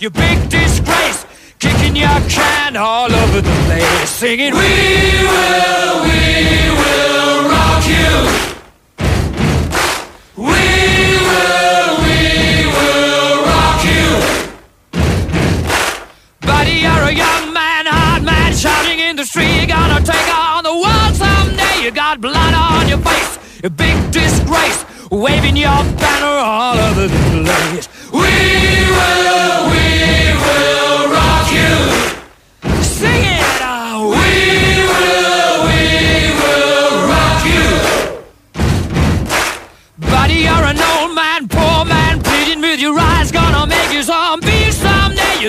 you big disgrace, kicking your can all over the place, singing, We will, we will rock you. We will, we will rock you. Buddy, you're a young man, hot man, shouting in the street. You're gonna take on the world someday. You got blood on your face, a big disgrace, waving your banner all over the place. We will, we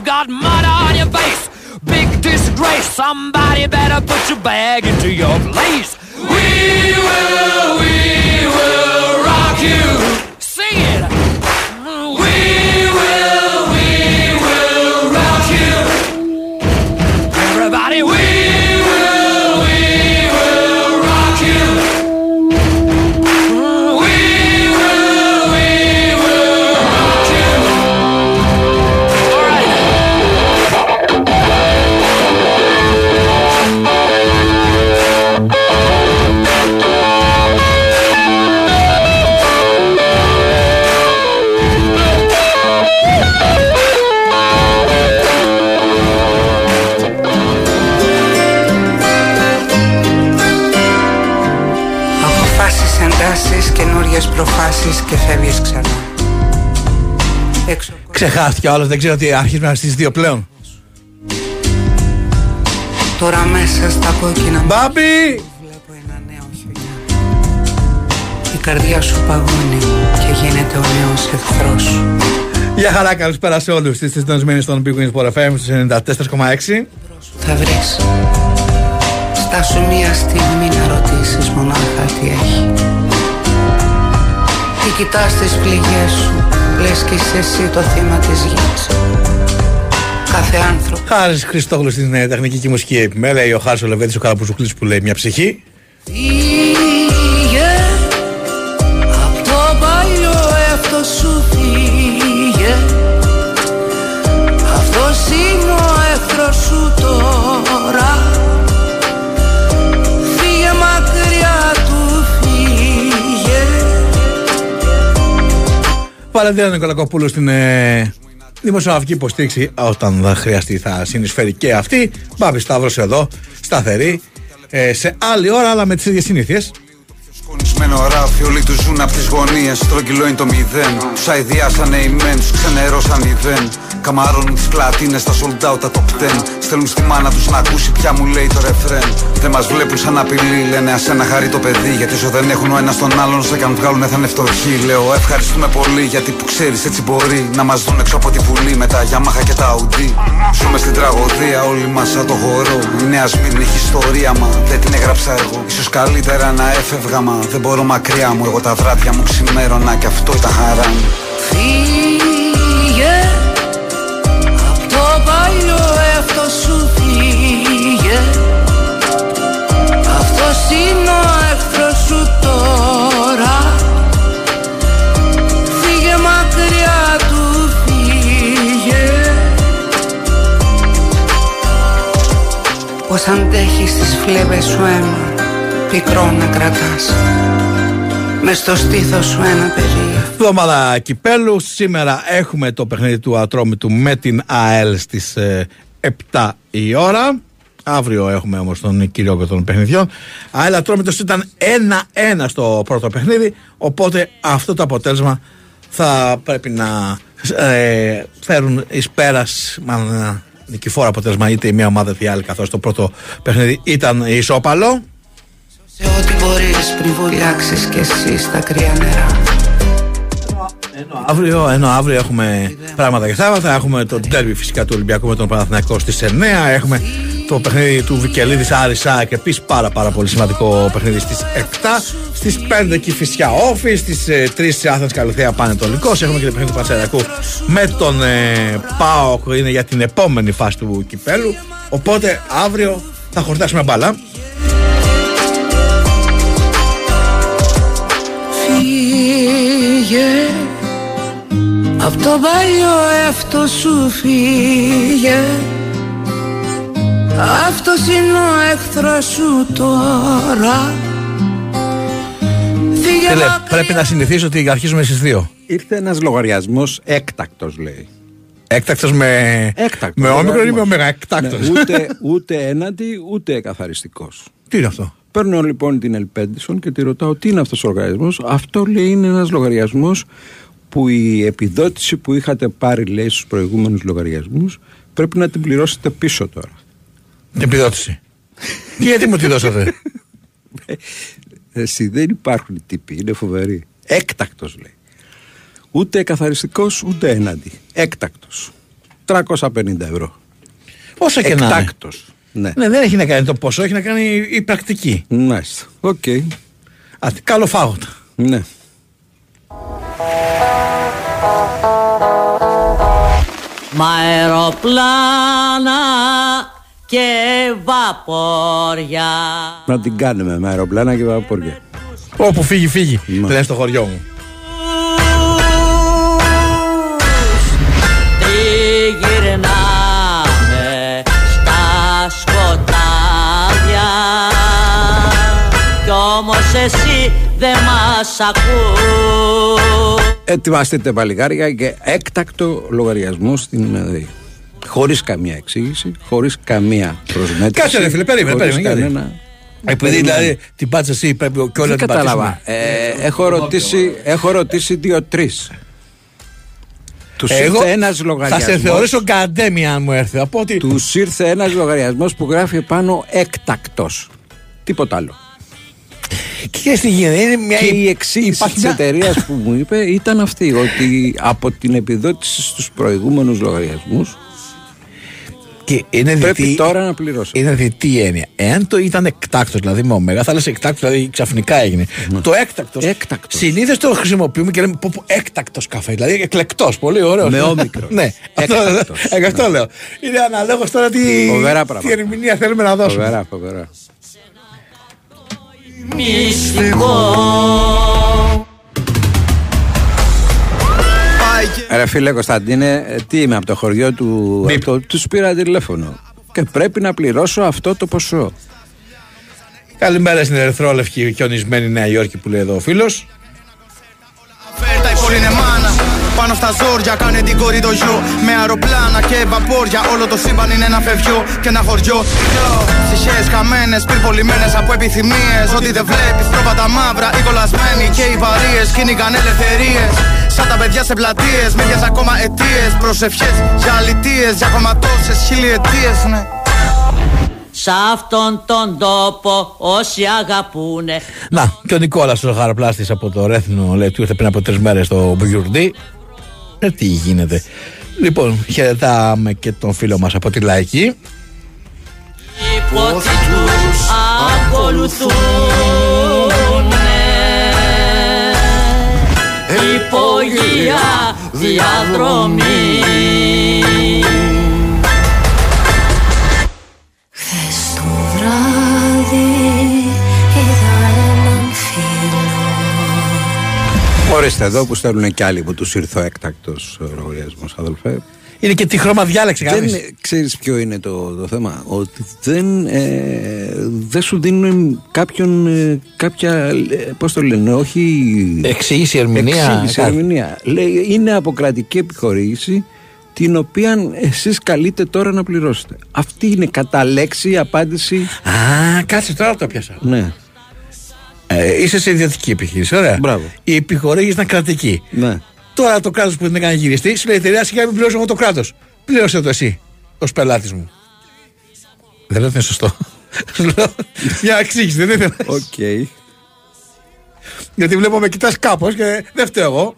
You got mud on your face, big disgrace. Somebody better put your bag into your place. We will, we will rock you. Sing it. Εντάσεις, καινούριες προφάσεις και φεύγεις ξανά. Έξω Ξεχάστηκε ο άλλος, δεν ξέρω τι αρχίζουμε στις δύο πλέον. τώρα μέσα στα κόκκινα Μπάμπι! βλέπω ένα νέο χιονιά. Η καρδιά σου παγώνει και γίνεται ο νέος εχθρός σου. Γεια χαρά, καλησπέρα σε όλους. Είστε συντονισμένοι στον Big Wings Sport FM στους 94,6. Θα βρεις Στάσου μία στιγμή να ρωτήσεις μονάχα τι έχει Τι κοιτάς τις πληγές σου Λες κι είσαι εσύ το θύμα της γης Κάθε άνθρωπο Χάρης Χριστόγλου στην ε, τεχνική και μουσική επιμέλεια. Ή ο Χάρης ο Λεβέντη, ο Καραπουζουκλής που λέει μια ψυχή. Βαλεντίνα Νικολακοπούλου στην ε, δημοσιογραφική υποστήριξη. Όταν θα χρειαστεί, θα συνεισφέρει και αυτή. Μπάμπη Σταύρος εδώ, σταθερή. Ε, σε άλλη ώρα, αλλά με τις ίδιες συνήθειες. Σκονισμένο ράφι, όλοι τους ζουν από τις γωνίες. Στρογγυλό είναι το μηδέν. Του αειδιάσανε οι μεν, του ξενερώσαν οι δεν. Καμαρώνουν τι πλατίνες, τα sold out, τα top 10. Στέλνουν στη μάνα τους να ακούσει πια μου λέει το ρεφρέν. Δεν μας βλέπουν σαν απειλή, λένε ασένα χαρεί το παιδί. Γιατί όσο δεν έχουν ο ένας τον άλλον, σε καν βγάλουν θα είναι φτωχοί. Λέω ευχαριστούμε πολύ γιατί που ξέρεις έτσι μπορεί να μας δουν έξω από τη βουλή με τα Yamaha και τα Audi. Ζούμε στην τραγωδία, όλοι μας σαν το χορό. Η νέα Σμύρνη έχει ιστορία, μα δεν την έγραψα εγώ. σω καλύτερα να έφευγα, μα δεν μπορώ μακριά μου. Εγώ τα βράδια μου ξημέρωνα και αυτό ήταν χαρά μου. Φύγε Απ' το παλιό αυτό σου φύγε. Αυτός είναι ο εχθρός σου τώρα. Φύγε μακριά του φύγε. Πως αντέχεις τις φλέβες σου αίμα Πικρό να κρατάς Μες στο στήθος σου ένα παιδί Εβδομάδα κυπέλου. Σήμερα έχουμε το παιχνίδι του Ατρόμητου με την ΑΕΛ στις 7 η ώρα. Αύριο έχουμε όμως τον κύριο των παιχνιδιών. ΑΕΛ Ατρόμητος ήταν 1-1 στο πρώτο παιχνίδι. Οπότε αυτό το αποτέλεσμα θα πρέπει να ε, φέρουν εις πέρας μάλλον ένα νικηφόρο αποτέλεσμα είτε η μία ομάδα είτε η άλλη καθώς το πρώτο παιχνίδι ήταν ισόπαλο. Σε ό,τι μπορείς πριν βουλιάξεις κι εσύ στα κρύα νερά Ενώ αύριο, ενώ αύριο έχουμε πράγματα και θαύματα. Έχουμε το ντέρμπι φυσικά του Ολυμπιακού με τον Παναθηναϊκό στις 9. Έχουμε το παιχνίδι του Βικελίδης Άρη Σάκ. Επίσης πάρα, πάρα πολύ σημαντικό παιχνίδι στις 7. Στις 5 εκεί Φυσιά Όφη. Στις ε, 3 Άθενας Καλυθέα Πανετολικός. Έχουμε και το παιχνίδι του Πανσεραϊκού με τον ε, ΠΑΟΚ. Είναι για την επόμενη φάση του κυπέλου. Οπότε αύριο θα χορτάσουμε μπάλα. Φύγε Απ' το παλιό αυτό σου φύγε Αυτός είναι ο εχθρός σου τώρα Φύγε Φίλε, μακριά. πρέπει να συνηθίσω ότι αρχίζουμε στις δύο. Ήρθε ένας λογαριασμός έκτακτος, λέει. Έκτακτος με. Έκτακτος. Με όμικρον ή με λογαριασμός. ωμέγα. Έκτακτος. Ναι, ούτε, ούτε έναντι, ούτε καθαριστικός. Τι είναι αυτό; Παίρνω λοιπόν την Ελπέντισον και τη ρωτάω τι είναι αυτός ο λογαριασμό. Αυτό λέει είναι ένας λογαριασμός που η επιδότηση που είχατε πάρει, λέει, στους προηγούμενους λογαριασμούς πρέπει να την πληρώσετε πίσω τώρα. Την επιδότηση. Γιατί μου τη δώσατε; Εσύ δεν υπάρχουν οι τύποι, είναι φοβεροί. Έκτακτος λέει. Ούτε καθαριστικός ούτε έναντι. Έκτακτος. 350 ευρώ. Όσο και να είναι; Εκτάκτο. Ναι. Ναι, δεν έχει να κάνει το ποσό, έχει να κάνει η πρακτική. Μάλιστα. Οκ. Α, καλό φάγοντα. Ναι. Μα αεροπλάνα και βαπόρια Να την κάνουμε με αεροπλάνα και βαπόρια. Όπου φύγει, φύγει. Μα. Λες στο χωριό μου. Όμως εσύ δεν μας ακούς Ετοιμαστείτε παλιγάρια και έκτακτο λογαριασμό στην ΕΔΕΗ. Χωρίς καμία εξήγηση, χωρίς καμία προσμέτρηση. Κάτσε, ρε φίλε, περίμενε, χωρίς περίμενε, γιατί; Κανένα... Επειδή δηλαδή την πάτσε εσύ, πρέπει και όλα Δεν την κατάλαβα. πατήσουμε. Ε, έχω ρωτήσει, έχω ρωτήσει δύο-τρεις. Τους ήρθε ένας θα σε λογαριασμό. θεωρήσω καντέμι αν μου έρθει. Από ότι. Τους ήρθε ένας λογαριασμός που γράφει πάνω έκτακτος. Τίποτα άλλο. Και στη γίνεται. Είναι μια... Και η εξήγηση υπάρχει της μια- εταιρείας που μου είπε ήταν αυτή, ότι από την επιδότηση στους προηγούμενους λογαριασμούς Και είναι πρέπει διτή- τώρα να πληρώσω. Είναι διτή έννοια. Εάν το ήταν εκτάκτος, δηλαδή με ωμέγα, θα λες εκτάκτος, δηλαδή ξαφνικά έγινε. Το έκτακτος. Έκτακτος. Συνήθως το χρησιμοποιούμε και λέμε πω, πω έκτακτος καφέ. Δηλαδή εκλεκτός. Πολύ ωραίος. Με όμικρον. ναι, αυτό, Έκτακτος. ε, αυτό λέω. Είναι αναλόγως τώρα τι, Φοβερά πράγματα. τι ερμηνεία θέλουμε να δώσουμε. Φοβερά, φοβερά. Μυστικό Ρε φίλε Κωνσταντίνε, ε, τι είμαι από το χωριό του. Μπιπ. από το- Τους πήρα τηλέφωνο. Και πρέπει να πληρώσω αυτό το ποσό. Καλημέρα στην Ερυθρόλευκη χιονισμένη Νέα Υόρκη που λέει εδώ ο φίλος. Φέρτα η πόλη είναι μάνα Πάνω στα ζόρια κάνε την κόρη το γιο Με αεροπλάνα και βαπόρια Όλο το σύμπαν είναι ένα φευγιό και ένα χωριό. Ψυχές χαμένες, πυρπολιμένες από επιθυμίες. Ό,τι δεν βλέπεις, πρόβατα μαύρα Οι κολλασμένοι και οι βαρίες Κίνηκαν ελευθερίες. Σαν τα παιδιά σε πλατείες Μύριας ακόμα αιτίες. Προσευχές για αλητίες Για ακόμα τόσες χιλιετίες, ναι. Σ' αυτόν τον τόπο όσοι αγαπούνε. Να, και ο Νικόλας ο χαραπλάστη από το Ρέθνο λέει του ήρθε πριν από τρεις μέρες στο Μπιουρντί. Ε, τι γίνεται. Λοιπόν, χαιρετάμε και τον φίλο μας από τη Λαϊκή. Υπότι τους ακολουθούνε Υπογεία διαδρομή Ορίστε εδώ που στέλνουν κι άλλοι που τους ήρθε ο έκτακτος λογαριασμός αδελφέ. Είναι και τι χρώμα διάλεξε Δεν, κανείς. ξέρεις ποιο είναι το, το θέμα Ότι δεν, ε, δεν σου δίνουν κάποιον ε, Κάποια, ε, πώς το λένε Όχι Εξήγηση, ερμηνεία. Εξήγηση, κάτι. ερμηνεία. Λέει, είναι αποκρατική επιχορήγηση την οποία εσείς καλείτε τώρα να πληρώσετε. Αυτή είναι κατά λέξη η απάντηση. Α, κάτσε τώρα το πιάσα. Ναι. Ε, είσαι σε ιδιωτική επιχείρηση, ωραία. Μπράβο. Η επιχορήγηση ήταν κρατική. ναι. Τώρα το κράτος που δεν έκανε γυριστή, σου λέει η εταιρεία σιγά μην πληρώσω εγώ το κράτος. Πλήρωσε το εσύ, ως πελάτης μου. Δεν λέω ότι είναι σωστό. Σου λέω Μια εξήγηση, δεν ήθελα. Οκ. Γιατί βλέπω με κοιτάς κάπως και δεν φταίω εγώ.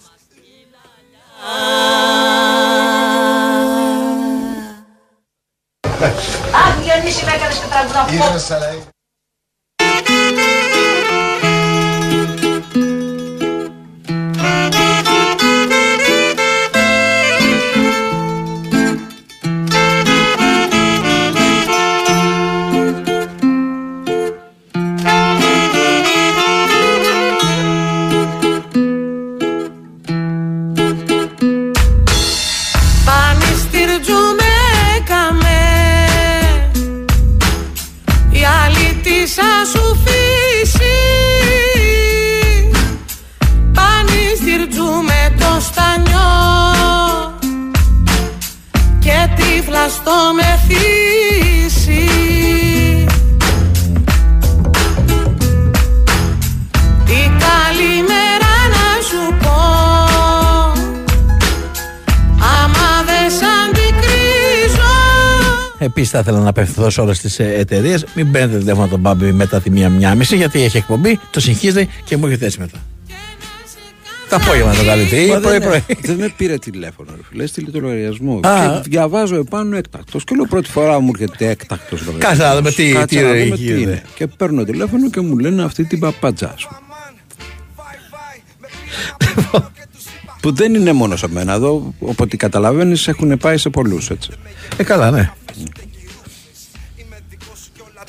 Αχ, Διονύση, με έκανες και τραγουδά. Επίσης, θα ήθελα να απευθυνθώ σε όλες τις εταιρείες. Μην παίρνετε τηλέφωνο τον Μπάμπη μετά τη μία μία μισή, γιατί έχει εκπομπή, το συγχύζεται και μου έχετε έτσι μετά. Τα απόγευμα το καλύτερο. Μα Ή πρωί δεν, πρωί. δεν με πήρε τηλέφωνο, ρε φίλε. Έστειλε το λογαριασμό. Α. Και διαβάζω επάνω έκτακτος. Και λέω πρώτη φορά μου έρχεται έκτακτος λογαριασμός. Κάτσε να δούμε τι- Κάτσε τι να δούμε γίνεται. τι είναι. Και παίρνω τηλέφωνο και μου λένε αυτή την παπάτζα. ας πούμε. Που δεν είναι μόνο σε μένα εδώ, οπότε καταλαβαίνεις, έχουν πάει σε πολλούς έτσι. Ε, καλά, ναι.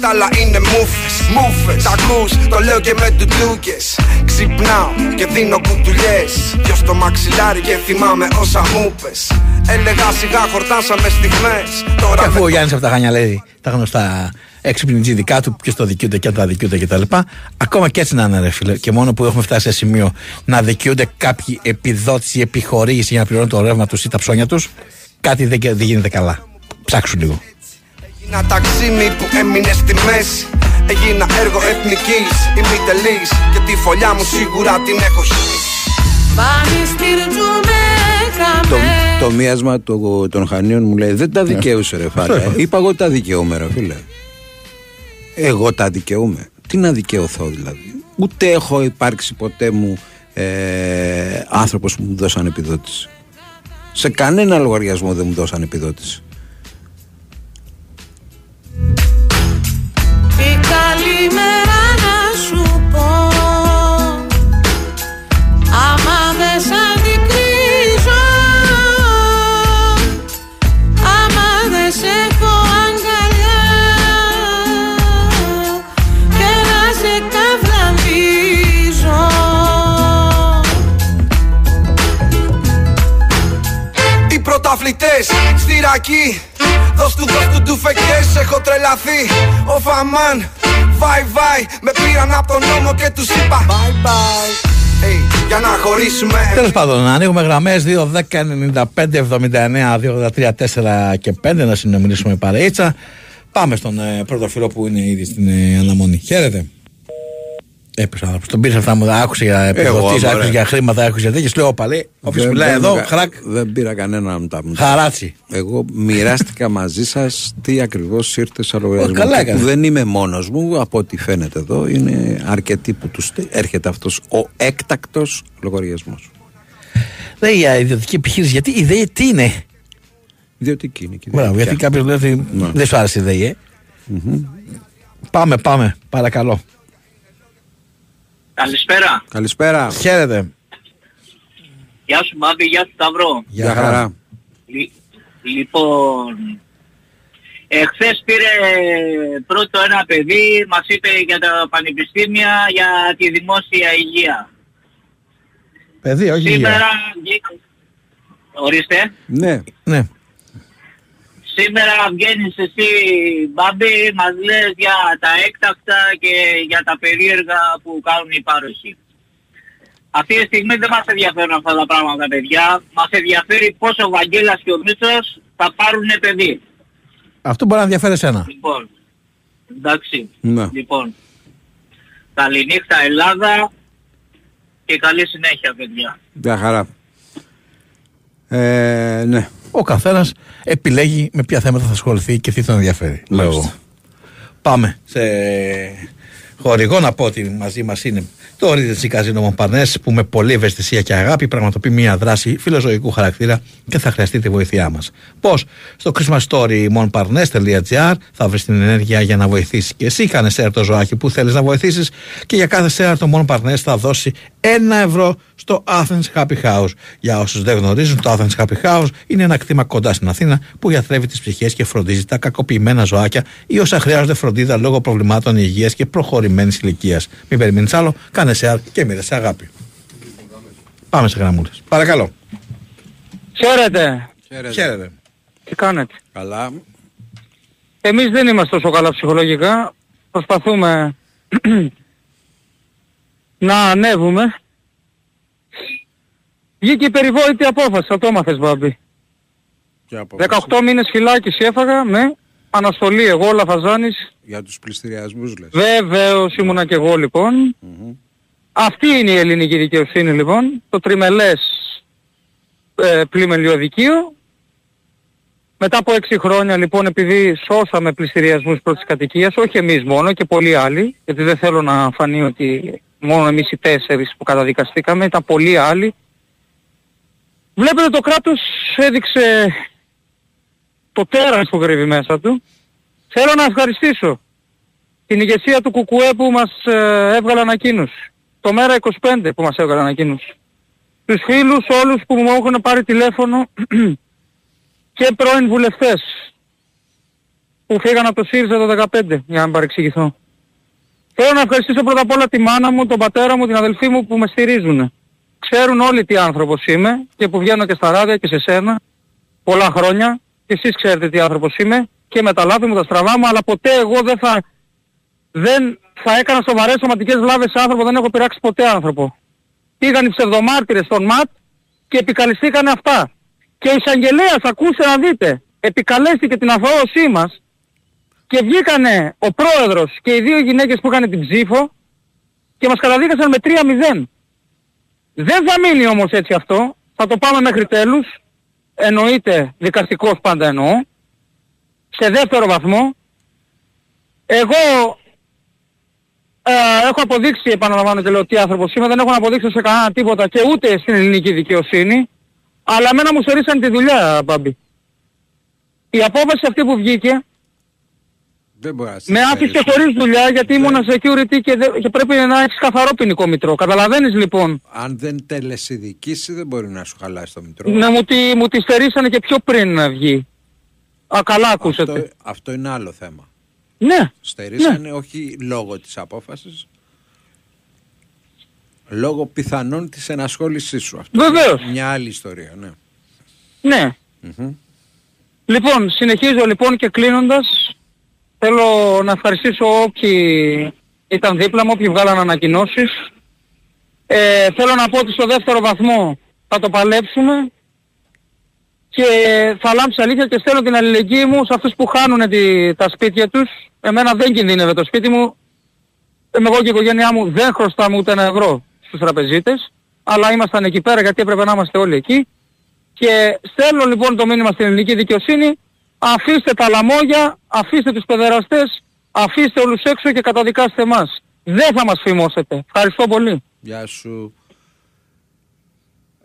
Τα άλλα είναι μούφες, μούφες Τα ακούς, το λέω και με τουτούκες Ξυπνάω και δίνω κουτουλιές Ποιος το μαξιλάρι και θυμάμαι όσα μου πες Έλεγα σιγά χορτάσαμε στιγμές Και Τώρα αφού με ο Γιάννης από τα Χανιά λέει τα γνωστά έξυπνη τζιδικά του, ποιο το δικαιούται και αν τα δικαιούται κτλ. Ακόμα και έτσι να είναι, ρε φίλε. Και μόνο που έχουμε φτάσει σε σημείο να δικαιούνται κάποιοι επιδότηση ή επιχορήγηση για να πληρώνουν το ρεύμα τους ή τα ψώνια τους, κάτι δεν, δεν γίνεται καλά. Ψάξου λίγο. Έγινα ταξίμι που έμεινε στη μέση Έγινα έργο εθνικής, ημιτελής Και τη φωλιά μου σίγουρα την έχω χύσει Πανιστηρτζούμε Το, χαμέ το μίασμα του- των Χανίων μου λέει δεν τα δικαίωσε ρε φάλε. Ε, Είπα εγώ τα δικαιούμαι ρε φίλε. Εγώ τα δικαιούμαι. Τι να δικαιωθώ δηλαδή. Ούτε έχω υπάρξει ποτέ μου ε, άνθρωπος που μου δώσαν επιδότηση. Σε κανένα λογαριασμό δεν μου δώσαν επιδότηση. Τι καλημέρα να σου πω Οι πρωταθλητές στη ρακή Δώσ' του, δώσ' του ντουφεκές, έχω τρελαθεί Ο Φαμάν, βάι βάι Με πήραν από τον νόμο και τους είπα Bye bye hey, Για να χωρίσουμε Τέλος πάντων, να ανοίγουμε γραμμές 2, 10, 95, 79, 2, 83, 4 και 5 να συνομιλήσουμε παρείτσα. Πάμε στον ε, πρώτο φίλο που είναι ήδη στην ε, αναμονή. Χαίρετε. Έπεσε ο άνθρωπος. Τον πήρε αυτά μου, άκουσε για επιδοτήσει, μωρέ. άκουσε για χρήματα, άκουσε για τέτοιες. Λέω παλέ. Όποιος Δεν- μιλάει δεν εδώ, κα- χρακ, Δεν πήρα κανένα από τα μου. χαράτσι. Εγώ μοιράστηκα μαζί σας τι ακριβώς ήρθε σε λογαριασμό. καλά Και έκανες. που δεν είμαι μόνος μου, από ό,τι φαίνεται εδώ, είναι αρκετοί που τους έρχεται αυτός ο έκτακτος λογαριασμός. Δεν είναι για ιδιωτική επιχείρηση, γιατί η ιδέα τι είναι; Ιδιωτική είναι και Μπράβο, γιατί ιδιωτική. κάποιος λέει ότι Ναι. δεν σου άρεσε η ιδέα, ε. Πάμε, πάμε, παρακαλώ. Καλησπέρα. Καλησπέρα. Χαίρετε. Γεια σου Μπάμπη, γεια σου Σταυρό. Γεια χαρά. Λι- λοιπόν, εχθές πήρε πρώτο ένα παιδί, μας είπε για τα πανεπιστήμια, για τη δημόσια υγεία. Παιδί, όχι Σήμερα υγεία. βγήκε... Ορίστε. Ναι. Ναι. Σήμερα βγαίνεις εσύ Μπάμπη, μας λες για τα έκτακτα και για τα περίεργα που κάνουν οι πάροχοι. Αυτή τη στιγμή δεν μας ενδιαφέρουν αυτά τα πράγματα παιδιά. Μας ενδιαφέρει πώς ο Βαγγέλας και ο Μίτσος θα πάρουν παιδί. Αυτό μπορεί να ενδιαφέρει εσένα. Λοιπόν, εντάξει. Ναι. Λοιπόν, καληνύχτα Ελλάδα και καλή συνέχεια παιδιά. Γεια χαρά. Ε, ναι. Ο καθένας επιλέγει με ποια θέματα θα ασχοληθεί και τι τον ενδιαφέρει. Λέω εγώ. Πάμε σε χορηγό να πω ότι μαζί μας είναι το Regency Casino Montparnasse που με πολλή ευαισθησία και αγάπη πραγματοποιεί μια δράση φιλοζωικού χαρακτήρα και θα χρειαστεί τη βοήθειά μας. Πώς; Στο Christmas Story montparnasse.gr θα βρεις την ενέργεια για να βοηθήσεις και εσύ. Κάνε share το ζωάκι που θέλεις να βοηθήσεις και για κάθε share το Montparnasse θα δώσει ένα ευρώ στο Athens Happy House. Για όσους δεν γνωρίζουν, το Athens Happy House είναι ένα κτήμα κοντά στην Αθήνα που γιατρεύει τις ψυχές και φροντίζει τα κακοποιημένα ζωάκια ή όσα χρειάζονται φροντίδα λόγω προβλημάτων υγείας και προχωρημένη ηλικίας. Μην περιμένεις άλλο, κάνε share και μοίρασε αγάπη. Πάμε σε γραμμούλες. Παρακαλώ. Χαίρετε. Χαίρετε. Τι κάνετε; Καλά. Εμείς δεν είμαστε τόσο καλά ψυχολογικά. Προσπαθούμε να ανέβουμε. Βγήκε η περιβόητη απόφαση, θα το έμαθες Μπάμπη. 18 μήνες φυλάκιση έφαγα με αναστολή εγώ, Λαφαζάνης. Για τους πληστηριασμούς λες. Βεβαίως ήμουνα και εγώ λοιπόν. Αυτή είναι η ελληνική δικαιοσύνη λοιπόν. Το τριμελές ε, πλημελιωδικείο. Μετά από έξι χρόνια λοιπόν επειδή σώσαμε πληστηριασμούς πρώτης κατοικίας, όχι εμείς μόνο και πολλοί άλλοι, γιατί δεν θέλω να φανεί ότι μόνο εμείς οι τέσσερις που καταδικαστήκαμε, ήταν πολλοί άλλοι. Βλέπετε το κράτος έδειξε το τέρας που κρύβει μέσα του. Θέλω να ευχαριστήσω την ηγεσία του Κουκουέ που μας ε, έβγαλε ανακοίνωση. Το Μέρα 25 που μας έβγαλε ανακοίνωση. Τους φίλους όλους που μου έχουν πάρει τηλέφωνο και πρώην βουλευτές που φύγαν από το ΣΥΡΙΖΑ το 15 για να μην παρεξηγηθώ. Θέλω να ευχαριστήσω πρώτα απ' όλα τη μάνα μου, τον πατέρα μου, την αδελφή μου που με στηρίζουν. Ξέρουν όλοι τι άνθρωπος είμαι και που βγαίνω και στα ράδια και σε σένα πολλά χρόνια και εσείς ξέρετε τι άνθρωπος είμαι και με τα λάθη μου, τα στραβά μου, αλλά ποτέ εγώ δεν θα, δεν θα έκανα σοβαρές σωματικές βλάβες σε άνθρωπο, δεν έχω πειράξει ποτέ άνθρωπο. Πήγαν οι ψευδομάρτυρες στον ΜΑΤ και επικαλυστήκανε αυτά. Και ο εισαγγελέας, ακούστε να δείτε, επικαλέστηκε την αθωώσή μας και βγήκανε ο πρόεδρος και οι δύο γυναίκες που είχαν την ψήφο και μας καταδίκασαν με 3-0. Δεν θα μείνει όμως έτσι αυτό, θα το πάμε μέχρι τέλους, εννοείται δικαστικός πάντα εννοώ, σε δεύτερο βαθμό. Εγώ ε, έχω αποδείξει, επαναλαμβάνω και λέω τι άνθρωπος είμαι, δεν έχω να αποδείξω σε κανένα τίποτα και ούτε στην ελληνική δικαιοσύνη, αλλά εμένα μου στερήσαν τη δουλειά, Μπάμπη. Η απόφαση αυτή που βγήκε, Δεν μπορεί να σε με άφησε στερήσουν. χωρίς δουλειά γιατί ήμουν security και, δε- και πρέπει να έχεις καθαρό ποινικό μητρό. Καταλαβαίνεις λοιπόν. Αν δεν τελεσυδικήσει δεν μπορεί να σου χαλάσει το μητρό. Να μου τη, μου τη στερήσανε και πιο πριν να βγει. Α, καλά ακούσατε. Αυτό, αυτό είναι άλλο θέμα. Ναι. Στερήσανε όχι λόγω της απόφασης, λόγω πιθανόν της ενασχόλησής σου. Αυτό Βεβαίως. είναι Μια άλλη ιστορία, ναι. Ναι. Μμμ. Λοιπόν, συνεχίζω λοιπόν και κλείνοντας, θέλω να ευχαριστήσω όποιοι ήταν δίπλα μου, όποιοι βγάλαν ανακοινώσεις. Ε, θέλω να πω ότι στο δεύτερο βαθμό θα το παλέψουμε και θα λάμψει αλήθεια και στέλνω την αλληλεγγύη μου σε αυτούς που χάνουν τη, τα σπίτια τους. Εμένα δεν κινδύνευε το σπίτι μου. Είμαι εγώ και η οικογένειά μου δεν χρωστάμε ούτε ένα ευρώ στους τραπεζίτες. Αλλά ήμασταν εκεί πέρα γιατί έπρεπε να είμαστε όλοι εκεί. Και στέλνω λοιπόν το μήνυμα στην ελληνική δικαιοσύνη, αφήστε τα λαμόγια, αφήστε τους παιδεραστές, αφήστε όλους έξω και καταδικάστε εμάς. Δεν θα μας φημώσετε. Ευχαριστώ πολύ. Γεια σου.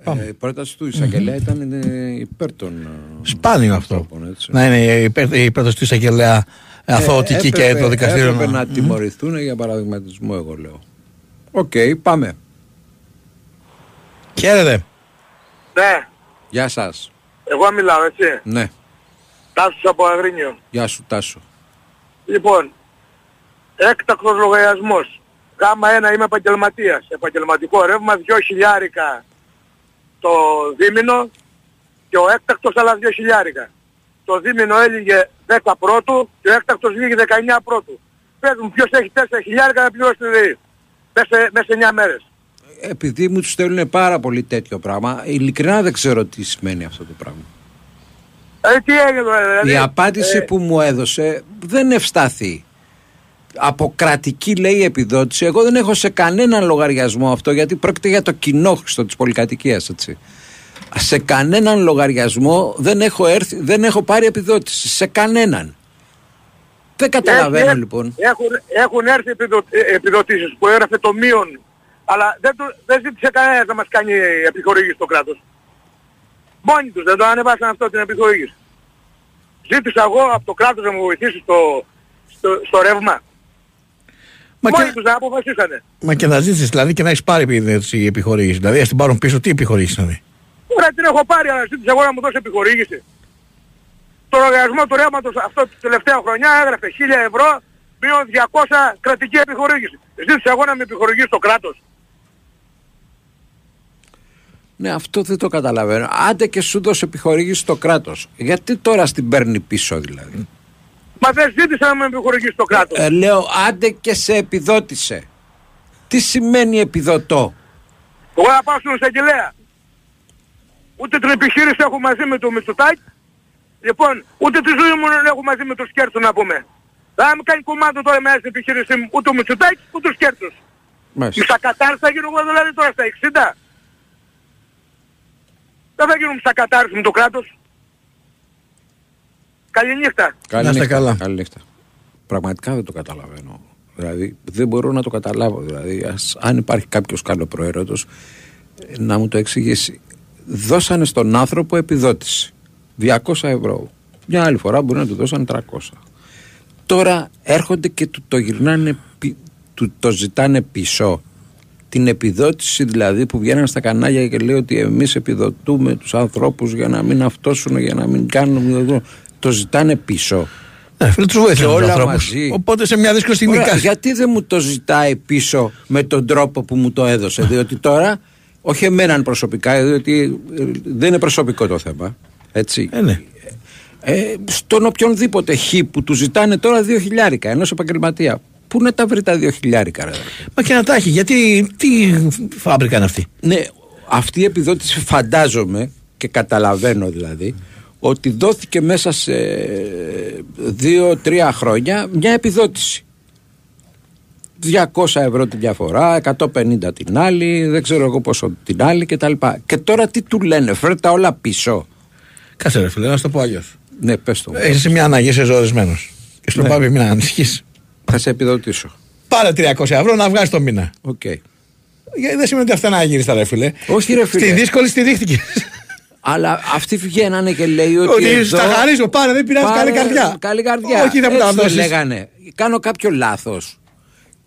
Ε, η πρόταση του εισαγγελέα ήταν ε, υπέρ των... ε, Σπάνιο αυτό. ανθρώπων, έτσι. Να είναι υπέρ- η πρόταση του εισαγγελέα αθωωτική Ε, και έπρεπε- το δικαστήριο. Έπρεπε να- να τιμωρηθούν για παραδειγματισμό, εγώ λέω. Οκ, πάμε. Χαίρετε. Ναι, Γεια σας. εγώ μιλάω έτσι. Ναι, Τάσος από Αγρίνιο. γεια σου Τάσο. Λοιπόν, έκτακτος λογαριασμός. Γάμα 1 είμαι επαγγελματίας. Επαγγελματικό ρεύμα 2 χιλιάρικα το δίμηνο και ο έκτακτος άλλα 2 χιλιάρικα. Το δίμηνο έλυγε 10 πρώτου και ο έκτακτος βγήκε 19 πρώτου. Πες μου ποιος έχει 4 χιλιάρικα να πληρώσει τη ΔΕΗ. Μέσα σε, μέσα σε 9 μέρες. Επειδή μου τους στέλνουν πάρα πολύ τέτοιο πράγμα, ειλικρινά δεν ξέρω τι σημαίνει αυτό το πράγμα. Ε, τι έγινε τώρα, δηλαδή. Η απάντηση ε, που μου έδωσε δεν ευστάθη. Από κρατική λέει επιδότηση, εγώ δεν έχω σε κανέναν λογαριασμό αυτό γιατί πρόκειται για το κοινόχρηστο της πολυκατοικίας έτσι. Σε κανέναν λογαριασμό δεν έχω, έρθει, δεν έχω πάρει επιδότηση. Σε κανέναν. Δεν καταλαβαίνω Έχει- λοιπόν. Έχουν, έχουν έρθει επιδο, ε, επιδοτήσεις που έγραφε το μείον, αλλά δεν, του, δεν ζήτησε κανένας να μας κάνει επιχορήγηση στο κράτος. Μόνοι τους δεν το ανεβάσαν αυτό την επιχορήγηση. Ζήτησα εγώ από το κράτος να μου βοηθήσει στο, στο, στο ρεύμα. Μα Μόνοι και- τους δεν αποφασίσανε. Μα και να ζήσεις δηλαδή και να έχεις πάρει επιδότηση η επιχορήγηση. Δηλαδή, ας την πάρουν πίσω, τι επιχορήγηση δηλαδή. Τώρα την έχω πάρει, αλλά ζήτησα εγώ να μου δώσει επιχορήγηση. Το λογαριασμό του ρεύματος αυτό την τελευταία χρονιά έγραφε 1000 ευρώ μείον 200 κρατική επιχορήγηση. Ζήτησα εγώ να με επιχορηγήσει το κράτος. Ναι, αυτό δεν το καταλαβαίνω. Άντε και σου δώσει επιχορήγηση το κράτος. Γιατί τώρα στην παίρνει πίσω δηλαδή; Μα δεν ζήτησα να με επιχορηγήσει το κράτος. Ε, λέω άντε και σε επιδότησε. Τι σημαίνει επιδοτώ; Εγώ να πάω στον εισαγγελέα. Ούτε την επιχείρηση έχω μαζί με το Μητσοτάκη, Λοιπόν, ούτε τη ζωή μου δεν έχω μαζί με τους Κέρτσου να πούμε. Δεν θα μου κάνει κομμάτι τώρα μέσα στην επιχείρησή μου ούτε ο Μητσοτάκης ούτε τους Κέρτσους. Μάλιστα. Μισακατάρις θα γίνω εγώ δηλαδή τώρα στα 60. Δεν θα γίνω μισακατάρις με το κράτος. Καληνύχτα. Καληνύχτα, καλά. καληνύχτα. Πραγματικά δεν το καταλαβαίνω. Δηλαδή δεν μπορώ να το καταλάβω. Δηλαδή ας, αν υπάρχει κάποιος καλό προαίρετος να μου το εξηγήσει. Δώσανε στον άνθρωπο επιδότηση. 200 ευρώ. Μια άλλη φορά μπορεί να του δώσανε 300. Τώρα έρχονται και του το γυρνάνε, πι- του το ζητάνε πίσω. Την επιδότηση δηλαδή που βγαίνουν στα κανάλια και λέει ότι εμείς επιδοτούμε τους ανθρώπους για να μην αυτόσουν, για να μην κάνουν... Το ζητάνε πίσω. Ναι, φίλε, τους Και βοήθησε τους όλα ανθρώπους. μαζί. Οπότε σε μια δύσκολη στιγμή. Ωραία, κάθε- γιατί δεν μου το ζητάει πίσω με τον τρόπο που μου το έδωσε. διότι τώρα, όχι εμένα προσωπικά, διότι ε, δεν είναι προσωπικό το θέμα. Έτσι. Ε, ναι. Ε, στον οποιονδήποτε χ που του ζητάνε τώρα δύο χιλιάρικα ενός επαγγελματία. Πού να τα βρει τα δύο χιλιάρικα, ρε. αδερφέ; Μα και να τα έχει, γιατί τι φάμπρικα είναι αυτή; Ναι, αυτή η επιδότηση φαντάζομαι και καταλαβαίνω δηλαδή ότι δόθηκε μέσα σε δύο-τρία χρόνια μια επιδότηση. 200 ευρώ τη διαφορά, 150 την άλλη, δεν ξέρω εγώ πόσο την άλλη κτλ. Και τώρα τι του λένε, φέρε τα όλα πίσω. Κάτσε ρε φίλε, να σου το πω αλλιώς. Ναι, πες το. μου. Έχει μια ανάγκη, είσαι ζορισμένος. Και στο Ναι. πάμε μην ανησυχείς. Θα σε επιδοτήσω. Πάρε 300 ευρώ να βγάζει το μήνα. Οκ. Γιατί δεν σημαίνει ότι αυτά να γυρίσει τα ρε φίλε. Όχι ρε φίλε. Στη δύσκολη στη δείχτηκε. Αλλά αυτοί βγαίνανε και λέει ότι. Ότι εδώ- στα χαρίζω, πάρε, δεν πειράζει, Πάρε, καλή καρδιά. Καλή καρδιά. Όχι, δεν μου τα Έτσι δώσεις. λέγανε. Κάνω κάποιο λάθος.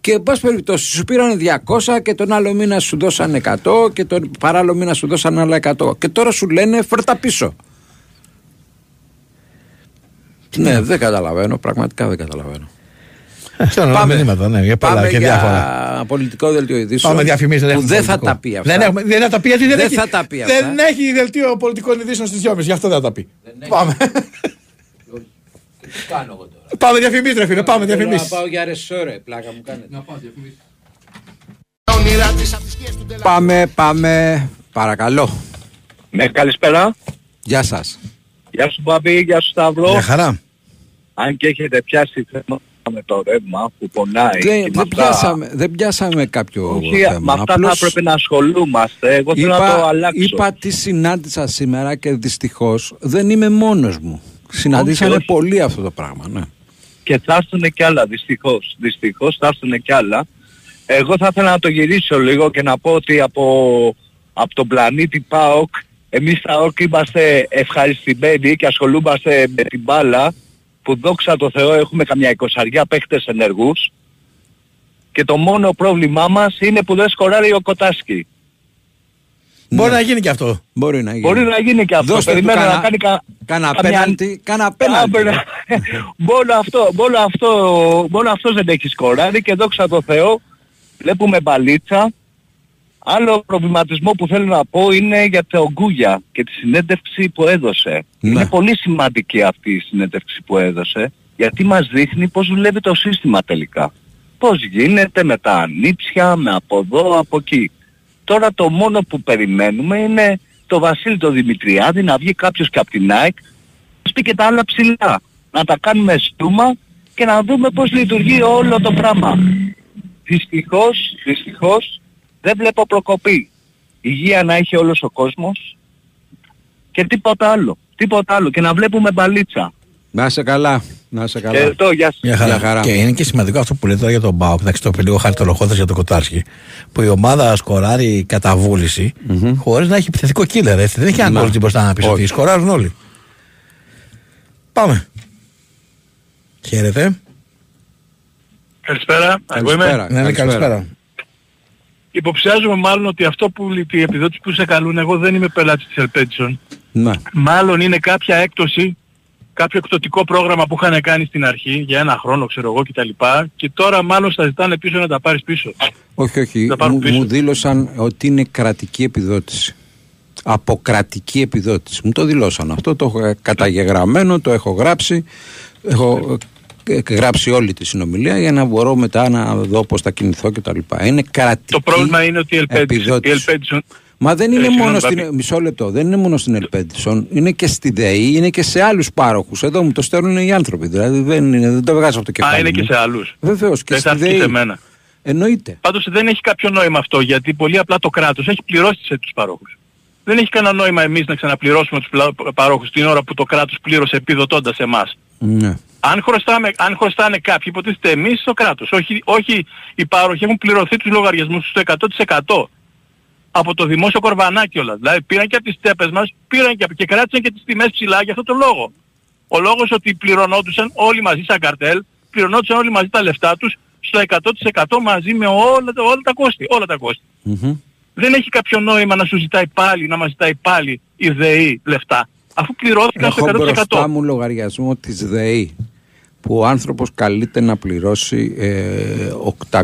Και εν πάση περιπτώσει, σου πήραν 200 και τον άλλο μήνα σου δώσαν 100 και τον παράλληλο μήνα σου δώσαν άλλα 100. Και τώρα σου λένε φέρτα πίσω. Ναι, δεν καταλαβαίνω, πραγματικά δεν καταλαβαίνω. Στέλνω Πάμε. μηνύματα, ναι, για πολλά Πάμε και για διάφορα. πολιτικό δελτίο ειδήσεων. Πάμε διαφημίσει. που δεν θα τα πει αυτά. Δεν, έχουμε, δεν θα τα πει γιατί δεν, Δεν έχει, θα τα πει αυτά. δεν έχει δελτίο πολιτικών ειδήσεων στις 2.30. Γι' αυτό δεν θα τα πει. Πάμε. Τι κάνω εγώ τώρα; πάμε διαφημίσει, ρε φίλε. Πάμε διαφημίσει. πάω για ρεσόρε, πλάκα μου κάνετε. Να πάω Πάμε, πάμε. Παρακαλώ. Ναι, καλησπέρα. Γεια σας. Γεια σου Μπαμπή, γεια σου Σταύρο. Μια χαρά. Αν και έχετε πιάσει θέμα με το ρεύμα που πονάει. και Δεν, με δεν, αυτά- πιάσαμε, δεν πιάσαμε κάποιο Όχι, θέμα. με αυτά Απλώς θα πρέπει να ασχολούμαστε. Εγώ θέλω να το είπα, αλλάξω. είπα τι συνάντησα σήμερα και δυστυχώς δεν είμαι μόνος μου. Συναντήσανε όχι. πολύ αυτό το πράγμα. Ναι. Και θα έρθουν κι άλλα, δυστυχώς. Δυστυχώς θα έρθουν κι άλλα. Εγώ θα ήθελα να το γυρίσω λίγο και να πω ότι από, από τον πλανήτη ΠΑΟΚ εμείς στα ΟΚ είμαστε ευχαριστημένοι και ασχολούμαστε με την μπάλα που δόξα τω Θεώ έχουμε καμιά εικοσαριά παίχτες ενεργούς και το μόνο πρόβλημά μας είναι που δεν σκοράρει ο Κοτάσκι. Μπορεί να γίνει και αυτό. Μπορεί να γίνει. Μπορεί να γίνει και αυτό. Δώστε του Περιμένω κάνα- να κάνει κα... κάνα καμιά- πέναλτι, κάνα πέναλτι. Κάνα- μόνο, αυτό, μόνο, αυτό, μόνο αυτός δεν έχει σκοράρει και δόξα τω Θεώ βλέπουμε μπαλίτσα. Άλλο προβληματισμό που θέλω να πω είναι για το Γκούγια και τη συνέντευξη που έδωσε. Ναι. Είναι πολύ σημαντική αυτή η συνέντευξη που έδωσε γιατί μας δείχνει πώς δουλεύει το σύστημα τελικά. Πώς γίνεται με τα ανήψια, με από εδώ, από εκεί. Τώρα το μόνο που περιμένουμε είναι το Βασίλη το Δημητριάδη να βγει κάποιος και από την ΑΕΚ να μας πει και τα άλλα ψηλά. Να τα κάνουμε στούμα και να δούμε πώς λειτουργεί όλο το πράγμα. Δυστυχώς, δυστυχώς δεν βλέπω προκοπή. Υγεία να έχει όλος ο κόσμος και τίποτα άλλο. Τίποτα άλλο. Και να βλέπουμε μπαλίτσα. Να είσαι καλά. Να είσαι καλά. Ευχαριστώ, γεια σας. Μια χαρά. Μια χαρά. Και είναι και σημαντικό αυτό που λέτε τώρα για τον Μπάουκ. Εντάξει, το είπε λίγο χαρτολογχώδε για τον Κοτάρσκι. Που η ομάδα σκοράρει κατά βούληση χωρίς να έχει επιθετικό killer. Έτσι. Δεν έχει έναν Να. κόλτζι μπροστά να πει ότι Όχι. σκοράρουν όλοι. Πάμε. Χαίρετε. Καλησπέρα. Εγώ είμαι. Καλησπέρα. Ναι, ναι, καλησπέρα. Υποψιάζομαι μάλλον ότι αυτό που η επιδότηση που σε καλούν, εγώ δεν είμαι πελάτης της Ελπέτσον. Ναι. Μάλλον είναι κάποια έκπτωση, κάποιο εκπτωτικό πρόγραμμα που είχαν κάνει στην αρχή για ένα χρόνο, ξέρω εγώ κτλ. Και τώρα μάλλον στα ζητάνε πίσω να τα πάρεις πίσω. Όχι, όχι. Τα πάρουν Μου, πίσω. μου δήλωσαν ότι είναι κρατική επιδότηση. Αποκρατική επιδότηση. Μου το δηλώσαν αυτό. Το έχω καταγεγραμμένο, το έχω γράψει. Έχω ε, γράψει όλη τη συνομιλία για να μπορώ μετά να δω πώς θα κινηθώ κτλ. Είναι κρατική Το πρόβλημα είναι ότι η Ελπέτσον, η επιδότηση. Ελπέτσον Μα δεν Ε, είναι συγγνώμη, μόνο στην. Μπάμπη. Μισό λεπτό. Δεν είναι μόνο στην Ελπέντισον. Είναι και στη ΔΕΗ, είναι και σε άλλους πάροχους. Εδώ μου το στέλνουν οι άνθρωποι. Δηλαδή δεν, είναι, δεν το βγάζω από το κεφάλι. Α, είναι και μου. σε άλλους. Βεβαίως και Δεν στη θα έρθει και ΔΕΗ. σε μένα. Εννοείται. Πάντως δεν έχει κάποιο νόημα αυτό γιατί πολύ απλά το κράτος έχει πληρώσει σε τους παρόχους. Δεν έχει κανένα νόημα εμείς να ξαναπληρώσουμε τους πλα- παρόχους την ώρα που το κράτος πλήρωσε επιδοτώντας εμάς. Ναι. Αν, χρωστάμε, αν χρωστάνε κάποιοι, υποτίθεται εμείς στο κράτος. Όχι, όχι οι πάροχοι έχουν πληρωθεί τους λογαριασμούς στο 100% από το δημόσιο κορβανάκι όλα. Δηλαδή πήραν και από τις τσέπες μας, πήραν και, και κράτησαν και τις τιμές ψηλά για αυτό το λόγο. Ο λόγος ότι πληρωνόντουσαν όλοι μαζί σαν καρτέλ, πληρωνόντουσαν όλοι μαζί τα λεφτά τους στο 100% μαζί με όλα, τα- όλα τα κόστη. Όλα τα κόστη. Μμμ. Δεν έχει κάποιο νόημα να σου ζητάει πάλι, να μας ζητάει πάλι η ΔΕΗ λεφτά. Αφού πληρώθηκαν Έχω στο 100%. μπροστά μου λογαριασμό της ΔΕΗ που ο άνθρωπος καλείται να πληρώσει ε,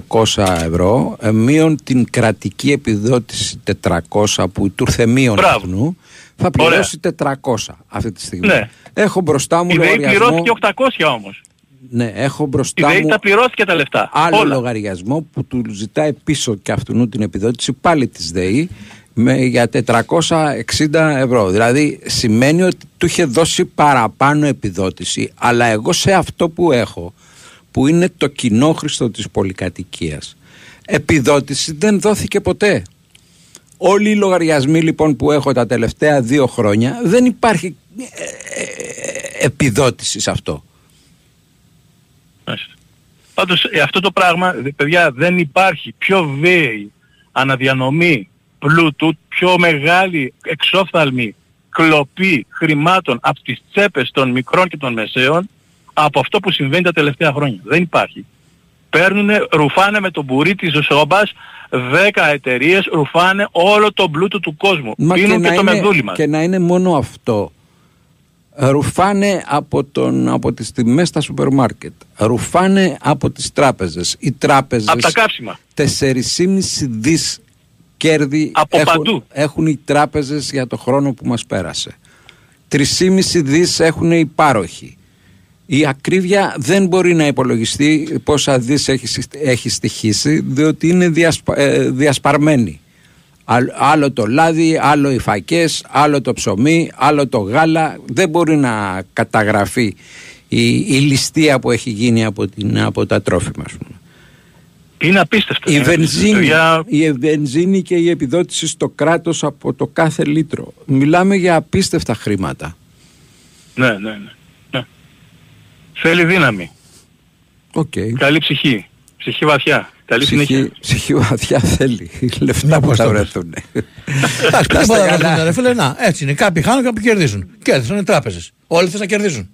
800 ευρώ ε, μείον την κρατική επιδότηση 400 που του ήρθε μείον Μπράβο. αυτού θα πληρώσει 400 αυτή τη στιγμή. Ναι. Έχω μπροστά μου Η ΔΕΗ λογαριασμό πληρώθηκε 800 όμως. ναι, έχω Η μπροστά ΔΕΗ μου τα πληρώθηκε τα λεφτά. άλλο Όλα. λογαριασμό που του ζητάει πίσω και αυτού την επιδότηση πάλι της ΔΕΗ με, για 460 ευρώ. Δηλαδή σημαίνει ότι του είχε δώσει παραπάνω επιδότηση αλλά εγώ σε αυτό που έχω που είναι το κοινόχρηστο της πολυκατοικίας επιδότηση δεν δόθηκε ποτέ. Όλοι οι λογαριασμοί λοιπόν που έχω τα τελευταία δύο χρόνια δεν υπάρχει ε, ε, επιδότηση σε αυτό. Μάλιστα. Πάντως ε, αυτό το πράγμα, δε- παιδιά, δεν υπάρχει πιο βίαιη αναδιανομή πλούτου, πιο μεγάλη εξόφθαλμη κλοπή χρημάτων από τις τσέπες των μικρών και των μεσαίων από αυτό που συμβαίνει τα τελευταία χρόνια. Δεν υπάρχει. Παίρνουνε, ρουφάνε με τον μπουρί της ζωσόμπας 10 εταιρείες, ρουφάνε όλο το πλούτο του κόσμου. Πίνουν και, το είναι, μεδούλι μας. και να είναι μόνο αυτό. Ρουφάνε από, τον, από τις τιμές στα σούπερ μάρκετ. Ρουφάνε από τις τράπεζες. Οι τράπεζες... Από τα κάψιμα. 4,5 δις κέρδη Από έχουν, παντού. έχουν οι τράπεζες για το χρόνο που μας πέρασε. 3,5 δις έχουν οι πάροχοι. Η ακρίβεια δεν μπορεί να υπολογιστεί πόσα δις έχει, συ- έχει στοιχήσει διότι είναι διασπα, ε, διασπαρμένη. Άλλ- Άλλο το λάδι, άλλο οι φακές, άλλο το ψωμί, άλλο το γάλα. Δεν μπορεί να καταγραφεί η, η ληστεία που έχει γίνει από, την, από τα τρόφιμα. Ας πούμε. Είναι απίστευτο. Η είναι απίστευτο. βενζίνη, Για- η βενζίνη και η επιδότηση στο κράτος από το κάθε λίτρο. Μιλάμε για απίστευτα χρήματα. Ναι, ναι, ναι. ναι. Θέλει δύναμη. Οκ. Καλή ψυχή. Ψυχή βαθιά. Καλή συνέχεια. Ψυχή, ψυχή βαθιά θέλει. Λεφτά Να που πώς θα το πες. βρεθούν. Εντάξει, Να τίποτα είστε δεν καλά. έχουν, ρε φίλε. Να, έτσι είναι. Κάποιοι χάνουν, κάποιοι κερδίζουν. Κέρδισαν οι τράπεζες. Όλοι θες να κερδίζουν.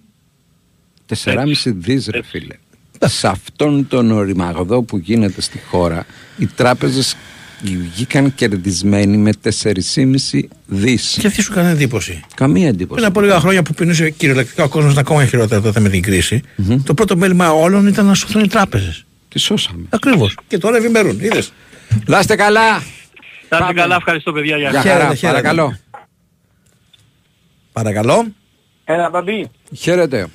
4,5 δις ρε φίλε. Σε αυτόν τον ορυμαγδό που γίνεται στη χώρα, οι τράπεζες βγήκαν κερδισμένοι με 4,5 δις. Και αυτή σου κάνει εντύπωση. Καμία εντύπωση. Πριν από λίγα χρόνια που πεινούσε κυριολεκτικά ο κόσμος ήταν ακόμα χειρότερα τότε με την κριση το πρώτο μέλημα όλων ήταν να σωθούν οι τράπεζες. Τι σώσαμε. Ακριβώς. Και τώρα ευημερούν. Είδες. Να είστε καλά. Να είστε καλά, ευχαριστώ παιδιά. Γεια Για χαρά. χαρά, χαίρετε. παρακαλώ. Παρακαλώ. Ένα μπαμπί. Χαίρετε.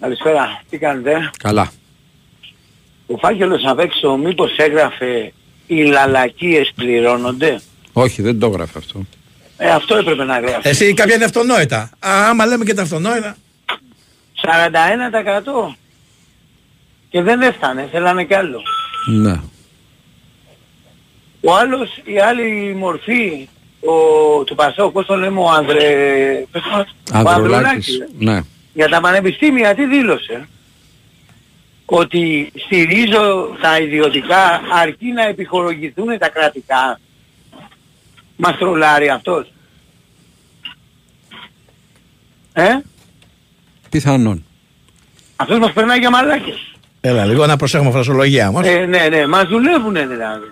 Καλησπέρα. Τι κάνετε; Καλά. Ο φάκελος απ' έξω μήπως έγραφε οι λαλακίες πληρώνονται. Όχι, δεν το έγραφε αυτό. Ε, αυτό έπρεπε να γράφει. Εσύ κάποια είναι αυτονόητα. Α, άμα λέμε και τα αυτονόητα. 41% και δεν έφτανε, θέλανε κι άλλο. Ναι. Ο άλλος, η άλλη μορφή ο, του Πασόκ, πώς το λέμε, ο Ανδρε... πες το, ο Ανδρουλάκης. ε. Ναι. Για τα πανεπιστήμια τι δήλωσε; Ότι στηρίζω τα ιδιωτικά αρκεί να επιχορηγηθούν τα κρατικά. Μας τρολάρει αυτός. Ε, Πιθανόν. αυτός μας περνάει για μαλάκες. Έλα, λίγο να προσέχουμε φρασολογία μας. Ε, ναι, ναι, μας δουλεύουνε δηλαδή.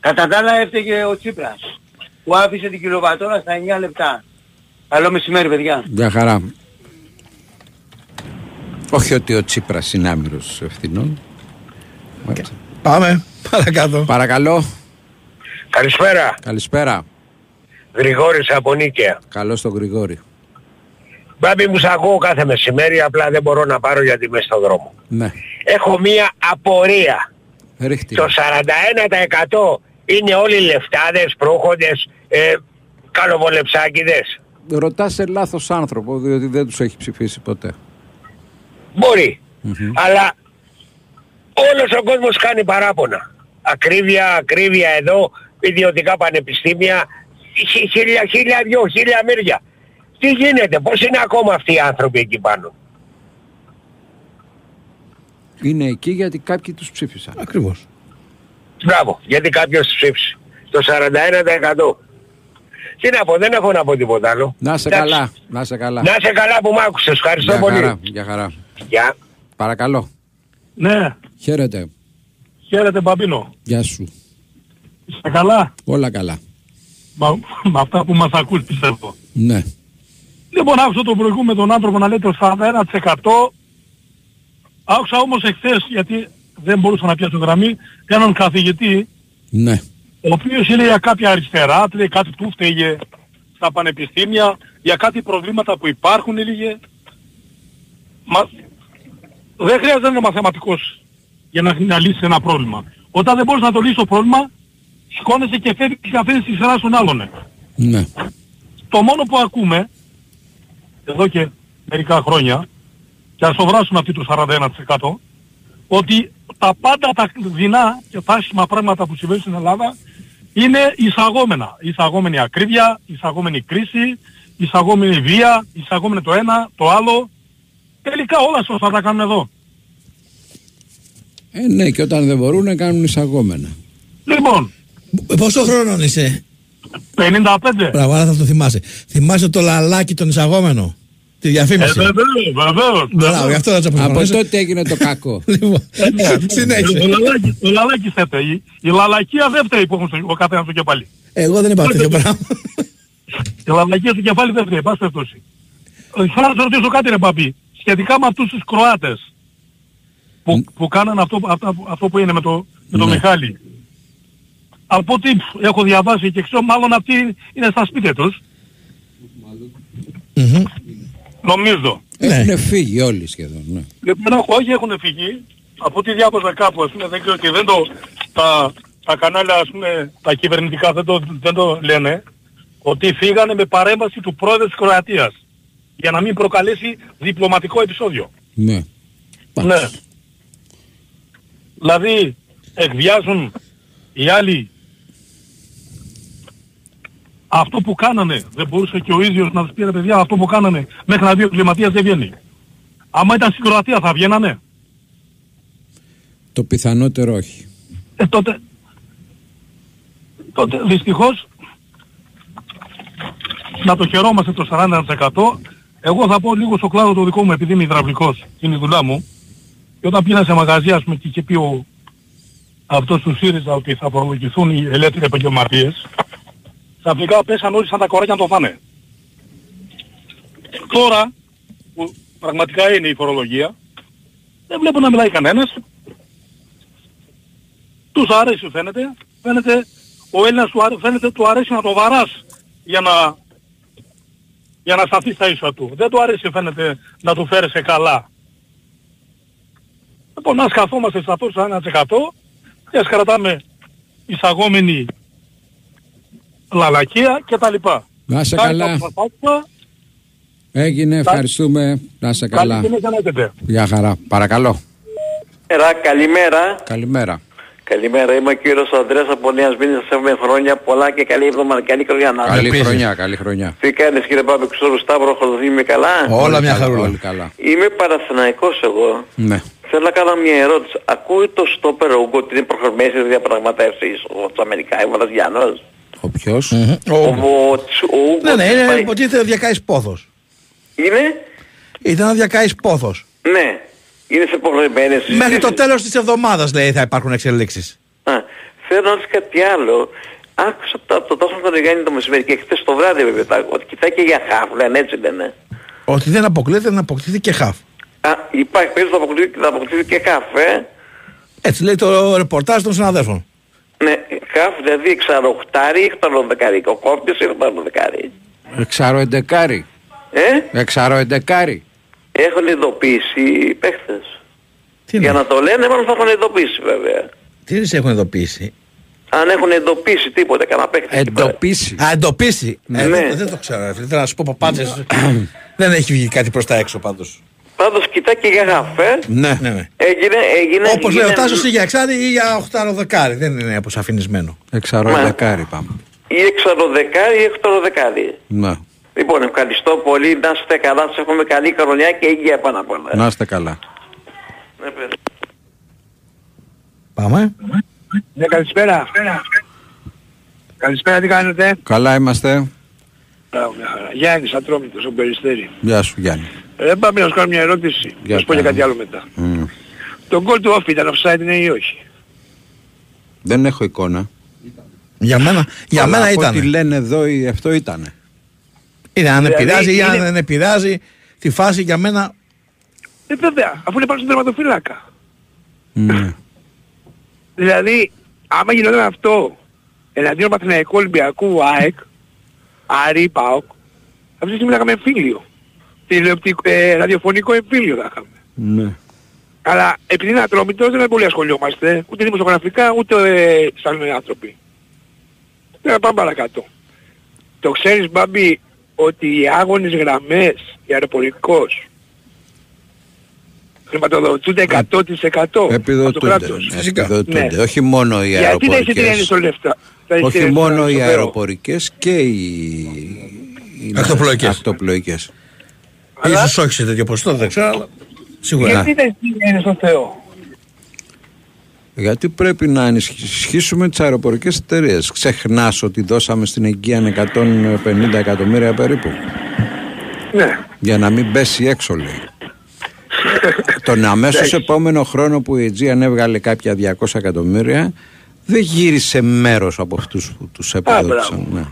Κατά τα άλλα έφταιγε ο Τσίπρας που άφησε την κιλοβατόρα στα 9 λεπτά. Καλό μεσημέρι παιδιά. Για χαρά. Όχι ότι ο Τσίπρας είναι άμυρος ευθυνών. Πάμε. Παρακάτω. Παρακαλώ. Καλησπέρα. Καλησπέρα. Γρηγόρης από Νίκαια. Καλώς τον Γρηγόρη. Μπάμπη μου σ' ακούω κάθε μεσημέρι, απλά δεν μπορώ να πάρω γιατί είμαι στον δρόμο. Ναι. Έχω μία απορία. Ρίχτη. Το 41% είναι όλοι λεφτάδες, προύχοντες, ε, καλοβολεψάκιδες. Ρωτάς σε λάθος άνθρωπο, διότι δεν τους έχει ψηφίσει ποτέ. Μπορεί. Αλλά όλος ο κόσμος κάνει παράπονα. Ακρίβεια, ακρίβεια εδώ, ιδιωτικά πανεπιστήμια, χι- χίλια, χίλια, δυο, χίλια μέρια. Τι γίνεται, πώς είναι ακόμα αυτοί οι άνθρωποι εκεί πάνω; Είναι εκεί γιατί κάποιοι τους ψήφισαν. Ακριβώς. Μπράβο, γιατί κάποιος τους ψήφισε. Το 41%. Τι να πω, δεν έχω να πω τίποτα άλλο. Να σε Εντάξει. καλά, να σε καλά. Να σε καλά που μ' άκουσες. Ευχαριστώ Για πολύ. χαρά, για χαρά. Γεια. Παρακαλώ. Ναι, Χαίρετε. χαίρετε Μπαμπίνο. Γεια σου. Είστε καλά; Όλα καλά. Μα- Με αυτά που μας ακούς πιστεύω. Ναι. Λοιπόν, άκουσα τον προηγούμενο τον άνθρωπο να λέει το 41%. Άκουσα όμως εχθές, γιατί δεν μπορούσα να πιάσω γραμμή, έναν καθηγητή, Ναι. ο οποίος είναι για κάποια αριστερά, λέει κάτι του φταίγε στα πανεπιστήμια, για κάτι προβλήματα που υπάρχουν έλεγε. Μα δεν χρειάζεται να είναι μαθηματικός για να, να λύσει ένα πρόβλημα. Όταν δεν μπορείς να το λύσεις το πρόβλημα, σηκώνεσαι και φεύγεις και αφήνεις τη σειρά στον άλλον. Ναι. Το μόνο που ακούμε εδώ και μερικά χρόνια και ας το βράσουμε αυτή το 41% ότι τα πάντα τα δεινά και τα άσχημα πράγματα που συμβαίνουν στην Ελλάδα είναι εισαγόμενα. Εισαγόμενη ακρίβεια, εισαγόμενη κρίση, εισαγόμενη βία, εισαγόμενη το ένα, το άλλο. Τελικά όλα σωστά τα κάνουν εδώ. Ε, ναι, και όταν δεν μπορούν να κάνουν εισαγόμενα. Λοιπόν, Πόσο χρόνο είσαι, 55. Μπράβο, άρα θα το θυμάσαι. Θυμάσαι το λαλάκι τον εισαγόμενο. Τη Ε, διαφήμιση. βεβαίως, βεβαίως. Μπράβο, γι' αυτό θα Από τσαπονίσω. τότε έγινε το κακό. Λοιπόν, Το συνέχισε. λαλάκι, το λαλάκι θέτε. Η, η λαλακία δεν φταίει που έχουν στο- ο καθένας στο κεφάλι. Εγώ δεν είπα τέτοιο πράγμα. Η λαλακία στο κεφάλι δεν φταίει, πάση περιπτώσει. Ε, Θέλω να σε ρωτήσω κάτι ρε Παπί, σχετικά με αυτούς τους Κροάτες που, που κάνανε αυτό, αυτό, αυτό που είναι με το, με το Ναι. Μιχάλη. Από ό,τι έχω διαβάσει και ξέρω, μάλλον αυτοί είναι στα σπίτια τους, Μμμ. νομίζω. Έχουν φύγει όλοι σχεδόν. Ναι. Λοιπόν, όχι, όχι έχουν φύγει. Από ό,τι διάβαζα κάπου, ας πούμε, δεν ξέρω και δεν το, τα, τα κανάλια, ας πούμε, τα κυβερνητικά δεν το, δεν το λένε, ότι φύγανε με παρέμβαση του πρόεδρου της Κροατίας για να μην προκαλέσει διπλωματικό επεισόδιο. ναι. Ναι. Δηλαδή, εκβιάζουν οι άλλοι αυτό που κάνανε. Δεν μπορούσε και ο ίδιος να τους πει ρε παιδιά αυτό που κάνανε μέχρι να βγει ο κλιματίας δεν βγαίνει. Άμα ήταν στην Κροατία θα βγαίνανε. Το πιθανότερο όχι. Ε, τότε, τότε δυστυχώς να το χαιρόμαστε το 40%. Εγώ θα πω λίγο στο κλάδο το δικό μου επειδή είμαι υδραυλικός, είναι η δουλειά μου. Και όταν πήγα σε μαγαζί ας πούμε και είχε πει ο, αυτός του ΣΥΡΙΖΑ ότι θα προλογηθούν οι ελεύθεροι επαγγελματίες, ξαφνικά πέσαν όλοι σαν τα κοράκια να το φάνε. Τώρα, που πραγματικά είναι η φορολογία, δεν βλέπω να μιλάει κανένας, τους αρέσει φαίνεται, φαίνεται ο Έλληνας του, αρέ- φαίνεται του αρέσει να το βαράς για να, για να σταθεί στα ίσα του. Δεν του αρέσει φαίνεται να του φέρεσαι καλά. Λοιπόν, ας καθόμαστε σε αυτό το 1% και ας κρατάμε εισαγόμενη λαλακία και τα λοιπά. Να σε Κάτι καλά. που σας άκουσα, Έγινε, ευχαριστούμε. Να σε καλή καλά. συνέχεια να έχετε. Γεια χαρά. Παρακαλώ. Καλημέρα, καλημέρα. Καλημέρα. Καλημέρα, είμαι ο κύριος Ανδρέας από Νέας Μήνης, σας εύχομαι χρόνια πολλά και καλή εβδομάδα, καλή χρονιά να Καλή έχετε. χρονιά, καλή χρονιά. Τι κάνεις κύριε Πάπη Ξόρου Σταύρο, χορδοθύμη καλά; Όλα μια καλά, χαρούλα. Όλοι καλά. Είμαι Παραθυναϊκός εγώ. Ναι. Θέλω να κάνω μια ερώτηση. Ακούει το στόπερ Ούγκο ότι είναι προχωρημένες οι διαπραγματεύσεις ο της Αμερικά, ο Βραζιάνος. Ο ποιος; Ο, ο, Τσ- ο Ούγκο Ναι, ναι, της είναι πάει- υποτίθεται διακάης πόθος. είναι, Ήταν ένα διακάης πόθος. ναι, είναι σε προχωρημένες Μέχρι το συζητήσεις. τέλος της εβδομάδας λέει θα υπάρχουν εξελίξεις. Α, θέλω να ρωτήσω κάτι άλλο. Άκουσα από το, από το Τάσο τον Ριγάνη το μεσημέρι και χθες το βράδυ βέβαια τα άκουγα, ότι κοιτάει και για χάφ, λένε έτσι λένε. Ότι δεν αποκλείεται να αποκτηθεί και χαφ. Α, υπάρχει περίπτωση να αποκτηθεί, να αποκτηθεί και χάφ, ε; Έτσι λέει το ρεπορτάζ των συναδέλφων. Ναι, χάφ δηλαδή εξαροχτάρι ή χταροδεκάρι. Ο κόπτης ή χταροδεκάρι. Εξάρο εντεκάρι. Ε, Εξάρο εντεκάρι. Έχουν ειδοποιήσει οι παίχτες. Τι Για είναι, να το λένε, μάλλον θα έχουν ειδοποιήσει βέβαια. τι είναι έχουν ειδοποιήσει; Αν έχουν εντοπίσει τίποτα, κανένα παίχτη. Εντοπίσει. Α, εντοπίσει. Ε, Ναι. δεν, δεν το ξέρω. ρε φίλε. Θέλω να σου πω παπάντζες. δεν έχει βγει κάτι προς τα έξω πάντως. Πάντως κοιτά και για γαφέ. Ναι. ναι, ναι. Έγινε, έγινε, Όπως έγινε- λέει ο Τάσος ή για εξάρι ή για οχτάρο δεκάρι. Δεν είναι αποσαφηνισμένο. Εξαρό Μα. δεκάρι πάμε. ή εξαροδεκάρι ή εκτοροδεκάρι. Ναι. Λοιπόν, ευχαριστώ πολύ. Να είστε καλά. Σας έχουμε καλή χρονιά και υγεία πάνω απ' όλα. Να είστε καλά. Ναι, παιδιά. Πάμε. Ναι, καλησπέρα. Καλησπέρα, τι κάνετε; Καλά είμαστε. Μπράβο, μια χαρά. Γιάννης Ατρόμητος, ο Περιστέρη. Γεια σου Γιάννη. Ε, πάμε να σου κάνω μια ερώτηση. Για Να σου πω για κάνε. κάτι άλλο μετά. Μμ. Το γκολ του off ήταν offside ναι ή όχι; Δεν έχω εικόνα. Για μένα, για Αλλά μένα από ήταν. Ό,τι λένε εδώ ε, αυτό ήταν. Είναι αν Δηλαδή, επηρεάζει ή αν είναι- δεν επηρεάζει τη φάση για μένα. Ε, βέβαια, αφού είναι πάνω στον τερματοφύλακα. Ναι. Δηλαδή, άμα γινόταν αυτό εναντίον Παθηναϊκού Ολυμπιακού ΑΕΚ, Άρη, ΠΑΟΚ, αυτή τη στιγμή θα είχαμε εμφύλιο. Τηλεοπτικό, ε, ραδιοφωνικό εμφύλιο θα είχαμε. Ναι. Αλλά επειδή είναι ατρόμητος δεν πολύ ασχολιόμαστε, ούτε δημοσιογραφικά ούτε ε, σαν άνθρωποι. Τώρα πάμε παρακάτω. Το ξέρεις Μπάμπη ότι οι άγονες γραμμές, οι αεροπορικός, χρηματοδοτούνται 100% από το Επιδοτούνται. κράτος. ναι, επιδοτούνται. Όχι μόνο οι Γιατί τα εισιτήρια είναι αεροπορικές. στο λεφτά. τα Όχι εισιτήρια μόνο στο οι Θεό. αεροπορικές και οι... οι Ακτοπλοϊκές. ακτοπλοϊκές. Ίσως όχι σε τέτοιο ποσοστό, δεν ξέρω, αλλά σίγουρα. Γιατί τα εισιτήρια είναι στο Θεό; Γιατί πρέπει να ενισχύσουμε τις αεροπορικές εταιρείες. Ξεχνάς ότι δώσαμε στην Αιγύαν 150 εκατομμύρια περίπου. Ναι. Για να μην πέσει έξω λέει. Τον αμέσως επόμενο χρόνο που η Aegean έβγαλε κάποια 200 εκατομμύρια δεν γύρισε μέρος από αυτούς που τους επιδότησαν. Ναι.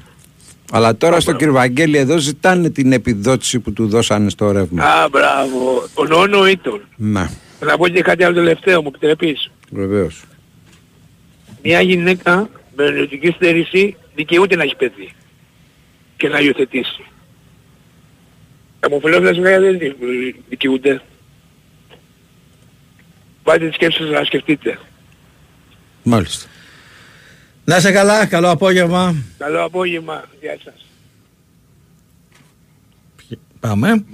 Αλλά τώρα στο κύριο Βαγγέλη εδώ ζητάνε την επιδότηση που του δώσανε στο ρεύμα. Α, μπράβο. Ο Νόνο Ήτον. Ναι, Να πω και κάτι άλλο τελευταίο, μου επιτρέπεις; βεβαίως. Μια γυναίκα με ενεργητική στέρηση δικαιούται να έχει παιδί και να υιοθετήσει. Τα μοφιλόφιλα ζευγάρια δεν δι- δικαιούνται. Βάλτε τις σκέψεις σας να σκεφτείτε. Μάλιστα. Να είσαι καλά, καλό απόγευμα. Καλό απόγευμα. Γεια σας. Πάμε.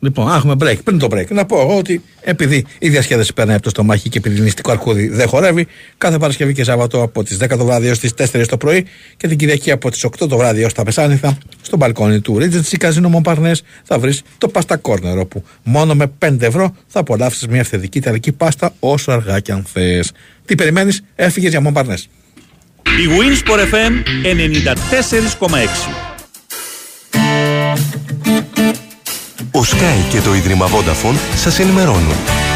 Λοιπόν, έχουμε break. Πριν το break, να πω εγώ ότι επειδή η διασκέδαση περνάει από το στομάχι και επειδή η νηστικό αρκούδι δεν χορεύει, κάθε Παρασκευή και Σάββατο από τις 10 το βράδυ έως τις 4 το πρωί και την Κυριακή από τις 8 το βράδυ έως τα μεσάνυχτα στο μπαλκόνι του Regency Casino Montparnasse θα βρεις το Pasta Corner όπου μόνο με 5 ευρώ θα απολαύσεις μια αυθεντική ιταλική πάστα όσο αργά και αν θες. Τι περιμένεις, έφυγες για Montparnasse. Η Winsport FM 94,6 Ο Sky και το Ίδρυμα Vodafone σας ενημερώνουν.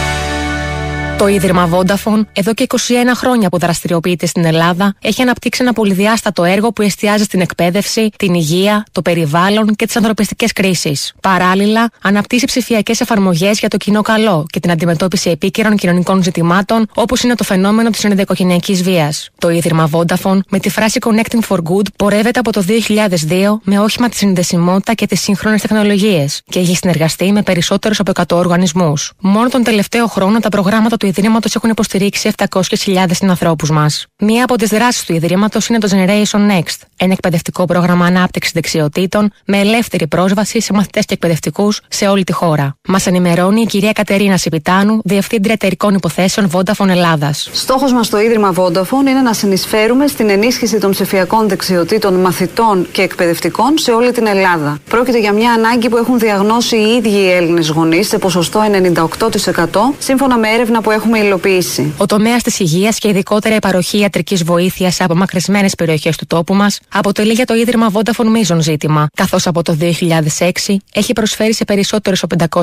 Το Ίδρυμα Vodafone, εδώ και 21 χρόνια που δραστηριοποιείται στην Ελλάδα, έχει αναπτύξει ένα πολυδιάστατο έργο που εστιάζει στην εκπαίδευση, την υγεία, το περιβάλλον και τις ανθρωπιστικές κρίσεις. Παράλληλα, αναπτύσσει ψηφιακές εφαρμογές για το κοινό καλό και την αντιμετώπιση επίκαιρων κοινωνικών ζητημάτων, όπως είναι το φαινόμενο της ενδοοικογενειακής βίας. Το Ίδρυμα Vodafone, με τη φράση Connecting for Good, πορεύεται από το 2002 με όχημα τη συνδεσιμότητα και τις σύγχρονες τεχνολογίες και έχει συνεργαστεί με περισσότερους από 100 οργανισμούς. Μόνο τον τελευταίο χρόνο τα προγράμματα του Ιδρύματος έχουν υποστηρίξει 700.000 συνανθρώπους μας. Μία από τις δράσεις του Ιδρύματος είναι το Generation Next, ένα εκπαιδευτικό πρόγραμμα ανάπτυξης δεξιοτήτων με ελεύθερη πρόσβαση σε μαθητές και εκπαιδευτικούς σε όλη τη χώρα. Μας ενημερώνει η κυρία Κατερίνα Σιπιτάνου, Διευθύντρια Εταιρικών Υποθέσεων Vodafone Ελλάδας. Στόχος μας στο Ίδρυμα Vodafone είναι να συνεισφέρουμε στην ενίσχυση των ψηφιακών δεξιοτήτων μαθητών και εκπαιδευτικών σε όλη την Ελλάδα. Πρόκειται για μια ανάγκη που έχουν διαγνώσει οι ίδιοι οι Έλληνες γονείς σε ποσοστό 98% σύμφωνα με έρευνα που έχουμε υλοποιήσει. Ο τομέας της υγείας και ειδικότερα η παροχή ιατρικής βοήθειας σε απομακρυσμένε περιοχές του τόπου μας αποτελεί για το Ίδρυμα Vodafone μείζον ζήτημα, καθώς από το 2006 έχει προσφέρει σε περισσότερους από 500.000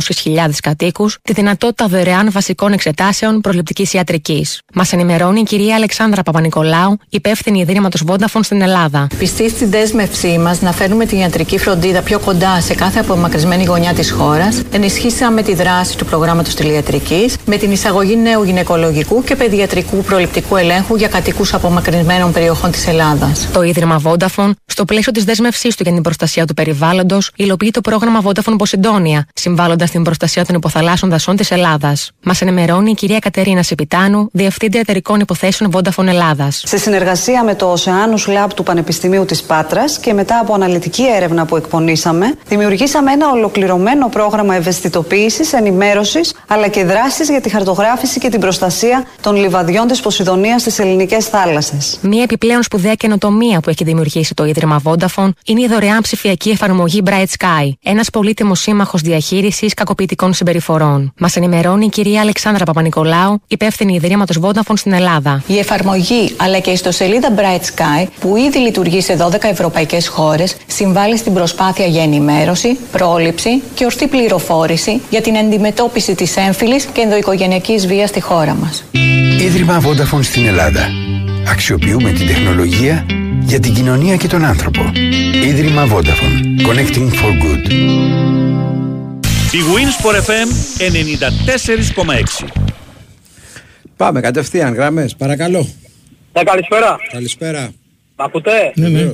κατοίκους τη δυνατότητα δωρεάν βασικών εξετάσεων προληπτικής ιατρικής. Μας ενημερώνει η κυρία Αλεξάνδρα Παπα-Νικολάου, υπεύθυνη Ιδρύματος Vodafone στην Ελλάδα. Πιστοί στην δέσμευσή μας να φέρνουμε την ιατρική φροντίδα πιο κοντά σε κάθε απομακρυσμένη γωνιά της χώρας, ενισχύσαμε τη δράση του προγράμματος τηλιατρική με την εισαγωγή νέου γυναικολογικού και παιδιατρικού προληπτικού ελέγχου για κατοικούς απομακρυσμένων περιοχών της Ελλάδας. Το Ίδρυμα Vodafone, στο πλαίσιο της δέσμευσής του για την προστασία του περιβάλλοντος, υλοποιεί το πρόγραμμα Vodafone Ποσυντόνια, συμβάλλοντας στην προστασία των υποθαλάσσων δασών της Ελλάδας. Μας ενημερώνει η κυρία Κατερίνα Σεπιτάνου, Διευθύντρια Εταιρικών Υποθέσεων Vodafone Ελλάδας. Σε συνεργασία με το Oceanus Lab του Πανεπιστημίου της Πάτρας και μετά από αναλυτική έρευνα που εκπονήσαμε, δημιουργήσαμε ένα ολοκληρωμένο πρόγραμμα ευαισθητοποίησης, ενημέρωσης αλλά και δράσης για τη χαρτογράφηση και την προστασία των λιβαδιών της Ποσειδονίας στις ελληνικές θάλασσες. Μία επιπλέον σπουδαία καινοτομία που έχει δημιουργήσει το Ίδρυμα Vodafone είναι η δωρεάν ψηφιακή εφαρμογή Bright Sky, ένας πολύτιμος σύμμαχος διαχείρισης κακοποιητικών συμπεριφορών. Μας ενημερώνει η κυρία Αλεξάνδρα Παπα-Νικολάου, υπεύθυνη Ιδρύματος Vodafone στην Ελλάδα. Η εφαρμογή αλλά και η ιστοσελίδα Bright Sky, που ήδη λειτουργεί σε 12 ευρωπαϊκές χώρες, συμβάλλει στην προσπάθεια για ενημέρωση, πρόληψη και ορθή πληροφόρηση για την αντιμετώπιση της έμφυλης και ενδοοικογενειακής βίας στη χώρα μας. Ίδρυμα Vodafone στην Ελλάδα. Αξιοποιούμε την τεχνολογία για την κοινωνία και τον άνθρωπο. Ίδρυμα Vodafone. Connecting for Good. Η Winsport FM 94,6. Πάμε κατευθείαν γραμμές, παρακαλώ. Ναι, καλησπέρα. Καλησπέρα. Μ' ακούτε; Ναι, ναι.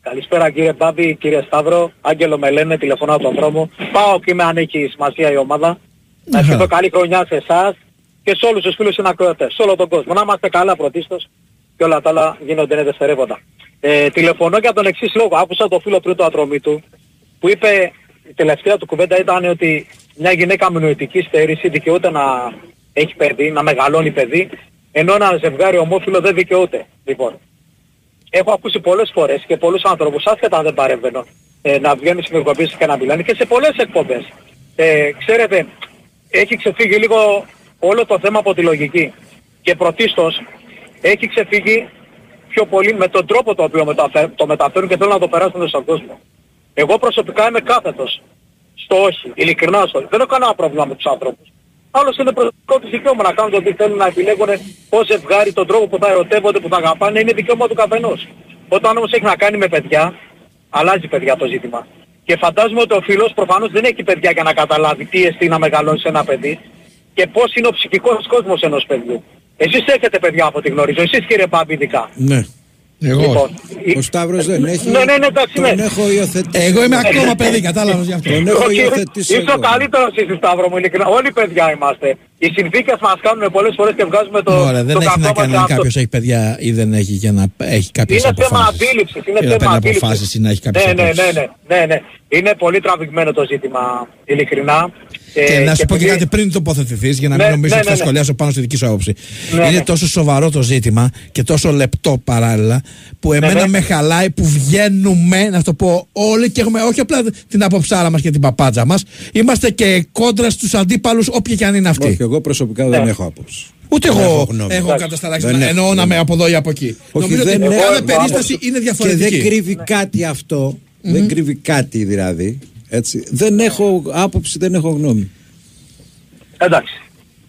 Καλησπέρα κύριε Μπάμπη, κύριε Σταύρο. Άγγελο με λένε, τηλεφωνάω από τον δρόμο. Πάω και με αν έχει σημασία η ομάδα. Να ευχηθώ καλή χρονιά σε εσάς και σε όλους τους φίλους συνακροατές, σε όλο τον κόσμο. Να είμαστε καλά πρωτίστως και όλα τα άλλα γίνονται είναι δευτερεύοντα. Ε, τηλεφωνώ για τον εξής λόγο. Άκουσα το φίλο πριν το ατρωμί του που είπε η τελευταία του κουβέντα ήταν ότι μια γυναίκα με νοητική στέρηση δικαιούται να έχει παιδί, να μεγαλώνει παιδί, ενώ ένα ζευγάρι ομόφυλο δεν δικαιούται. Λοιπόν, έχω ακούσει πολλές φορές και πολλούς άνθρωπους, άσχετα αν δεν παρέμβαίνω, ε, να βγαίνουν στις εκπομπές και να μιλάνε και σε πολλές εκπομπές. Ε, ξέρετε, έχει ξεφύγει λίγο όλο το θέμα από τη λογική. Και πρωτίστως έχει ξεφύγει πιο πολύ με τον τρόπο το οποίο μεταφε- το μεταφέρουν και θέλουν να το περάσουν στον κόσμο. Εγώ προσωπικά είμαι κάθετος στο όχι, ειλικρινά στο όχι. Δεν έχω κανένα πρόβλημα με τους άνθρωπους. Άλλος είναι προσωπικό τους δικαίωμα να κάνουν το τι θέλουν να επιλέγουν ως ζευγάρι τον τρόπο που θα ερωτεύονται, που θα αγαπάνε, είναι δικαίωμα του καθενός. Όταν όμως έχει να κάνει με παιδιά, αλλάζει παιδιά το ζήτημα. Και φαντάζομαι ότι ο φίλος προφανώς δεν έχει παιδιά για να καταλάβει τι εστί να μεγαλώσει ένα παιδί και πώς είναι ο ψυχικός κόσμος ενός παιδιού. Εσείς έχετε παιδιά από ό,τι γνωρίζω, εσείς κύριε Πάμπη ειδικά. Ναι. Εγώ. Λοιπόν, Ο Σταύρος δεν έχει. Ναι, ναι, ναι, εντάξει, ναι. Τον έχω υιοθετήσει. Εγώ είμαι ακόμα παιδί, κατάλαβες γι' αυτό. Τον έχω Όχι, υιοθετήσει Είσαι ο εγώ. καλύτερος εσύ Σταύρο μου, ειλικρινά. Όλοι παιδιά είμαστε. Οι συνθήκες μας κάνουν πολλές φορές και βγάζουμε το, Ωραία, δεν το έχει να κακό κάνει μας αν αυτό. κάποιο έχει παιδιά ή δεν έχει για να έχει κάποιες Είναι θέμα αποφάσεις. αντίληψης, είναι Ή να θέμα παίρνει αντίληψης. αποφάσεις ή να έχει κάποιες Ναι, ναι, ναι, ναι, ναι, ναι. Είναι πολύ τραβηγμένο το ζήτημα, ειλικρινά. Ε, Και να σου πω και επειδή- κάτι πριν τοποθετηθείς, για να μην Ναι, νομίζω ναι, ότι θα ναι, ναι. σχολιάσω πάνω στη δική σου άποψη. Ναι, είναι ναι. τόσο σοβαρό το ζήτημα και τόσο λεπτό παράλληλα που Ναι, εμένα ναι. με χαλάει που βγαίνουμε, να σου το πω, όλοι και έχουμε όχι απλά την αποψάρα μας και την παπάτζα μας, είμαστε και κόντρα στους αντίπαλους, όποιοι και αν είναι αυτοί. Όχι, εγώ προσωπικά δεν έχω άποψη. Ούτε Δεν εγώ έχω γνώμη. έχω Εντάξει. κατασταλάξει Δεν να έχω εννοώ να γνώμη. με από εδώ ή από εκεί. Όχι, Νομίζω δεν ότι έχω κάθε άποψη. περίσταση είναι Και διαφορετική. δεν κρύβει κάτι αυτό. Δεν κρύβει κάτι δηλαδή. Έτσι. Δεν έχω άποψη, δεν έχω γνώμη. Εντάξει.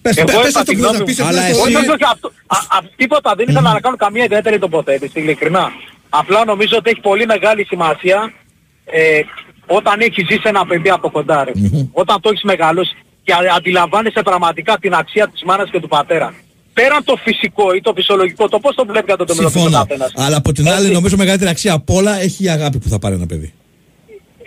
Πες- Εγώ πες είπα αυτό τη που γνώμη θα μου. πεις, Αλλά απλά εσύ- Όχι, το- όχι, όχι, αυτό- α- α- τίποτα, δεν ήθελα να κάνω καμία ιδιαίτερη τοποθέτηση, ειλικρινά. Απλά νομίζω ότι έχει πολύ μεγάλη σημασία ε, όταν έχει ζήσει ένα παιδί από κοντά, ρε. Όταν το έχεις μεγαλώσει και α- αντιλαμβάνεσαι πραγματικά την αξία της μάνας και του πατέρα. Πέραν το φυσικό ή το φυσιολογικό, το πώς το βλέπεις κατά το αντιμετωπίζει ο Συμφωνώ. καθένας. Αλλά από την άλλη, Έτσι. νομίζω μεγαλύτερη αξία απ' όλα έχει η αγάπη που θα πάρει ένα παιδί.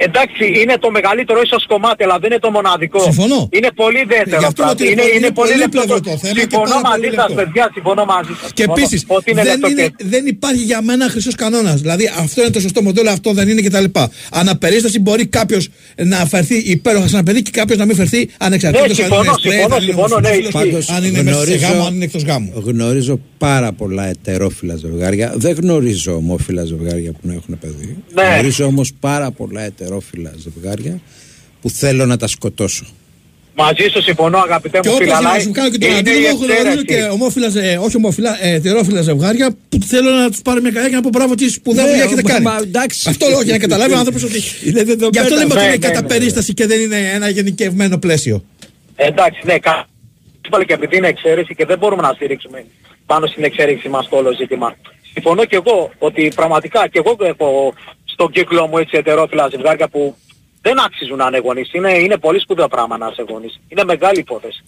Εντάξει, είναι το μεγαλύτερο ίσως κομμάτι, αλλά δεν είναι το μοναδικό. Συμφωνώ. Είναι πολύ ιδιαίτερο. Γι' αυτό πράγμα. λέω ότι είναι, είναι είναι πολύ λεπτό. πολύπλευρο το θέμα και Συμφωνώ πάρα πολύ μαζί σας, λεπτό. παιδιά, συμφωνώ μαζί σας. Και Συμφωνώ. επίσης Ότι είναι δεν, λεπτό είναι, και- δεν υπάρχει για μένα χρυσός κανόνας. Δηλαδή αυτό είναι το σωστό μοντέλο, αυτό δεν είναι κτλ. Αναπερίσταση μπορεί κάποιος να φερθεί υπέροχα σε ένα παιδί και κάποιος να μην φερθεί ανεξαρτήτως Ναι, συμφωνώ, συμφωνώ, συμφωνώ, ναι, ισχύει. αν είναι μέσα σε γάμο, αν είναι εκτός γάμου. γνωρίζω πάρα πολλά ετερόφιλα ζευγάρια. Δεν γνωρίζω ομόφυλα ζευγάρια που να έχουν παιδί. Ναι. Γνωρίζω όμως πάρα πολλά ετερόφιλα ζευγάρια που θέλω να τα σκοτώσω. Μαζί σου συμφωνώ αγαπητέ Και μου όπω φίλα. για αλλά να σου κάνω και τον είναι η αντίλογο, γνωρίζω εξαίρεση. και ομόφυλα, ε, όχι ομόφυλα, ε, ετερόφυλα ζευγάρια που θέλω να τους πάρω μια καρδιά και να πω μπράβο τι σπουδαία Ναι, δουλειά έχετε μα- κάνει. μα, εντάξει. Αυτό λέω για να καταλάβει ο άνθρωπος ότι. Είναι δεδομένο. Γι' αυτό λέμε ότι Ναι, είναι ναι, κατά ναι, περίσταση και δεν είναι ένα γενικευμένο πλαίσιο. Εντάξει, ναι, κα... Είπα και επειδή είναι εξαίρεση και δεν μπορούμε να στηρίξουμε πάνω στην εξαίρεση μας το όλο ζήτημα. Συμφωνώ και εγώ ότι πραγματικά και εγώ έχω στον κύκλο μου έτσι ετερόφιλα ζευγάρια που δεν άξιζουν να είναι γονείς. Είναι, είναι πολύ σπουδαίο πράγμα να είσαι γονείς. Είναι μεγάλη υπόθεση.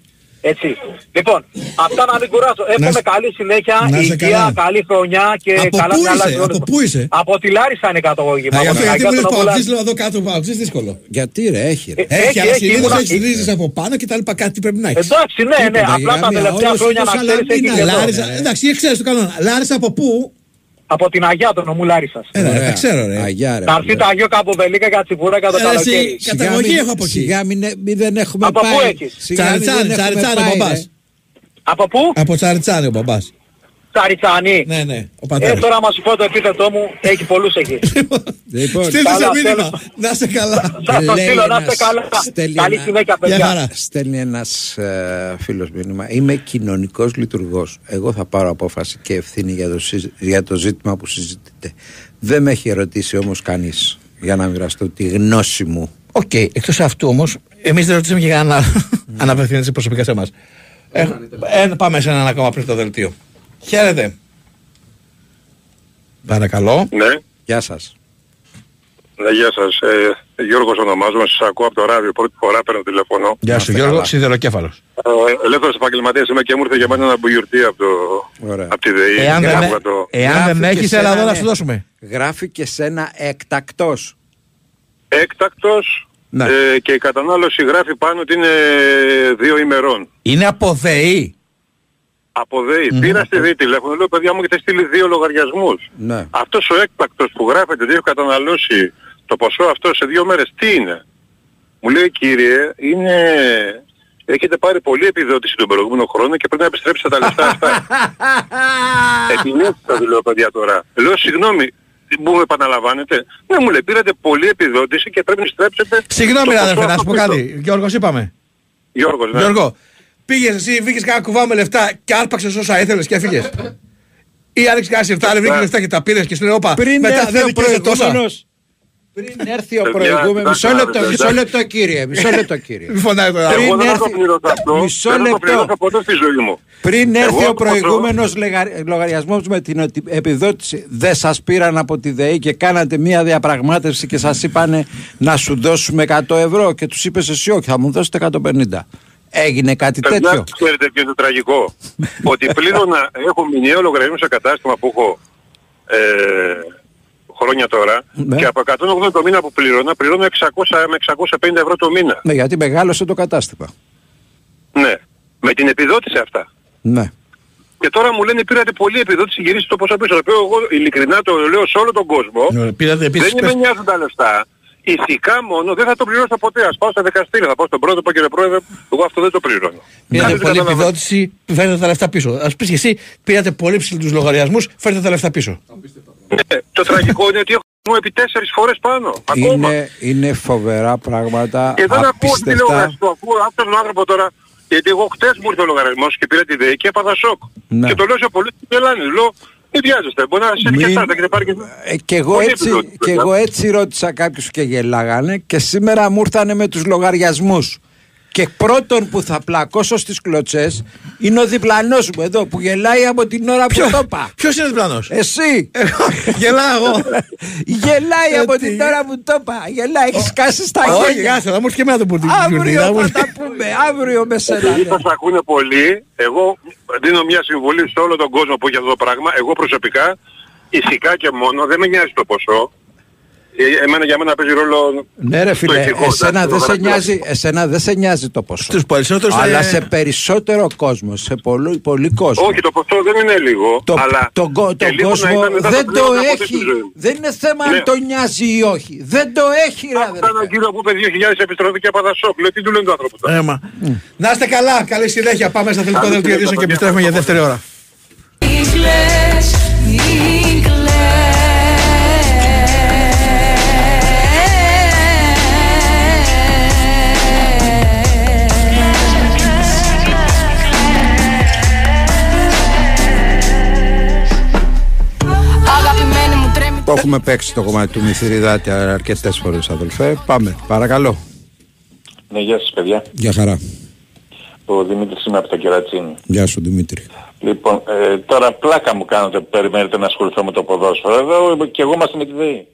Έτσι. Λοιπόν, αυτά να μην κουράσω. Εύχομαι σε- καλή συνέχεια, Να σε υγεία, καλά. καλή χρονιά και Από καλά πού μυαλά είσαι, σε όλους από μας. πού είσαι; Από τη Λάρισα είναι καταγωγή μου. Α, από αυτό την γιατί Αγία μου λες των παοξής, Απολών. λέω εδώ κάτω παοξής, δύσκολο. Γιατί ρε, έχει ρε. Ε, Έχει, αλλά έχει, συνήθως ήμουνα- έχεις ρίζες από πάνω και τα λοιπά. Κάτι πρέπει να έχεις. Εντάξει, ναι, ναι. Τίποτα, Απλά τα γάμια, τελευταία όλος χρόνια να όπως ξέρεις έχεις Σαλαμίνα, και εδώ. Λάρισα. Εντάξει, ξέρεις το κανόνα. Λάρισα από πού; Από την Αγία των νομού Λάρισας. Ε, ρε, τα ξέρω ρε. Αγιά ρε. Να έρθει το Αγίο Καποβελίκα για τσιμπούρα κατά το Ε, καλοκαίρι. εσύ, καταγωγή έχω από εκεί. Σιγά μην, μην δεν έχουμε Από πάει. πού έχεις; Σιγά μην Τσαριτσάνι, δεν έχουμε τσαριτσάνι ο πάει, μπαμπάς. ρε. Από πού; Από Τσαριτσάνι ο μπαμπάς. Τσαριτσάνι. Ναι, ναι, ο Ε, πατέρας. τώρα μας σου πω το επίθετό μου, έχει πολλούς εκεί. Λοιπόν, Στείλτε Καλά, σε μήνυμα. τέλος. Να είσαι καλά. Σας το Λέει στείλω, να είστε ένας- καλά. στέλνει Καλή ένα- συνέχεια, Γεια παιδιά. χαρά. Στέλνει ένας ε, φίλος μήνυμα. Είμαι κοινωνικός λειτουργός. Εγώ θα πάρω απόφαση και ευθύνη για το, συζ- για το ζήτημα που συζητείτε. Δεν με έχει ερωτήσει όμως κανείς για να μοιραστώ τη γνώση μου. Οκ, εκτός αυτού όμως, εμείς δεν ρωτήσαμε και κανένα άλλο. Αν απευθύνεται προσωπικά σε εμάς. Ε, ε, πάμε σε έναν ακόμα πριν το δελτίο. Χαίρετε. Παρακαλώ. Ναι, Γεια σας. ναι, γεια σας. Ε, Γιώργος ονομάζομαι, σας ακούω από το ράδιο, πρώτη φορά παίρνω τηλέφωνο. Γεια σου είστε Γιώργο, καλά. σιδεροκέφαλος. Ε, ελεύθερος επαγγελματίας είμαι και μου ήρθε για μένα ένα μπουγιουρτή από, το, Ωραία. από τη ΔΕΗ. Εάν Και δεν, άκουγα το... εάν Γράφει δεν και έχεις, σε έλα ένα, εδώ να ναι. σου δώσουμε. Γράφει και σε ένα εκτακτός. Έκτακτος Ναι. ε, και η κατανάλωση γράφει πάνω ότι είναι δύο ημερών. Είναι από ΔΕΗ; Από ΔΕΗ. Πήρα στη ΔΕΗ τηλέφωνο, λέω παιδιά μου έχετε στείλει δύο λογαριασμούς. Ναι. Αυτός ο έκτακτος που γράφεται ότι έχω καταναλώσει το ποσό αυτό σε δύο μέρες, τι είναι; Μου λέει κύριε, είναι... Έχετε πάρει πολλή επιδότηση τον προηγούμενο χρόνο και πρέπει να επιστρέψετε τα λεφτά αυτά. Επιλέξτε το λέω παιδιά τώρα. Λέω συγγνώμη, μου με επαναλαμβάνετε. Ναι μου λέει πήρατε πολλή επιδότηση και πρέπει να επιστρέψετε Συγγνώμη το ρε ποσό αδερφέ, να σου πω αυτό πίσω. κάτι. Γιώργος είπαμε. Γιώργος, ναι. Γιώργο, πήγες εσύ, βγήκες κάνα κουβά με λεφτά και άρπαξες όσα ήθελες και έφυγες. Ή άνοιξες κανένα σιρτάρι, βρήκες λεφτά και τα πήρες και σου λέει όπα, Πριν μετά έρθει δεν ο δικαιούσε τόσα. προηγούμενος. Πριν έρθει ο Παιδιά, προηγούμενος. Μισό κοιτάξτε, λεπτό, παιδιά. μισό λεπτό κύριε. Μισό λεπτό κύριε. Μη φωνάει τώρα. Εγώ δεν θα το έρθει- πληρώσω αυτό. Μισό δεν θα το λεπτό. πληρώσω ποτέ στη ζωή μου. Πριν Εγώ έρθει ο από το- προηγούμενος λεγα- λογαριασμός με την οτι- επιδότηση, δεν σας πήραν από τη ΔΕΗ και κάνατε μία διαπραγμάτευση και σας είπανε να σου δώσουμε 100 ευρώ και τους είπες εσύ όχι, θα μου δώσετε 150. Έγινε κάτι τέτοιο. Παιδιά, ξέρετε ποιο είναι το τραγικό; ότι πλήρωνα, έχω μηνιαίο λογαριασμό σε κατάστημα που έχω ε, χρόνια τώρα Ναι. και από 180 το μήνα που πλήρωνα, πληρώνω 600 με 650 ευρώ το μήνα. Ναι, γιατί μεγάλωσε το κατάστημα. Ναι. Με την επιδότηση αυτά. Ναι. Και τώρα μου λένε πήρατε πολλή επιδότηση γυρίστε το ποσό πίσω. Το οποίο εγώ ειλικρινά το λέω σε όλο τον κόσμο. Ναι, Πήρατε επίσης, δεν με νοιάζουν τα λεφτά. Ηθικά μόνο δεν θα το πληρώσω ποτέ. Ας πάω στα δικαστήρια, θα πάω στον πρώτο κύριε πρόεδρε, εγώ αυτό δεν το πληρώνω. πήρατε Κάντε πολλή καταλαβαίνετε. επιδότηση, φέρετε τα λεφτά πίσω. Ας πεις και εσύ, πήρατε πολύ ψηλούς λογαριασμούς, φέρετε τα λεφτά πίσω. Ναι, το τραγικό είναι ότι έχω μου επί τέσσερις φορές πάνω. Ακόμα. Είναι, είναι φοβερά πράγματα, Και δεν ακούω τι απίστευτα. λογαριασμό. Ακούω αυτόν τον άνθρωπο τώρα. Γιατί εγώ χτες μου ήρθε ο λογαριασμός και πήρα τη ΔΕΗ και έπαθα σοκ. Ναι. Και το λέω σε πολλούς και γελάνε. Λέω, μην βιάζεστε. Μπορεί να είστε και Μην- εσάς, έχετε πάρει και... Ε, και, εγώ Πολύ έτσι, επιδότηση, και παιδιά. εγώ έτσι ρώτησα κάποιους και γελάγανε και σήμερα μου ήρθανε με τους λογαριασμούς. Και πρώτον που θα πλακώσω στις κλωτσές είναι ο διπλανός μου εδώ που γελάει από την ώρα που το είπα. Ποιος είναι διπλανός; Εσύ. Γελάω εγώ. Γελάει από Ε, την τι- ώρα που το είπα. Γελάει, έχεις σκάσει στα Όχι, χέρια. γάσε, θα μου έρθει και εμένα το πουρτί. Αύριο θα τα πούμε, αύριο με σένα. Επειδή ναι. σας ακούνε πολύ, εγώ δίνω μια συμβουλή σε όλο τον κόσμο που έχει αυτό το πράγμα. Εγώ προσωπικά, ηθικά και μόνο, δεν με νοιάζει το ποσό. Ε, Εμένα για μένα παίζει ρόλο Ναι ρε φίλε, ηθικό, εσένα εντάξει, δεν το σε, γραφείο. νοιάζει, εσένα δεν σε νοιάζει το ποσό. Στους περισσότερους Αλλά ε, σε περισσότερο κόσμο, σε πολύ, πολύ κόσμο. Όχι, το ποσό δεν είναι λίγο, Το, αλλά τον κο- και τον λίγο να κόσμο ήταν, δεν θα δεν το πλήρωνα ποτέ έχει. στη ζωή μου. Δεν είναι θέμα Ναι. αν το νοιάζει ή όχι. Δεν το έχει ρε Άκουσα αδερφέ. έναν κύριο που είπε 2.000 επιστροφή και έπαθα σοκ. Λέω τι του λένε το άνθρωπο. τώρα; Έμα. Να είστε καλά, καλή συνέχεια. Πάμε στα τελικό Καλή δελτίο ειδήσεων και συνέχεια, επιστρέφουμε για δεύτερη ώρα. Το έχουμε παίξει το κομμάτι του Μηθυριδάτη αρκετές φορές αδελφέ. Πάμε, παρακαλώ. Ναι, γεια σας παιδιά. Γεια χαρά. Ο Δημήτρης είμαι από το Κερατσίνη. Γεια σου Δημήτρη. Λοιπόν, ε, τώρα πλάκα μου κάνετε που περιμένετε να ασχοληθώ με το ποδόσφαιρο. Εδώ και εγώ είμαστε με τη ΔΕΗ.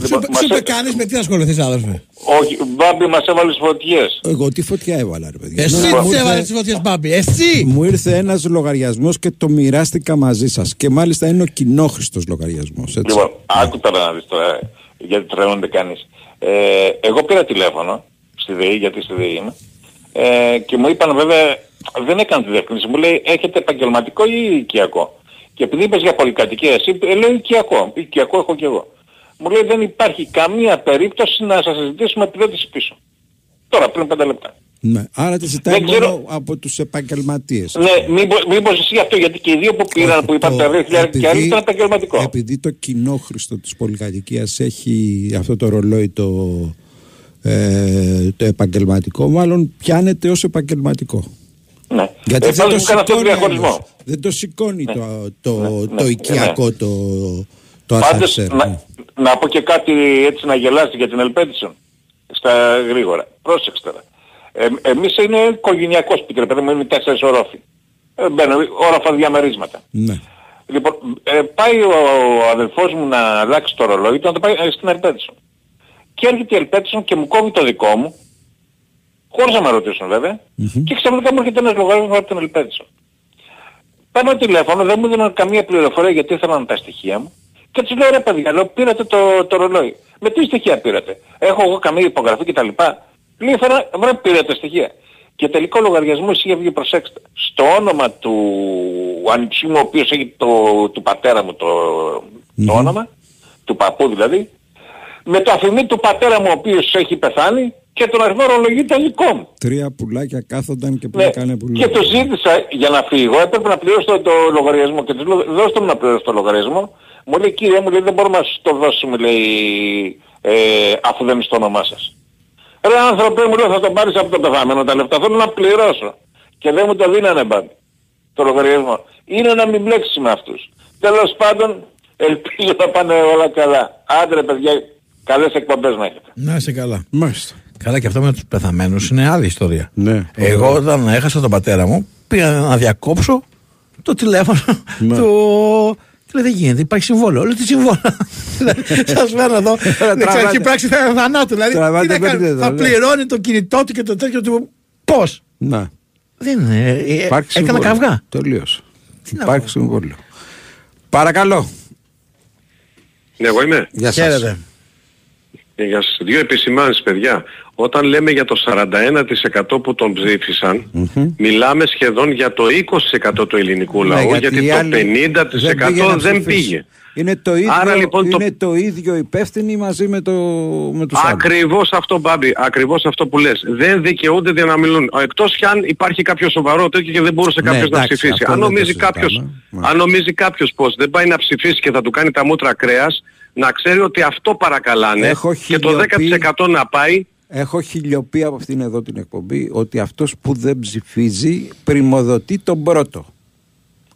Λοιπόν, Σου μας είπε έ- κανείς με τι να ασχοληθείς αδερφέ. Όχι, Μπάμπη μας έβαλες στις φωτιές. Εγώ τι φωτιά έβαλα, ρε παιδιά. Εσύ Μου τις ήρθε- έβαλες τις φωτιές Μπάμπη. Εσύ. Μου ήρθε ένας λογαριασμός και το μοιράστηκα μαζί σας. Και μάλιστα είναι ο κοινόχρηστος λογαριασμός. Λοιπόν, άκου τώρα να δεις τώρα, γιατί τρελαίνονται κανείς. Ε, εγώ πήρα τηλέφωνο στη ΔΕΗ, γιατί στη ΔΕΗ είμαι, ε, και μου είπαν βέβαια, δεν έκανε τη διευκρίνηση, μου λέει έχετε επαγγελματικό ή οικιακό; Και επειδή είπες για πολυκατοικία εσύ, ε, λέω οικιακό, οικιακό έχω και εγώ. Μου λέει δεν υπάρχει καμία περίπτωση να σας ζητήσουμε επιδότηση πίσω. Τώρα, πριν πέντε λεπτά. Ναι. Άρα τη ζητάει Δεν ξέρω- μόνο από τους επαγγελματίες. Ναι, μήπως, μήπως εσύ αυτό, γιατί και οι δύο που πήραν, που είπαν τα 2.000 και άλλοι ήταν επαγγελματικό. επειδή το κοινόχρηστο της πολυκατοικίας έχει αυτό το ρολόι το, ε, το επαγγελματικό, μάλλον πιάνεται ως επαγγελματικό. Ναι. Γιατί Ε, δεν, το πάντως μου έκανε αυτό το σηκώνει διαχωρισμό. άλλος. δεν το σηκώνει το, το, ναι, το ναι, οικιακό το, το Πάντως, ασανσέρ. ναι. να, να πω και κάτι έτσι να γελάσει για την Ελπέτησον. Στα γρήγορα. Πρόσεξτε τώρα. Ε, εμείς είναι οικογενειακός σπίτι, ρε παιδί μου, είναι τέσσερις ορόφοι. Ε, μπαίνουν όροφα διαμερίσματα. Ναι. Λοιπόν, ε, πάει ο, ο αδελφός μου να αλλάξει το ρολόι του να το πάει ε, στην Ελπέτησον. Και έρχεται η Ελπέτησον και μου κόβει το δικό μου, χωρίς να με ρωτήσουν βέβαια, και ξαφνικά μου έρχεται ένας λογαριασμός από την Ελπέτησον. Παίρνω τηλέφωνο, δεν μου δίνουν καμία πληροφορία γιατί ήθελαν τα στοιχεία μου. Και τους λέω ρε παιδιά, λέω, πήρατε το, το ρολόι. Με τι στοιχεία πήρατε; Έχω εγώ καμία υπογραφή κτλ. Λέει φέρα, βρε πήρατε στοιχεία. Και τελικό λογαριασμό είχε βγει, προσέξτε, στο όνομα του ανιψιού μου, ο οποίος έχει το, του πατέρα μου το, το όνομα, του παππού δηλαδή, με το αφημί του πατέρα μου ο οποίος έχει πεθάνει και τον αριθμό ρολογίου ήταν δικό μου. Τρία πουλάκια κάθονταν και Ναι, πουλάκανε πουλάκια. και το ζήτησα για να φύγω, έπρεπε να πληρώσω το, το λογαριασμό και τους λέω δώστε μου να πληρώσω το λογαριασμό. Μου λέει κύριε μου λέει δεν μπορούμε να σου το δώσουμε λέει ε, αφού δεν είναι στο όνομά σας. Ρε άνθρωπε μου λέω θα τον πάρεις από το πεθαμένο τα λεφτά, θέλω να πληρώσω. Και δεν μου το δίνανε μπαμπη το λογαριασμό. Είναι να μην μπλέξεις με αυτούς. Τέλος πάντων ελπίζω να πάνε όλα καλά. Άντρε παιδιά, καλές εκπομπές να έχετε. Να είσαι καλά. Μάλιστα. Καλά και αυτό με τους πεθαμένους είναι άλλη ιστορία. Ναι. Εγώ όταν έχασα τον πατέρα μου πήγα να διακόψω το τηλέφωνο Ναι. του... Και λέει δεν γίνεται, υπάρχει συμβόλαιο. Λέω τι συμβόλαιο; Σας φέρνω εδώ. Δεξιαρχή πράξη θα θανάτου. Δηλαδή Τραβάτε τι να κάνει, πέντε θα εδώ, ναι. πληρώνει το κινητό του και το τέτοιο του. Πώς; Να. Δεν είναι. ε, Υπάρχει Έκανα συμβόλαιο. καυγά. Τελείωσε. να Υπάρχει συμβόλαιο. Παρακαλώ. Ναι, εγώ είμαι. Γεια σας. Χαίρετε. Ε, Για σας. Δύο επισημάνσεις, παιδιά. Όταν λέμε για το 41% που τον ψήφισαν, μιλάμε σχεδόν για το 20% του ελληνικού Ναι, λαού, γιατί γιατί, οι το άλλοι 50% να δεν, ψηφίσουν. πήγε. Είναι το ίδιο, Άρα, λοιπόν, το- είναι το... ίδιο υπεύθυνοι μαζί με, το, με τους άλλους. Ακριβώς αυτό, Μπάμπη, ακριβώς αυτό που λες. Δεν δικαιούνται για να μιλούν. Εκτός κι αν υπάρχει κάποιο σοβαρό τέτοιο και δεν μπορούσε Ναι, κάποιος να εντάξει, ψηφίσει. αυτό Αν δεν το νομίζει, συζητάμε. κάποιος, Ναι. αν νομίζει κάποιος πως δεν πάει να ψηφίσει και θα του κάνει τα μούτρα κρέας, να ξέρει ότι αυτό παρακαλάνε Έχω και το χιλιοπεί- 10% να πάει Έχω χιλιοπεί από αυτήν εδώ την εκπομπή ότι αυτός που δεν ψηφίζει πρημοδοτεί τον πρώτο.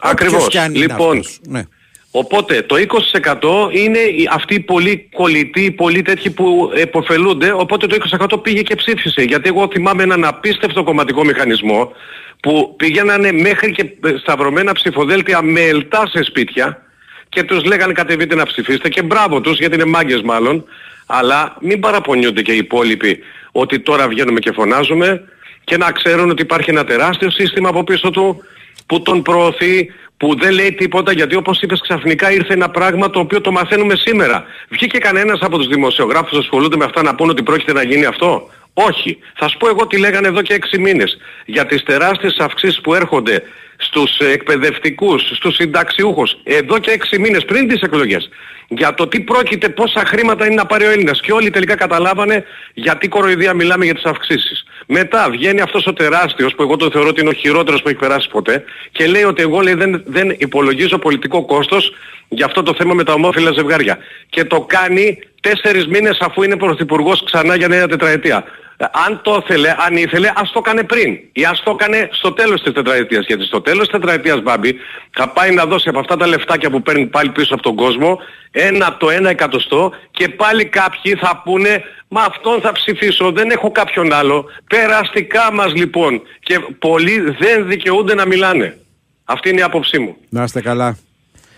Ακριβώς. Όποιος κι αν είναι Λοιπόν, αυτός. Ναι. Οπότε το 20% είναι οι- αυτοί οι πολύ κολλητοί, οι πολύ τέτοιοι που επωφελούνται, οπότε το 20% πήγε και ψήφισε. Γιατί εγώ θυμάμαι έναν απίστευτο κομματικό μηχανισμό που πηγαίνανε μέχρι και σταυρωμένα ψηφοδέλτια με ελτά σε σπίτια και τους λέγανε κατεβείτε να ψηφίσετε και μπράβο τους γιατί είναι μάγκες μάλλον, αλλά μην παραπονιούνται και οι υπόλοιποι ότι τώρα βγαίνουμε και φωνάζουμε και να ξέρουν ότι υπάρχει ένα τεράστιο σύστημα από πίσω του που τον προωθεί, που δεν λέει τίποτα γιατί όπως είπες ξαφνικά ήρθε ένα πράγμα το οποίο το μαθαίνουμε σήμερα. Βγήκε κανένας από τους δημοσιογράφους που ασχολούνται με αυτά να πούνε ότι πρόκειται να γίνει αυτό; Όχι. Θα σου πω εγώ τι λέγανε εδώ και έξι μήνες. Για τις τεράστιες αυξήσεις που έρχονται στους ε, εκπαιδευτικούς, στους συνταξιούχους, εδώ και έξι μήνες πριν τις εκλογές. Για το τι πρόκειται, πόσα χρήματα είναι να πάρει ο Έλληνας. Και όλοι τελικά καταλάβανε γιατί κοροϊδία μιλάμε για τις αυξήσεις. Μετά βγαίνει αυτός ο τεράστιος, που εγώ τον θεωρώ ότι είναι ο χειρότερος που έχει περάσει ποτέ, και λέει ότι εγώ λέει, δεν, δεν υπολογίζω πολιτικό κόστος για αυτό το θέμα με τα ομόφυλα ζευγάρια. Και το κάνει τέσσερις μήνες αφού είναι πρωθυπουργός ξανά για νέα τετραετία. Ε, Αν το ήθελε, αν ήθελε, ας το έκανε πριν. Ή ας το έκανε στο τέλος της τετραετίας. Γιατί στο τέλος της τετραετίας, Μπάμπη, θα πάει να δώσει από αυτά τα λεφτάκια που παίρνει πάλι πίσω από τον κόσμο, ένα από το ένα εκατοστό και πάλι κάποιοι θα πούνε Μα αυτόν θα ψηφίσω, δεν έχω κάποιον άλλο. Περαστικά μας λοιπόν. Και πολλοί δεν δικαιούνται να μιλάνε. Αυτή είναι η άποψή μου. Να είστε καλά.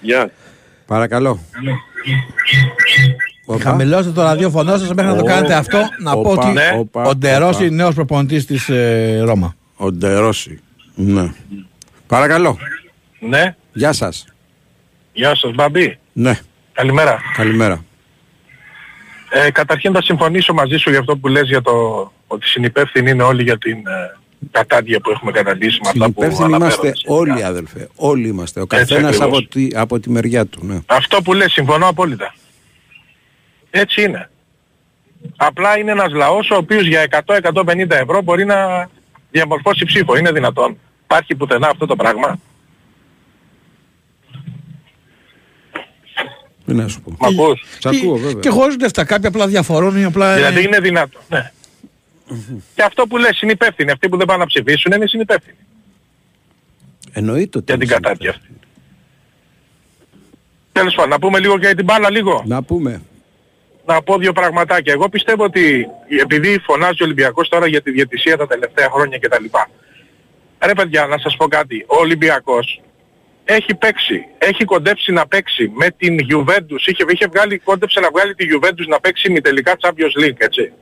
Γεια. Παρακαλώ. Χαμηλώστε το ραδιόφωνο σα μέχρι να το Ω, κάνετε αυτό. Να πω όπα, ότι ναι. όπα, ο Ντερόση, όπα. νέος προπονητής της ε, Ρώμα. Ο Ντερόση. Ναι. Παρακαλώ. Ναι. Γεια σας. Γεια σας Μπαμπή. Ναι. Καλημέρα. Καλημέρα. Ε, καταρχήν θα συμφωνήσω μαζί σου για αυτό που λες για το ότι συνυπεύθυνοι είναι όλοι για την ε, κατάδια που έχουμε καταντήσει με αυτά που Υπεύθυνοι είμαστε αναφέρονται. όλοι αδελφέ. Όλοι είμαστε. Ο Έτσι καθένας ακριβώς. από τη, από τη μεριά του. Ναι. Αυτό που λες συμφωνώ απόλυτα. Έτσι είναι. Απλά είναι ένας λαός ο οποίος για 100-150 ευρώ μπορεί να διαμορφώσει ψήφο. Είναι δυνατόν. Υπάρχει πουθενά αυτό το πράγμα. Τι να σου πω. Μ' ακούς; Σ' ακούω βέβαια. Και χωρί λεφτά. Κάποιοι απλά διαφορούν ή απλά. Δηλαδή είναι δυνατόν. Ναι. Και αυτό που λες είναι υπεύθυνοι. Αυτοί που δεν πάνε να ψηφίσουν είναι συνυπεύθυνοι. Εννοείται ότι Για την είναι κατάρτια αυτή. Τέλος πάντων, να πούμε λίγο και για την μπάλα λίγο. Να πούμε. Να πω δύο πραγματάκια. Εγώ πιστεύω ότι επειδή φωνάζει ο Ολυμπιακός τώρα για τη διαιτησία τα τελευταία χρόνια κτλ. Ρε παιδιά, να σας πω κάτι. Ο Ολυμπιακός έχει παίξει, έχει κοντέψει να παίξει με την Juventus. Είχε, είχε βγάλει, κόντεψε να βγάλει τη Juventus να παίξει με τελικά Champions League, έτσι.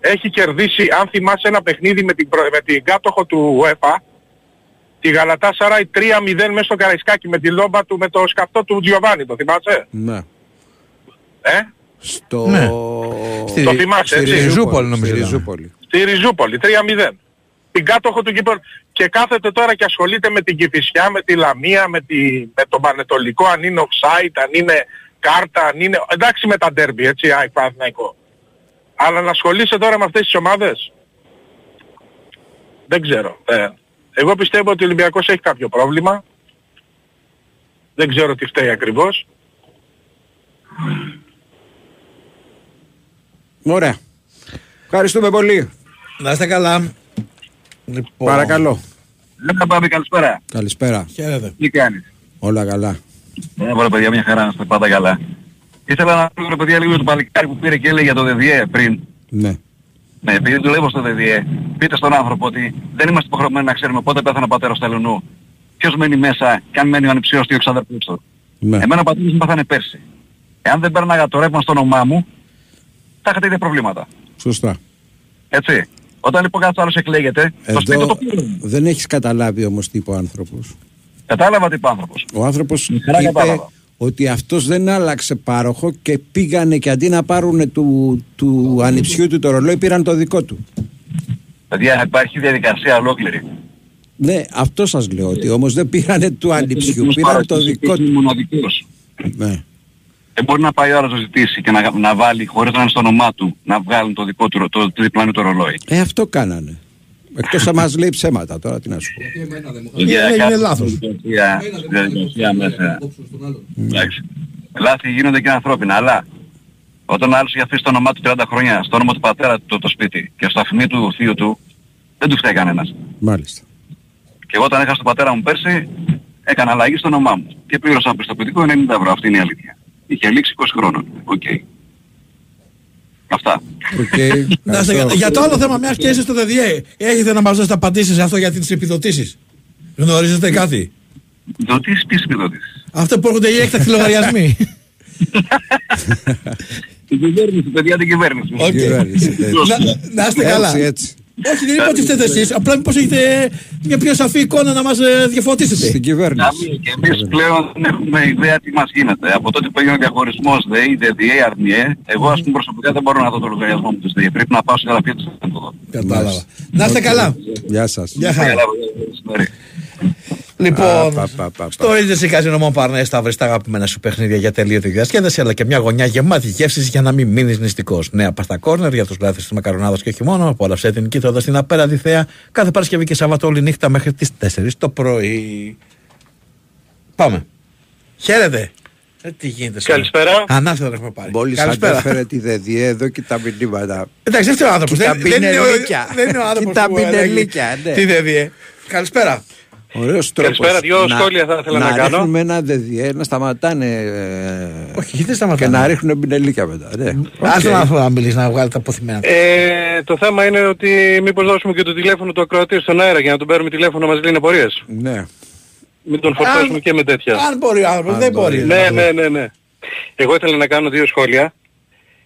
Έχει κερδίσει, αν θυμάσαι ένα παιχνίδι με την, προ- με την κάτοχο του UEFA, τη Γαλατά Σαράι 3-0 μέσα στο Καραϊσκάκι με τη λόμπα του, με το σκαυτό του Τζιοβάνι, το θυμάσαι; Ναι. Ε; Στο... Ναι. Το θυμάσαι, στη έτσι; Ριζούπολη νομίζω. Στη ήταν. Ριζούπολη. Στη Ριζούπολη, 3-0. Την κάτοχο του κύπελου. Και κάθεται τώρα και ασχολείται με την Κηφισιά, με τη Λαμία, με, τη, με τον Πανετολικό, αν είναι offside, αν είναι κάρτα, αν είναι... Εντάξει με τα ντέρμπι, έτσι, ΑΕΚ Παναθηναϊκό. Αλλά να ασχολείσαι τώρα με αυτές τις ομάδες; Δεν ξέρω. Ε, εγώ πιστεύω ότι ο Ολυμπιακός έχει κάποιο πρόβλημα. Δεν ξέρω τι φταίει ακριβώς. Ωραία. Ευχαριστούμε πολύ. Να είστε καλά. Λοιπόν, Παρακαλώ. Λέμε πάμε καλησπέρα. Καλησπέρα. Χαίρετε. Τι κάνεις; Όλα καλά. Ε, βρε παιδιά, μια χαρά να είστε πάντα καλά. Ήθελα να πω ρε παιδιά λίγο το παλικάρι που πήρε και έλεγε για το ΔΔΕ πριν. Ναι. Ναι, επειδή δουλεύω στο ΔΔΕ, πείτε στον άνθρωπο ότι δεν είμαστε υποχρεωμένοι να ξέρουμε πότε πέθανε ο πατέρας του Ελληνού. Ποιος μένει μέσα και αν μένει ο ανιψιός του ή ο ξαδερφός του. Ναι. Εμένα ο πατέρας μου πέθανε πέρσι. Εάν δεν παίρναγα το ρεύμα στο όνομά μου, θα είχατε ίδια προβλήματα. Σωστά. Έτσι. Όταν λοιπόν κάποιος άλλος εκλέγεται, το σπίτι Εδώ το πήρε. δεν έχεις καταλάβει όμως τι είπε ο άνθρωπος. Κατάλαβα τι είπε ο άνθρωπος. Ο άνθρωπος χαρά είπε κατάλαβα. ότι αυτός δεν άλλαξε πάροχο και πήγανε και αντί να πάρουν του, του ανιψιού του το ρολόι πήραν το δικό του. Παιδιά, υπάρχει διαδικασία ολόκληρη. Ναι, αυτό σας λέω ότι όμως δεν πήρανε του ανιψιού, πήραν το δικό του. Μοναδικός. Ναι. Δεν μπορεί να πάει ο άλλος να ζητήσει και να, να βάλει χωρίς να είναι στο όνομά του να βγάλουν το δικό του ρο- το, το διπλάνο του ρολόι. Ε, αυτό κάνανε. Εκτός να μας λέει ψέματα τώρα, τι να σου πω. Για είναι κάθε λάθος. διαδικασία- διαδικασία μέσα. Εντάξει. Λάθη γίνονται και ανθρώπινα, αλλά όταν ο άλλος έχει αφήσει το όνομά του 30 χρόνια στο όνομα του πατέρα του το σπίτι και στο αφημί του θείου του, δεν του φταίει κανένας. Μάλιστα. Και εγώ όταν έχασα τον πατέρα μου πέρσι, έκανα αλλαγή στο όνομά μου. Και πλήρωσα πιστοποιητικό 90 ευρώ. Αυτή είναι η αλήθεια. Είχε λήξει 20 χρόνων. Οκ. Αυτά. Οκ. Να είστε καλά. Για το άλλο θέμα, μιας και είστε στο ΔΕΔΔΗΕ, έχετε να μας δώσετε απαντήσεις σε αυτό για τις επιδοτήσεις; Γνωρίζετε κάτι; Δοτήσεις, ποιες επιδοτήσεις; Αυτό που έρχονται οι έκτακτοι λογαριασμοί. Την κυβέρνηση, παιδιά, την κυβέρνηση. Οκ. Κυβέρνηση, έτσι. Να- Να είστε καλά. Έτσι, έτσι. Όχι, δεν είπα ότι φταίτε εσείς. Απλά μήπως έχετε μια πιο σαφή εικόνα να μας διαφωτίσετε. Στην κυβέρνηση. Καμία και εμείς πλέον δεν έχουμε ιδέα τι μας γίνεται. Από τότε που έγινε ο διαχωρισμός ΔΕΗ, ΔΕΔΔΗΕ, ΑΔΜΗΕ, εγώ ας πούμε προσωπικά δεν μπορώ να δω το λογαριασμό μου του ΔΕΗ. Πρέπει να πάω στα γραφεία του να το δω. Κατάλαβα. Να είστε καλά. Γεια σας. Γεια χαρά. Καλά, παιδιά, Λοιπόν, Α, πα, πα, πα, πα. στο Regency Casino Mont Parnes θα βρεις τα αγαπημένα σου παιχνίδια για ατελείωτη διασκέδαση, αλλά και μια γωνιά γεμάτη γεύσεις για να μην μείνεις νηστικός. Νέα pasta corner για τους λάθη της μακαρονάδας και όχι μόνο. Απόλαυσε την κοιτώντας την απέραντη θέα κάθε Παρασκευή και Σαββατό όλη νύχτα μέχρι τις 4 το πρωί. Πάμε. Χαίρετε. Ε, τι γίνεται σήμερα. Καλησπέρα. Ανάστατο έχουμε πάρει. Μόλις Καλησπέρα. ανέφερε τη ΔΕΔΔΗΕ εδώ και τα μηνύματα. Εντάξει, δεν φταίει ο άνθρωπος. Κοίτα Δεν, δεν, είναι ο- μπινελίκια. δεν είναι ο άνθρωπος. Κοίτα μπινελίκια, ναι. Τη ΔΕΔΔΗΕ. Καλησπέρα. Ωραίος τρόπος. Καλησπέρα, δυο να- σχόλια θα ήθελα να κάνω. ρίχνουμε ένα ΔΕΔΔΗΕ, να σταματάνε ε, Όχι, δεν και σταματάμε. να ρίχνουν μπινελίκια μετά. Ναι. Άσε Οκ. να να μιλήσει, να βγάλει τα απωθημένα. Ε, το θέμα είναι ότι μήπως δώσουμε και το τηλέφωνο του ακροατή στον αέρα για να τον παίρνουμε τηλέφωνο να μας λύνει απορίες. Ναι. Μην τον φορτώσουμε Αν- και με τέτοια. Αν μπορεί ο άνθρωπος, Αν δεν μπορεί. μπορεί. Ναι, ναι, ναι, ναι. Εγώ ήθελα να κάνω δύο σχόλια.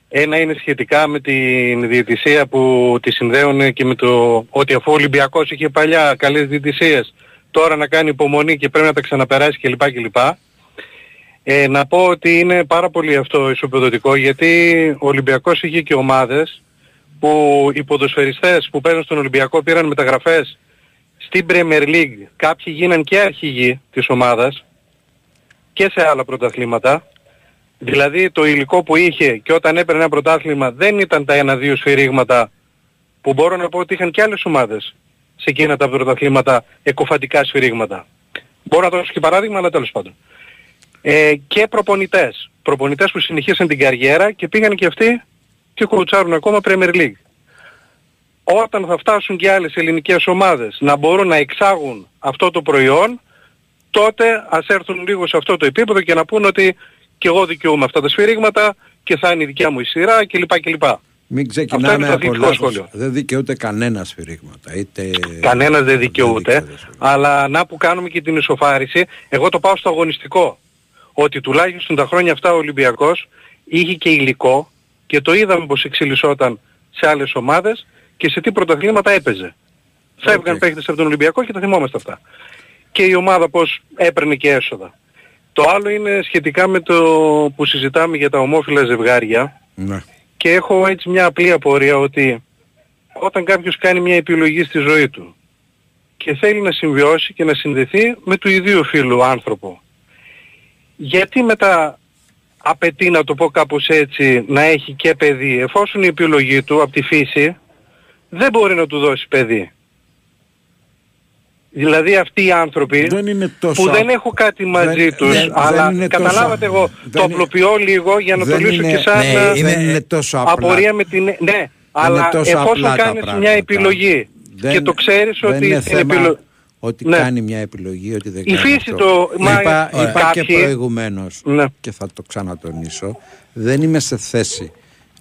Ένα είναι σχετικά με την διαιτησία που τη συνδέουν και με το ότι αφού ο Ολυμπιακός είχε παλιά καλές διαιτησίες, τώρα να κάνει υπομονή και πρέπει να τα ξαναπεράσει κλπ. κλπ. Ε, να πω ότι είναι πάρα πολύ αυτό ισοπεδωτικό γιατί ο Ολυμπιακός είχε και ομάδες που οι ποδοσφαιριστές που παίζουν στον Ολυμπιακό πήραν μεταγραφές στην Premier League. Κάποιοι γίναν και αρχηγοί της ομάδας και σε άλλα πρωταθλήματα. Δηλαδή το υλικό που είχε και όταν έπαιρνε ένα πρωτάθλημα δεν ήταν τα ένα-δύο σφυρίγματα που μπορώ να πω ότι είχαν και άλλες ομάδες σε εκείνα τα πρωταθλήματα εκοφαντικά σφυρίγματα. Μπορώ να δώσω και παράδειγμα, αλλά τέλος πάντων. Ε, και προπονητές. Προπονητές που συνεχίσαν την καριέρα και πήγαν και αυτοί και κοουτσάρουν ακόμα Premier League. Όταν θα φτάσουν και άλλες ελληνικές ομάδες να μπορούν να εξάγουν αυτό το προϊόν, τότε ας έρθουν λίγο σε αυτό το επίπεδο και να πούν ότι και εγώ δικαιούμαι αυτά τα σφυρίγματα και θα είναι η δικιά μου η σειρά κλπ. κλπ. Μην Αυτό ξεκινάμε είναι το από αθλητικό λάθος. σχόλιο. Δεν δικαιούται κανένα σφυρίγματα. Είτε... Κανένας δεν δικαιούται, αλλά να που κάνουμε και την ισοφάριση, εγώ το πάω στο αγωνιστικό. Ότι τουλάχιστον τα χρόνια αυτά ο Ολυμπιακός είχε και υλικό και το είδαμε πως εξελισσόταν σε άλλες ομάδες και σε τι πρωταθλήματα έπαιζε. Φεύγαν παίχτες από τον Ολυμπιακό και τα θυμόμαστε αυτά. Και η ομάδα πως έπαιρνε και έσοδα. Το άλλο είναι σχετικά με το που συζητάμε για τα ομόφυλα ζευγάρια Ναι. Και έχω έτσι μια απλή απορία ότι όταν κάποιος κάνει μια επιλογή στη ζωή του και θέλει να συμβιώσει και να συνδεθεί με του ιδίου φίλου άνθρωπο γιατί μετά απαιτεί να το πω κάπως έτσι να έχει και παιδί εφόσον η επιλογή του από τη φύση δεν μπορεί να του δώσει παιδί; Δηλαδή αυτοί οι άνθρωποι Δεν είναι τόσο που δεν απ- έχω κάτι μαζί δεν- τους δεν- αλλά δεν είναι τόσο- καταλάβατε εγώ το δεν είναι- απλοποιώ λίγο για να το δεν λύσω είναι- και σαν ναι, ε, είναι- είναι τόσο απλά. απορία με την... Ναι, αλλά τόσο εφόσον απλά τα κάνεις πράγματα. μια επιλογή Δεν- και το ξέρεις δεν ότι είναι την θέμα επιλογή... ότι Ναι. κάνει μια επιλογή, ότι δεν Η κάνει φύση αυτό. το- μα- Είπα, Ωραία. είπα και κάποιοι- προηγουμένως Ναι. και θα το ξανατονίσω, δεν είμαι σε θέση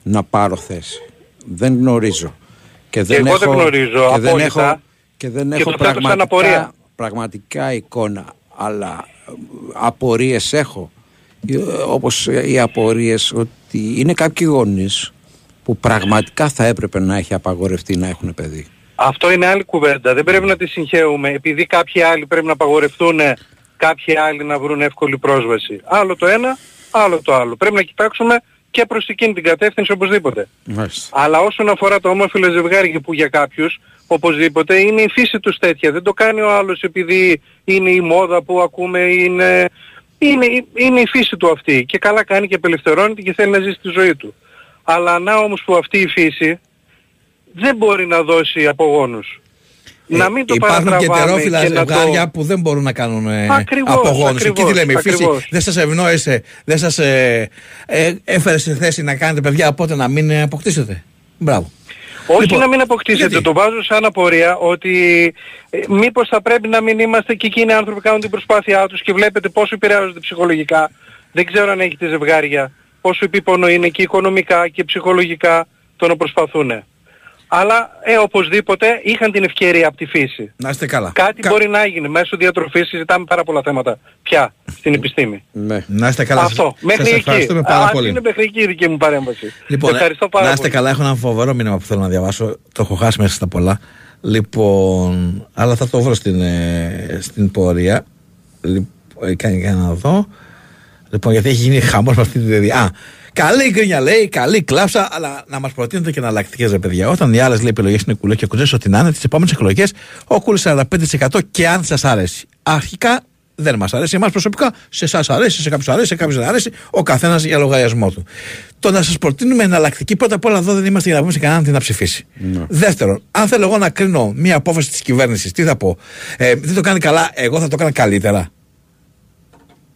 να πάρω θέση. Δεν γνωρίζω. Και δεν εγώ δεν έχω, γνωρίζω και δεν απόλυτα έχω, και δεν και έχω το θέτω σαν πραγματικά, απορία. πραγματικά εικόνα, αλλά ε, απορίες έχω. Ε, Όπως οι απορίες ότι είναι κάποιοι γονείς που πραγματικά θα έπρεπε να έχει απαγορευτεί να έχουν παιδί. Αυτό είναι άλλη κουβέντα. Δεν πρέπει να τη συγχαίουμε. Επειδή κάποιοι άλλοι πρέπει να απαγορευτούν, κάποιοι άλλοι να βρουν εύκολη πρόσβαση. Άλλο το ένα, άλλο το άλλο. Πρέπει να κοιτάξουμε και προς εκείνη την κατεύθυνση οπωσδήποτε. Μάλιστα. Αλλά όσον αφορά το όμορφο ζευγάρι που για κάποιους, οπωσδήποτε είναι η φύση τους τέτοια. Δεν το κάνει ο άλλος επειδή είναι η μόδα που ακούμε, είναι, είναι, είναι η φύση του αυτή. Και καλά κάνει και απελευθερώνεται και θέλει να ζήσει τη ζωή του. Αλλά να όμως που αυτή η φύση δεν μπορεί να δώσει απογόνους. Να μην το Ε, Υπάρχουν και παρατραβάμε τερόφιλα και να το- ζευγάρια που δεν μπορούν να κάνουν ε, Ακριβώς, απογόνωση. Και τι ακριβώς, λέμε, η φύση ακριβώς. δεν σας ευνόησε, δεν σας ε, ε, έφερε σε θέση να κάνετε παιδιά, οπότε να μην ε, αποκτήσετε. Μπράβο. Όχι Λοιπόν, να μην αποκτήσετε, γιατί; το βάζω σαν απορία ότι ε, μήπως θα πρέπει να μην είμαστε και εκείνοι οι άνθρωποι που κάνουν την προσπάθειά τους και βλέπετε πόσο επηρεάζονται ψυχολογικά. Δεν ξέρω αν έχετε ζευγάρια, πόσο επίπονο είναι και οικονομικά και ψυχολογικά το να προσπαθούν. Αλλά ε, οπωσδήποτε είχαν την ευκαιρία από τη φύση. Να είστε καλά. Κάτι μπορεί να γίνει. Μέσω διατροφής συζητάμε πάρα πολλά θέματα πια στην επιστήμη. Ναι. Να είστε καλά. Αυτό. Σας- Μέχρι σας εκεί. ευχαριστούμε πάρα Ας πολύ. είναι μέχρι εκεί η δική μου παρέμβαση. Λοιπόν, Ευχαριστώ πάρα να είστε πολύ. καλά. Έχω ένα φοβερό μήνυμα που θέλω να διαβάσω. Το έχω χάσει μέσα στα πολλά. Λοιπόν, αλλά θα το βρω στην, ε, στην πορεία. Λοιπόν, κάνει για να δω. Λοιπόν, γιατί έχει γίνει χαμός με αυτή τη διαδικασία. Α, καλή γκρίνια λέει, καλή κλάψα, αλλά να μας προτείνετε και εναλλακτικές ρε παιδιά. Όταν οι άλλες επιλογές είναι κουλέ και κουζές, ό,τι να είναι, τις επόμενες εκλογές, ο κούλ 45% και αν σας αρέσει. Αρχικά δεν μας αρέσει εμάς προσωπικά. Σε εσάς αρέσει, σε κάποιους αρέσει, σε κάποιους δεν αρέσει. Ο καθένας για λογαριασμό του. Το να σας προτείνουμε εναλλακτική, πρώτα απ' όλα εδώ δεν είμαστε για να πούμε σε κανέναν τι να ψηφίσει. Δεύτερον, αν θέλω εγώ να κρίνω μία απόφαση της κυβέρνησης, τι θα πω; Ε, δεν το κάνει καλά, εγώ θα το έκανα καλύτερα.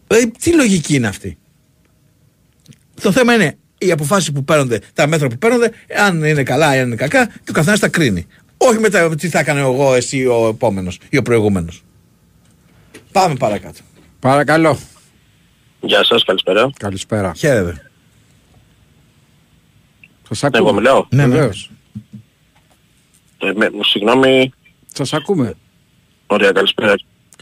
Ε, τι λογική είναι αυτή; Το θέμα είναι οι αποφάσεις που παίρνονται, τα μέτρα που παίρνονται, αν είναι καλά ή αν είναι κακά, και ο καθένας τα κρίνει. Όχι μετά τι θα έκανε εγώ, εσύ, ο επόμενος ή ο προηγούμενος. Πάμε παρακάτω. Παρακαλώ. Γεια σας, καλησπέρα. Καλησπέρα. Χαίρετε. Σας ακούμε. Εγώ μιλάω; Ναι, ναι. Βεβαίως. Ε, με, συγγνώμη. Σας ακούμε. Ωραία, καλησπέρα.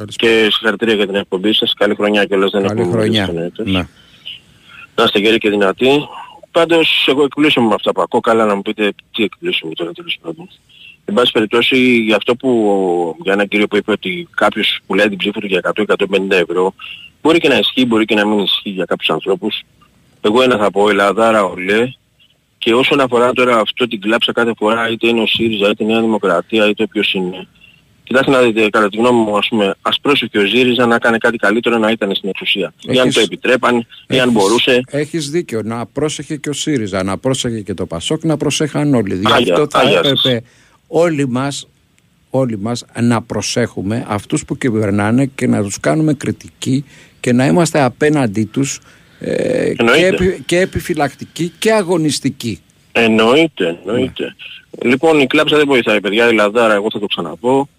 Και συγχαρητήρια για την εκπομπή σας. Καλή χρονιά κιόλας δεν Καλή έχουμε χρονιά. μιλήσει εννοείται. Ναι. Να είστε γέροι και δυνατοί. Πάντως εγώ εκπλήσωμαι με αυτά που ακούω. Καλά να μου πείτε τι εκπλήσωμαι τώρα τέλος πάντων. Εν πάση περιπτώσει για αυτό που για ένα κύριο που είπε ότι κάποιος πουλάει την ψήφο του για 100-150 ευρώ μπορεί και να ισχύει, μπορεί και να μην ισχύει για κάποιους ανθρώπους. Εγώ ένα θα πω, Ελλαδάρα ολέ και όσον αφορά τώρα αυτό την κλάψα κάθε φορά είτε είναι ο ΣΥΡΙΖΑ είτε η Νέα Δημοκρατία είτε όποιος είναι. Κοιτάξτε να δείτε, κατά τη γνώμη μου, ας πούμε, ας πρόσεχε ο ΣΥΡΙΖΑ να κάνει κάτι καλύτερο να ήταν στην εξουσία. Ή αν Έχεις- το επιτρέπαν, ή αν Έχεις- μπορούσε. Έχεις δίκιο. Να πρόσεχε και ο ΣΥΡΙΖΑ, να πρόσεχε και το ΠΑΣΟΚ, να προσέχαν όλοι. Γι' Άγιας, αυτό θα άγιας σας. έπρεπε όλοι μας, όλοι μας να προσέχουμε αυτούς που κυβερνάνε και να τους κάνουμε κριτική και να είμαστε απέναντί τους ε, και, Εννοείται. επι- και επιφυλακτικοί και αγωνιστικοί. Εννοείται, εννοείται. Λοιπόν, η κλάψα δεν βοηθάει, παιδιά. Η Λαδάρα, εγώ θα το ξαναπώ.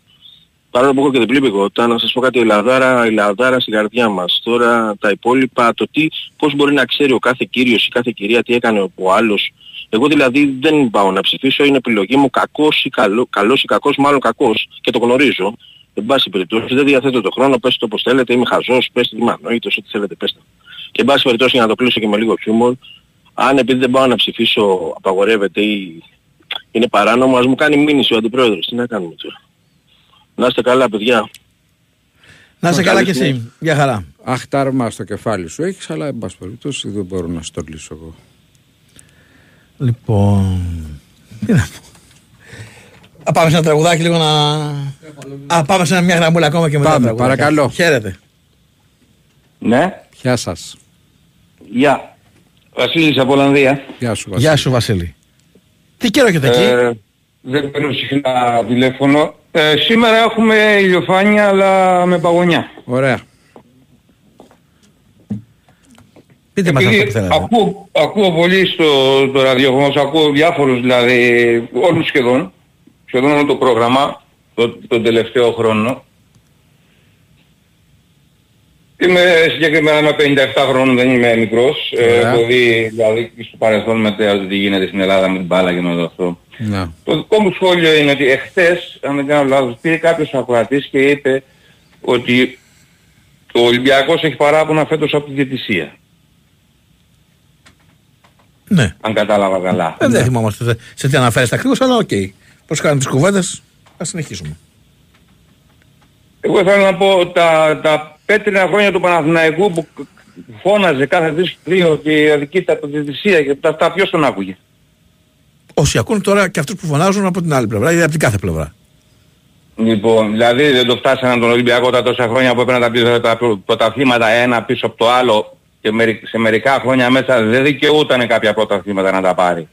Παρόλο που έχω και την πλήπικότητα, να σας πω κάτι, η Λαδάρα, η Λαδάρα στην καρδιά μας. Τώρα τα υπόλοιπα, το τι, πώς μπορεί να ξέρει ο κάθε κύριος ή κάθε κυρία τι έκανε ο άλλος. Εγώ δηλαδή δεν πάω να ψηφίσω, είναι επιλογή μου κακός ή καλό, καλός ή κακός, μάλλον κακός και το γνωρίζω. Εν πάση περιπτώσει δεν διαθέτω το χρόνο, πέστε το όπως θέλετε, είμαι χαζός, πέστε τι μανοήτως, ό,τι θέλετε πέστε. Και εν πάση περιπτώσει για να το κλείσω και με λίγο χιούμορ, αν επειδή δεν πάω να ψηφίσω απαγορεύεται ή είναι παράνομο, ας μου κάνει μήνυση ο αντιπρόεδρος. Τι να κάνουμε τώρα. Να είστε καλά παιδιά. Να είσαι Καλή καλά και συνέχεια. εσύ. Γεια χαρά. Αχτάρμα στο κεφάλι σου έχεις, αλλά εν πάση περιπτώσει δεν μπορώ να στο λύσω εγώ. Λοιπόν. Τι να πω. Α, πάμε σε ένα τραγουδάκι λίγο να. Α, πάμε σε μια γραμμούλα ακόμα και μετά. Πάμε, το τραγουδάκι. παρακαλώ. Χαίρετε. Ναι. Γεια σας. Γεια. Βασίλης από Ολλανδία. Γεια σου Γεια σου, Βασίλη. Τι καιρό έχετε εκεί; Ε, δεν παίρνω συχνά τηλέφωνο. Ε, σήμερα έχουμε ηλιοφάνεια αλλά με παγωνιά. Ωραία. Πείτε μας αυτό που θέλετε. Ακούω, ακούω πολύ στο το ραδιόφωνο, σας ακούω διάφορους δηλαδή, όλους σχεδόν, σχεδόν όλο το πρόγραμμα, το, τον τελευταίο χρόνο. Είμαι συγκεκριμένα με 57 χρόνων, δεν είμαι μικρός. Ε, Ωραία. έχω δει δηλαδή και στο παρελθόν με το τι γίνεται στην Ελλάδα με την μπάλα και με όλο αυτό. Να. Το δικό μου σχόλιο είναι ότι εχθές, αν δεν κάνω λάθος, πήρε κάποιος ακροατής και είπε ότι ο Ολυμπιακός έχει παράπονα φέτος από τη διαιτησία. Ναι. Αν κατάλαβα καλά. Ε, δεν θυμόμαστε σε- σε τι αναφέρεστε ακριβώς, αλλά οκ. Πώς κάνουν τις κουβέντες, θα συνεχίσουμε. Εγώ θέλω να πω τα, τα πέτρινα χρόνια του Παναθηναϊκού που φώναζε κάθε τρεις δύο ότι αδικείται από τη διαιτησία και τα αυτά ποιος τον άκουγε. Όσοι ακούν τώρα και αυτούς που φωνάζουν από την άλλη πλευρά ή από την κάθε πλευρά. Λοιπόν, δηλαδή δεν το φτάσανε τον Ολυμπιακό τα τόσα χρόνια που έπαιρναν τα, πίσω- τα πρωταθλήματα ένα πίσω από το άλλο και μερι- σε μερικά χρόνια μέσα δεν δικαιούταν κάποια πρωταθλήματα να τα πάρει.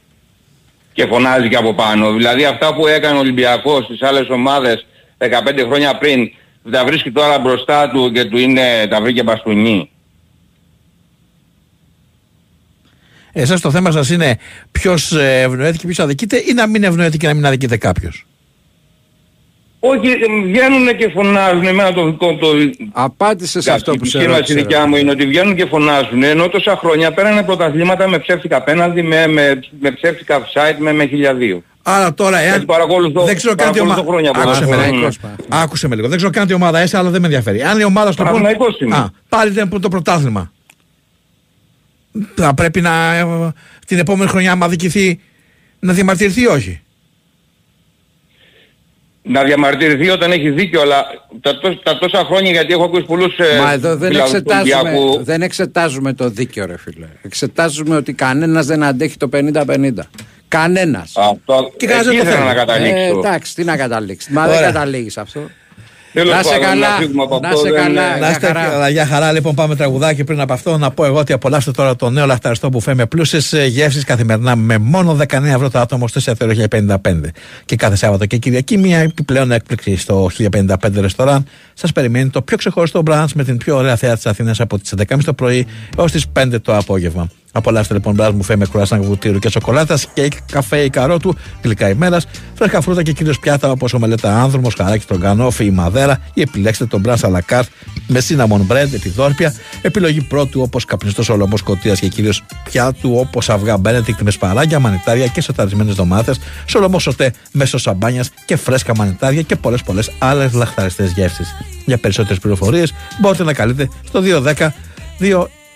Και φωνάζει και από πάνω. Δηλαδή αυτά που έκανε ο Ολυμπιακός στις άλλες ομάδες 15 χρόνια πριν τα βρίσκει τώρα μπροστά του και του είναι, τα βρήκε μπαστούνι. Εσάς το θέμα σας είναι ποιος ε, ευνοέθηκε και ποιος αδικείται ή να μην ευνοέθηκε και να μην αδικείται κάποιος; Όχι, ε, βγαίνουν και φωνάζουν. Εμένα το δικό το... Απάντησε σε αυτό που σε Η μας η ρώτησε. δικιά μου είναι ότι βγαίνουν και φωνάζουν ενώ τόσα χρόνια πέρανε πρωταθλήματα με ψεύτικα πέναντι, με, με, με ψεύτικα offside, με, με χιλιαδίου. Άρα τώρα, εάν. Έτσι παρακολουθώ- δεν ξέρω καν τι παρακολουθώ ομάδα. χρόνια Άκουσε με, ποδόσφαιρο. λίγο. Άκουσε με λίγο. Δεν ξέρω καν τι ομάδα είσαι, αλλά δεν με ενδιαφέρει. Αν η ομάδα στο Παναθηναϊκός είμαι. Α, πάλι δεν είναι το πρωτάθλημα. Θα πρέπει να. ε, την επόμενη χρονιά, άμα δικηθεί, να διαμαρτυρηθεί ή όχι; Να διαμαρτυρηθεί όταν έχει δίκιο, αλλά τα, τόσα- τα τόσα χρόνια γιατί έχω ακούσει πολλούς ε, Μα εδώ δεν φιλάδους του εξετάζουμε, Ολυμπιακού. δεν εξετάζουμε το δίκαιο, ρε φίλε. Εξετάζουμε ότι κανένας δεν αντέχει το 50-50. Κανένας. Αυτό, Και κανένας εκεί δεν το ήθελα θέλει. να καταλήξω. Ε, εντάξει, τι να καταλήξεις. Μα Ωραία. δεν καταλήγεις αυτό. Τέλος να σε πάντων, καλά. να φύγουμε από Να αυτό, σε δεν- καλά. Να για είστε χαρά. καλά, για χαρά. Λοιπόν, πάμε τραγουδάκι πριν από αυτό. Να πω εγώ ότι απολαύστε τώρα το νέο λαχταριστό μπουφέ με πλούσιες γεύσεις καθημερινά με μόνο 19 ευρώ το άτομο στο εστιατόριο 1055. Και κάθε Σάββατο και Κυριακή μια επιπλέον έκπληξη στο 1055 ρεστοράν. Σας περιμένει το πιο ξεχωριστό μπραντς με την πιο ωραία θέα της Αθήνας από τις 11.30 το πρωί έως τις 5 το απόγευμα. Απολαύστε λοιπόν μπραντ μπουφέ με κρουάσαν βουτύρου και σοκολάτας, κέικ, καφέ ή καρότου, γλυκά ημέρας, φρέσκα φρούτα και κυρίως πιάτα όπως ομελέτα Άνδρου, μοσχαράκι στρογκανόφ ή μαδέρα ή επιλέξτε τον μπραντ αλακάρτ με cinnamon bread, επιδόρπια, επιλογή πρώτου όπως καπνιστός σολομός Σκωτίας και κυρίως πιάτου όπως αυγά Benedict με σπαράγια, μανιτάρια και σοταρισμένες ντομάτες, σολομός σωτέ με σως σαμπάνιας και φρέσκα μανιτάρια και πολλές πολλές άλλες λαχταριστές γεύσεις. Για περισσότερες πληροφορίες μπορείτε να καλείτε στο 210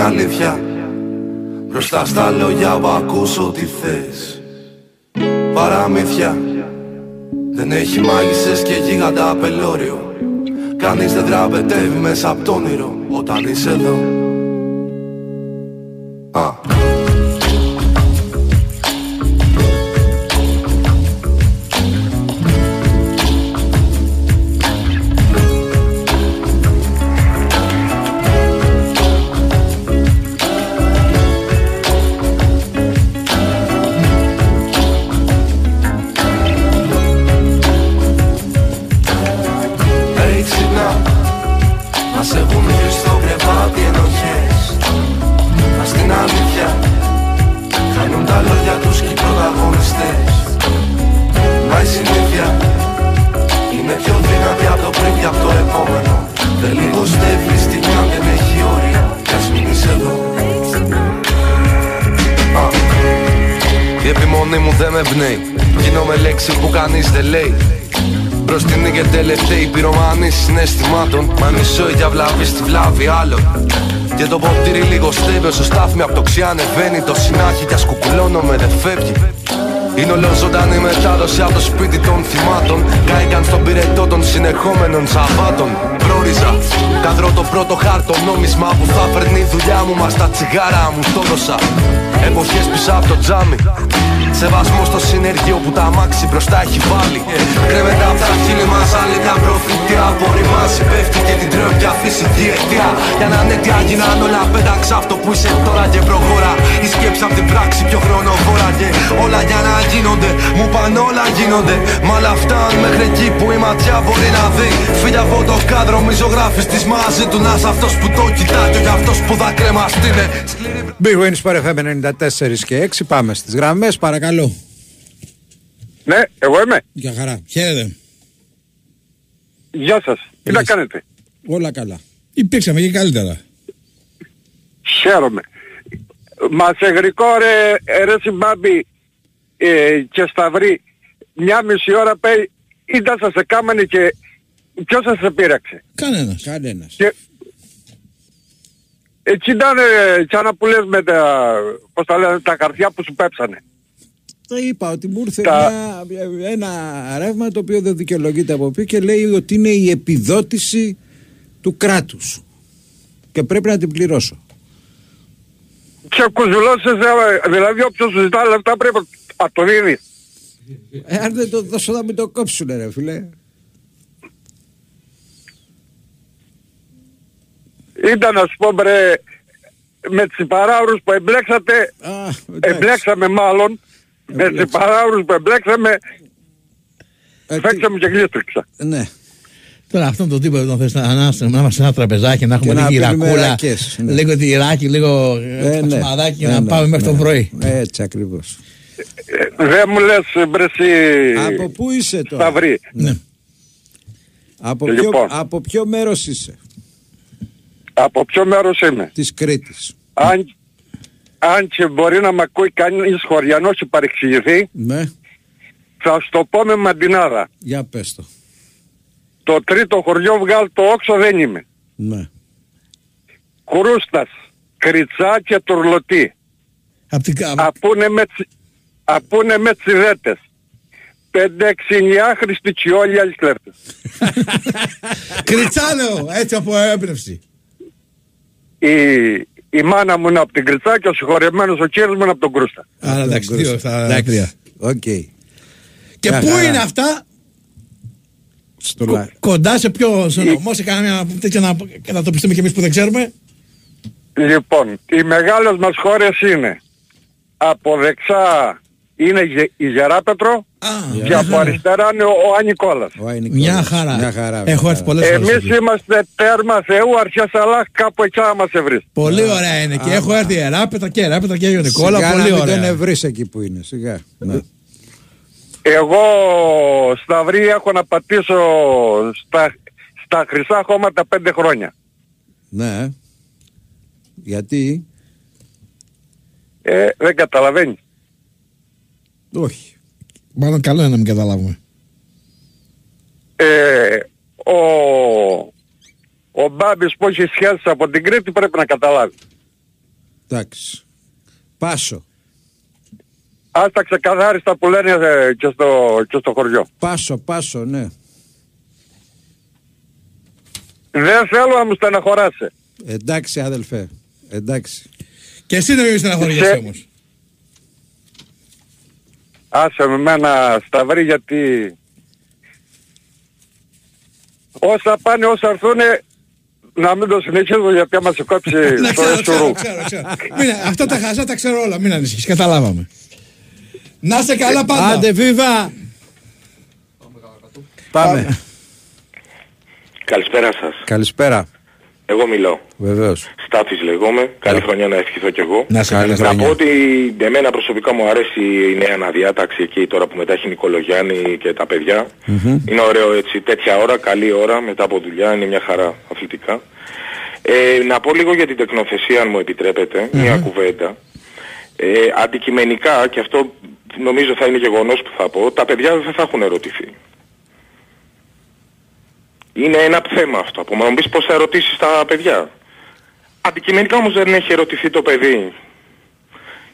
αλήθεια. Μπροστά στα λόγια που ακούς ό,τι θες. Παραμύθια Δεν έχει μάγισσες και γίγαντα απελώριο Κανείς δεν δραπετεύει μέσα από το όνειρο Όταν είσαι εδώ στη βλάβη άλλων Και το ποτήρι λίγο στέβει όσο στάθμι από το ξι ανεβαίνει. Το συνάχι κι ας κουκουλώνομαι δεν φεύγει. Είναι όλο ζωντανή μετάδοση από το σπίτι των θυμάτων. Κάηκαν στον πυρετό των συνεχόμενων Σαββάτων. Πρόριζα, καδρώ το πρώτο χάρτο νόμισμα Που θα φέρνει η δουλειά μου, μα στα τσιγάρα μου το έδωσα. Εποχές πίσω από το τζάμι Σεβασμός στο συνεργείο που τα αμάξι μπροστά έχει βάλει. Κρέμεται απ' τα χείλη μας άλλη τα προφητεία Απορριμάσει πέφτει και την τρώει πια φυσική αιτία Για να είναι τι έγιναν όλα πέταξα αυτό που είσαι τώρα και προχώρα. Η σκέψη απ' την πράξη πιο χρονοβόρα Και όλα για να γίνονται, μου πάνε όλα γίνονται. Μ' όλα αυτά μέχρι εκεί που η ματιά μπορεί να δει. Φίλια από το κάδρο μη ζωγράφιστης μαζί του Να είσαι αυτός που το κοιτά και όχι αυτός που θα κρεμαστεί. Ναι. Big Wins Sport FM 94 και 6. Πάμε στις γραμμές, παρακαλώ. Ναι, εγώ είμαι. Για χαρά. Χαίρετε. Γεια σας. Τι να κάνετε; Όλα καλά. Υπήρξαμε και καλύτερα. Χαίρομαι. Μας σε γρικό ρε, ρε συμπάμπη ε, και σταυρί μια μισή ώρα πέει ήταν σας σε κάμανε και ποιος σας σε πείραξε. Κανένας. Κανένας. Και έτσι ήταν ε, σαν να που λες με τα, πώς τα λένε, τα χαρτιά που σου πέψανε. Το είπα ότι μου ήρθε Τα- μια, ένα ρεύμα το οποίο δεν δικαιολογείται από πει και λέει ότι είναι η επιδότηση του κράτους και πρέπει να την πληρώσω. Και κουζουλώσεις, ε, δηλαδή όποιος σου ζητά λεφτά πρέπει να το δίνεις. Ε, αν δεν το δώσω να μην το κόψουνε ρε φίλε. Ήταν να σου πω μπρε, με τις παράουρους που εμπλέξατε, εμπλέξαμε μάλλον, με τις παράουρους που εμπλέξαμε, φέξαμε και γλίστριξα. Ναι. Τώρα αυτόν τον τύπο δεν θες να, να, να είμαστε σε ένα τραπεζάκι, να έχουμε Και να λίγη πίνουμε ρακούλα, ρακές, ναι. λίγο τυράκι, λίγο ε, ναι. πατσιμαδάκι και Ναι, να ναι, πάμε μέχρι ναι. το πρωί. Έτσι ακριβώς. Ε, Δεν μου λες μπρε εσύ, Από πού είσαι τώρα; Σταυρί. Ναι. Από, ποιο, Λοιπόν. από ποιο μέρος είσαι; Από ποιο μέρος είμαι; Της Κρήτης. Αν, αν και μπορεί να μ' ακούει κανείς χωριανός και παρεξηγηθεί, Ναι. θα σου το πω με μαντινάρα. Για πες το. Το τρίτο χωριό βγάλ το όξο δεν είμαι. Ναι. Κρούστας, Κριτσά και Τουρλωτή. Απ' την... Απούνε με, τσι- απούνε με τσιδέτες. Πέντε-έξι άχρηστοι και όλοι οι άλλοι κλέφτες. Κριτσάνο, έτσι από έμπνευση. Η, η μάνα μου είναι από την Κριτσά και ο συγχωρεμένος ο κύριος μου είναι από τον Κρούστα. Άρα εντάξει, δύο στα Εντάξει. τρία. Οκ. Και Μια πού χαρά. είναι αυτά, Στο κο- λα- κοντά σε ποιο σε νομό, σε κανένα τέτοιο να κατατοπιστούμε κι εμείς που δεν ξέρουμε; Λοιπόν, οι μεγάλες μας χώρες είναι από δεξιά είναι η- η Γεράπετρο και από αριστερά είναι ο, ο Ανικόλας. Ο Άι Μια Νικόλας. χαρά. Μια χαρά. Έχω μια έρθει χαρά. πολλές φορές. Εμείς εκεί. είμαστε τέρμα Θεού, αρχές αλλά κάπου εκεί θα μας βρεις. Πολύ ωραία είναι και έχω έρθει Εράπετρα και Εράπετρα και Άγιο Νικόλα. Σιγά Πολύ να μην τον ωραία. ευρύς εκεί που είναι. Σιγά. Ναι. Εγώ Σταυρή έχω να πατήσω στα, στα χρυσά χώματα πέντε χρόνια. ναι. Γιατί; Ε, δεν καταλαβαίνεις. Όχι. Μάλλον καλό είναι να μην καταλάβουμε. Ε, ο, ο Μπάμπης που έχει σχέσεις από την Κρήτη πρέπει να καταλάβει. Εντάξει. Πάσο. Ας τα ξεκαθάριστα που λένε ε, και, στο, και στο χωριό. Πάσο, πάσο, ναι. Δεν θέλω να μου στεναχωράσει. Εντάξει αδελφέ. Εντάξει. Και εσύ δεν είσαι στεναχωριέσαι Σε- όμως. Άσε με μένα σταυρί γιατί όσα πάνε όσα έρθουνε να μην το συνεχίζω γιατί άμα σε κόψει Να στο ξέρω, εσουρού. ξέρω, ξέρω, ξέρω. Μην- Αυτά τα χαζά τα ξέρω όλα, μην ανησυχείς, καταλάβαμε. Να είσαι καλά πάντα. Άντε βίβα. Πάμε. Καλησπέρα σας. Καλησπέρα. Εγώ μιλώ. Βεβαίως. Στάθης λέγομαι. Καλή χρονιά να ευχηθώ κι εγώ. Να σε καλή Να χρονιά. πω ότι εμένα προσωπικά μου αρέσει η νέα αναδιάταξη εκεί τώρα που μετά έχει Νικολογιάννη και τα παιδιά. Είναι ωραίο έτσι, τέτοια ώρα, καλή ώρα μετά από δουλειά, είναι μια χαρά αθλητικά. Ε, να πω λίγο για την τεκνοθεσία αν μου επιτρέπετε, μια κουβέντα. Ε, αντικειμενικά, και αυτό νομίζω θα είναι γεγονός που θα πω, τα παιδιά δεν θα έχουν ερωτηθεί. Είναι ένα θέμα αυτό. Που μου πεις πώς θα ερωτήσεις τα παιδιά. Αντικειμενικά όμως δεν έχει ερωτηθεί το παιδί.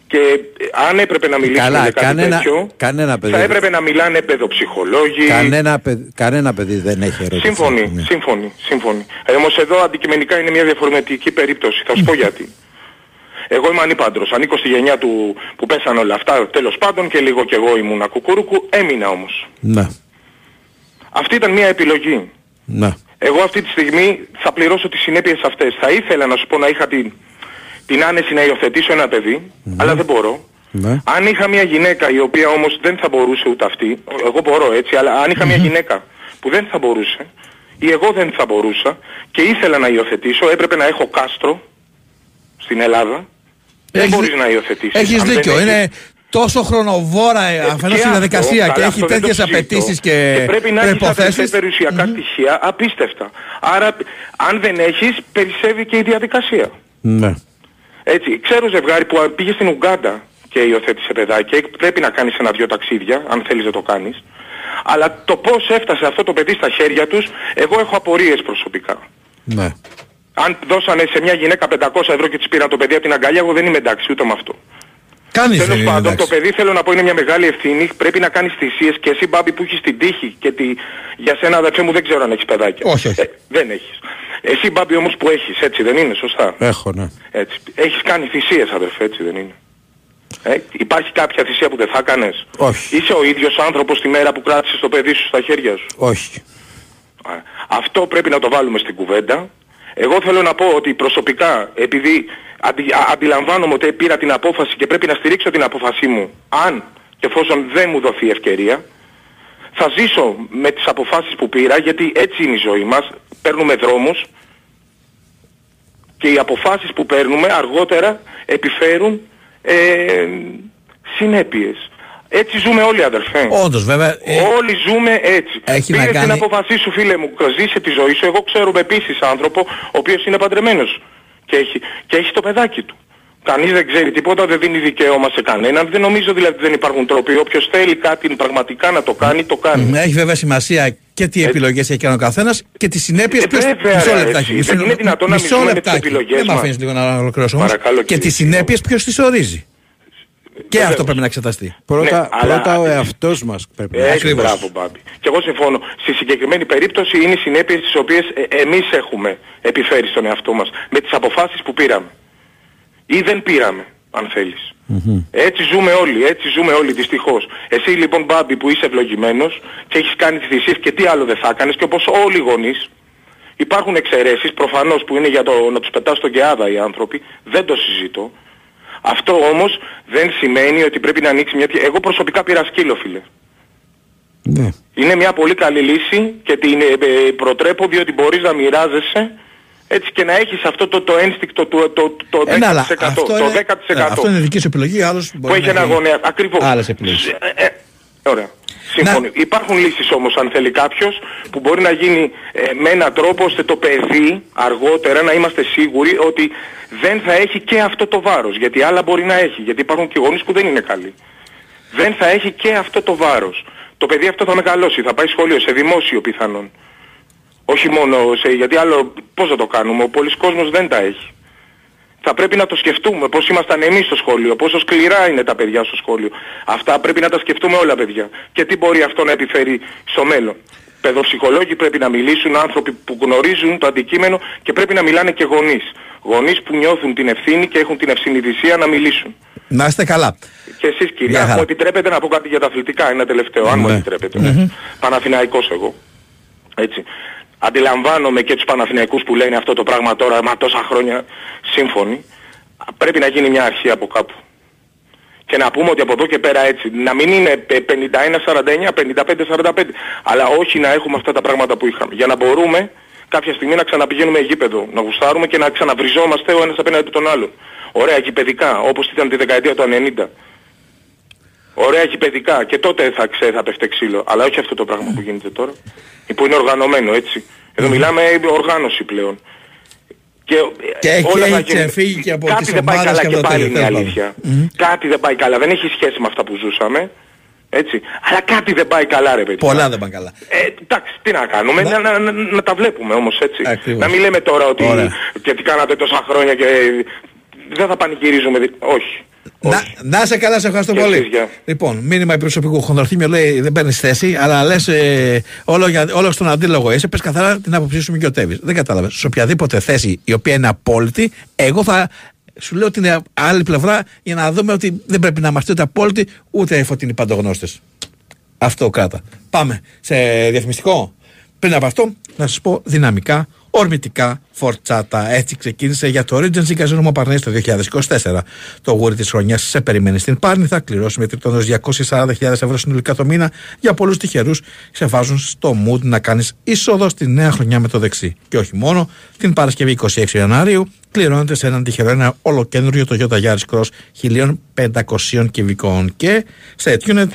Και ε, αν έπρεπε να μιλήσουμε Καλά, για κάτι κανένα, τέτοιο, κανένα παιδί. θα έπρεπε να μιλάνε παιδοψυχολόγοι. Κανένα, παιδ- κανένα παιδί δεν έχει ερωτήσει. Σύμφωνοι, Ναι. σύμφωνοι, σύμφωνοι. Ε, όμως εδώ αντικειμενικά είναι μια διαφορετική περίπτωση. Θα σου πω γιατί. Εγώ είμαι ανήπαντρος. Ανήκω στη γενιά του που πέσαν όλα αυτά τέλος πάντων και λίγο κι εγώ ήμουν κουκούρουκου. Έμεινα όμως. Ναι, Αυτή ήταν μια επιλογή. Ναι. Εγώ αυτή τη στιγμή θα πληρώσω τις συνέπειες αυτές. Θα ήθελα να σου πω να είχα την, την άνεση να υιοθετήσω ένα παιδί, αλλά δεν μπορώ. ναι. Αν είχα μια γυναίκα η οποία όμως δεν θα μπορούσε ούτε αυτή, εγώ μπορώ έτσι, αλλά αν είχα μια γυναίκα που δεν θα μπορούσε, ή εγώ δεν θα μπορούσα και ήθελα να υιοθετήσω, έπρεπε να έχω κάστρο στην Ελλάδα. δεν Έχεις- μπορείς να υιοθετήσεις. Έχεις Αν δεν δίκιο. έχεις- Είναι τόσο χρονοβόρα ε, αφενός η και διαδικασία αυτό, και καλά, έχει αυτό δεν το τέτοιες συζητώ. απαιτήσεις και πρέπει να έχεις προϋποθέσεις. αδερφέ περιουσιακά στοιχεία απίστευτα. Άρα αν δεν έχεις περισσεύει και η διαδικασία. ναι. Έτσι, ξέρω ζευγάρι που πήγε στην Ουγκάντα και υιοθέτησε παιδάκι και πρέπει να κάνεις ένα-δυο ταξίδια, αν θέλεις να το κάνεις. Αλλά το πώς έφτασε αυτό το παιδί στα χέρια τους, εγώ έχω απορίες προσωπικά. ναι. Αν δώσανε σε μια γυναίκα 500 ευρώ και της πήραν το παιδί από την αγκαλιά, εγώ δεν είμαι εντάξει ούτε με αυτό. Κανείς δεν Τέλος είναι πάντων, εντάξει. το παιδί θέλω να πω είναι μια μεγάλη ευθύνη. Πρέπει να κάνεις θυσίες και εσύ Μπάμπη που έχεις την τύχη και τη... για σένα αδερφέ μου δεν ξέρω αν έχεις παιδάκια. Όχι, όχι. Ε, δεν έχεις. Εσύ Μπάμπη όμως που έχεις, έτσι δεν είναι, σωστά; Έχω, ναι. Έτσι. Έχεις κάνει θυσίες αδερφέ, έτσι δεν είναι; Ε, υπάρχει κάποια θυσία που δεν θα κάνεις. Όχι. Είσαι ο ίδιος άνθρωπος τη μέρα που κράτησες το παιδί σου στα χέρια σου; Όχι. Α, Αυτό πρέπει να το βάλουμε στην κουβέντα. Εγώ θέλω να πω ότι προσωπικά, επειδή αντι, α- αντιλαμβάνομαι ότι πήρα την απόφαση και πρέπει να στηρίξω την απόφασή μου, αν και εφόσον δεν μου δοθεί ευκαιρία, θα ζήσω με τις αποφάσεις που πήρα, γιατί έτσι είναι η ζωή μας, παίρνουμε δρόμους και οι αποφάσεις που παίρνουμε αργότερα επιφέρουν ε, συνέπειες. Έτσι ζούμε όλοι αδερφέ. Όντως βέβαια. ε, Όλοι ζούμε έτσι. Έχει να Πήρες την κάνει- αποφασή σου φίλε μου, ζήσε τη ζωή σου. Εγώ ξέρω επίσης άνθρωπο ο οποίος είναι παντρεμένος και έχει, και έχει το παιδάκι του. Κανείς δεν ξέρει τίποτα, δεν δίνει δικαίωμα σε κανέναν. Δεν νομίζω δηλαδή ότι δεν υπάρχουν τρόποι. Όποιος θέλει κάτι πραγματικά να το κάνει, το κάνει. Έχει βέβαια σημασία και τι επιλογές έχει κάνει ο καθένας και τις συνέπειες Ε, ποιος... βέβαια, Μισό ρε, λεπτάκι. εσύ. μισό- Δεν είναι δυνατόν να μισό μιλούμε με τις λεπτάκι. επιλογές Δεν με μας. αφήνεις λίγο να ολοκληρώσω όμως. Παρακαλώ, Και κύριε, τις συνέπειες ποιος τις ορίζει. Και αυτό πρέπει να εξεταστεί. Πρώτα, Ναι, αλλά- πρώτα ο εαυτός μας πρέπει να Έτσι, μπράβο Μπάμπη. Και εγώ συμφωνώ. Στη συγκεκριμένη περίπτωση είναι οι συνέπειες τις οποίες ε, εμείς έχουμε επιφέρει στον εαυτό μας με τις αποφάσεις που πήραμε. Ή δεν πήραμε, αν θέλεις. Έτσι ζούμε όλοι, έτσι ζούμε όλοι δυστυχώς. Εσύ λοιπόν Μπάμπη που είσαι ευλογημένος και έχεις κάνει τις θυσίες και τι άλλο δεν θα κάνεις και όπως όλοι οι γονείς υπάρχουν εξαιρέσεις προφανώς που είναι για το, να τους πετάς στον κεάδα οι άνθρωποι, δεν το συζητώ. Αυτό όμως δεν σημαίνει ότι πρέπει να ανοίξει μια... Εγώ προσωπικά πήρα σκύλο φίλε. Ναι. Είναι μια πολύ καλή λύση και την ε, ε, προτρέπω διότι μπορείς να μοιράζεσαι έτσι και να έχεις αυτό το, το ένστικτο το, το, το 10%. Ε, ναι, αλλά το αυτό, 10%. είναι, ε, αυτό είναι δική σου επιλογή, άλλος που μπορεί έχει να ένα γονέα. Ακριβώς. Άλλες επιλογές. Ε, ε, ωραία. Συμφωνεί. Υπάρχουν λύσεις όμως αν θέλει κάποιος που μπορεί να γίνει ε, με έναν τρόπο ώστε το παιδί αργότερα να είμαστε σίγουροι ότι δεν θα έχει και αυτό το βάρος. Γιατί άλλα μπορεί να έχει. Γιατί υπάρχουν και γονείς που δεν είναι καλοί. Δεν θα έχει και αυτό το βάρος. Το παιδί αυτό θα μεγαλώσει, θα πάει σχολείο, σε δημόσιο πιθανόν. Όχι μόνο σε, γιατί άλλο πώς θα το κάνουμε, ο πολλής κόσμος δεν τα έχει. Θα πρέπει να το σκεφτούμε πώς ήμασταν εμείς στο σχολείο, πόσο σκληρά είναι τα παιδιά στο σχολείο. Αυτά πρέπει να τα σκεφτούμε όλα παιδιά. Και τι μπορεί αυτό να επιφέρει στο μέλλον. Παιδοψυχολόγοι πρέπει να μιλήσουν, άνθρωποι που γνωρίζουν το αντικείμενο και πρέπει να μιλάνε και γονείς. Γονείς που νιώθουν την ευθύνη και έχουν την ευσυνειδησία να μιλήσουν. Να είστε καλά. Και εσείς Γεια κυρία, χαρά. μου επιτρέπετε να πω κάτι για τα αθλητικά, ένα τελευταίο, αν μου Ναι. επιτρέπετε. Ναι. Παναθηναϊκός εγώ. Έτσι. Αντιλαμβάνομαι και τους Παναθηναϊκούς που λένε αυτό το πράγμα τώρα, μα τόσα χρόνια σύμφωνοι. Πρέπει να γίνει μια αρχή από κάπου. Και να πούμε ότι από εδώ και πέρα έτσι, να μην είναι πε- 51-49, 55-45, αλλά όχι να έχουμε αυτά τα πράγματα που είχαμε. Για να μπορούμε κάποια στιγμή να ξαναπηγαίνουμε γήπεδο, να γουστάρουμε και να ξαναβριζόμαστε ο ένας απέναντι από τον άλλον. Ωραία γηπαιδικά, όπως ήταν τη δεκαετία του 90. Ωραία γηπαιδικά και τότε θα ξέρει θα πέφτε ξύλο. Αλλά όχι αυτό το πράγμα που γίνεται τώρα. Που είναι οργανωμένο έτσι. Εδώ μιλάμε οργάνωση πλέον. Και, Και ε, έχει όλα θα έτσι γίνουν. φύγει και από Κάτι τις δεν πάει ομάδες καλά και και από τα πάλι τέλη, είναι η τέλος αλήθεια. πάντων. Κάτι δεν πάει καλά. Δεν έχει σχέση με αυτά που ζούσαμε. Έτσι. Αλλά κάτι δεν πάει καλά ρε παιδιά. Πολλά δεν πάνε καλά. Ε, εντάξει, τι να κάνουμε, να, να, να, να τα βλέπουμε όμως έτσι. Ακριβώς. Να μην λέμε τώρα ότι Ωραία. και τι κάνατε τόσα χρόνια και δεν θα πανηγυρίζουμε. δι- Όχι. Να, να σε καλά, σε ευχαριστώ Και πολύ. εσείς, γεια. Λοιπόν, μήνυμα προσωπικού χονδροθύμιο λέει δεν παίρνεις θέση, αλλά λες ε, όλο, για- όλο στον αντίλογο είσαι. Πες καθαρά την άποψή σου, μην γιοτεύει. Δεν κατάλαβες. Σε οποιαδήποτε θέση η οποία είναι απόλυτη, εγώ θα σου λέω την άλλη πλευρά για να δούμε ότι δεν πρέπει να είμαστε ούτε απόλυτοι ούτε φωτεινοί παντογνώστες. Αυτό κράτα. Πάμε σε διαφημιστικό. Πριν από αυτό, να σας πω δυναμικά, ορμητικά, φορτσάτα. Έτσι ξεκίνησε για το Regency Casino Μοπαρνέ το 2024. Το γούρι της χρονιάς σε περιμένει στην Πάρνη. Θα κληρώσει με τριπτόνο 240.000 ευρώ συνολικά το μήνα. Για πολλούς τυχερούς σε βάζουν στο mood να κάνεις είσοδο στη νέα χρονιά με το δεξί. Και όχι μόνο, την Παρασκευή 26 Ιανουαρίου κληρώνεται σε έναν τυχερό ένα ολοκένουργιο Toyota Yaris Cross 1500 κυβικών. Και σε Tunet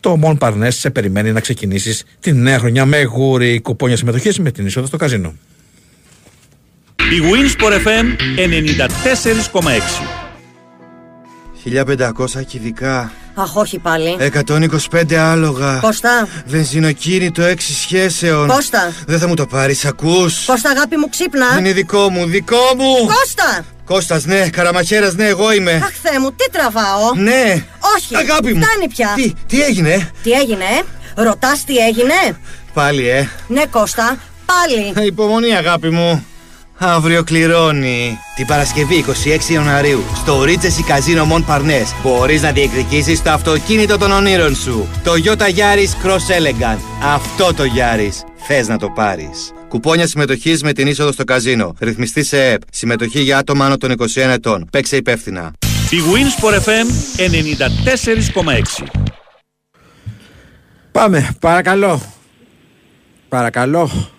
το Mon Parnes σε περιμένει να ξεκινήσεις τη νέα χρονιά με γούρι κουπόνια συμμετοχής με την είσοδο στο καζίνο. Η Winsport FM 94,6. 1500 κυβικά, Αχ, όχι πάλι. 125 άλογα. Κώστα. Βενζινοκίνητο 6 σχέσεων. Κώστα. Δεν θα μου το πάρεις, ακούς. Κώστα, αγάπη μου, ξύπνα. Είναι δικό μου, δικό μου. Κώστα! Κώστας, ναι, καραμαχέρας, ναι, εγώ είμαι. Αχ, Θεέ μου, τι τραβάω. Ναι. Όχι. Αγάπη μου. Φτάνει πια. Τι, τι έγινε, Τι έγινε, ε; Ρωτάς τι έγινε; πάλι, ε. Ναι, Κώστα, πάλι. Υπομονή, αγάπη μου. Αύριο κληρώνει. Την Παρασκευή 26 Ιανουαρίου στο Regency Casino Mon Parnes μπορείς να διεκδικήσεις το αυτοκίνητο των ονείρων σου. Το Toyota Yaris Cross Elegant. Αυτό το Yaris. Θες να το πάρεις. Κουπόνια συμμετοχής με την είσοδο στο καζίνο. Ρυθμιστή σε ΕΠ. Συμμετοχή για άτομα άνω των 21 ετών. Παίξε υπεύθυνα. Η Winsport FM 94,6. Πάμε, παρακαλώ. Παρακαλώ.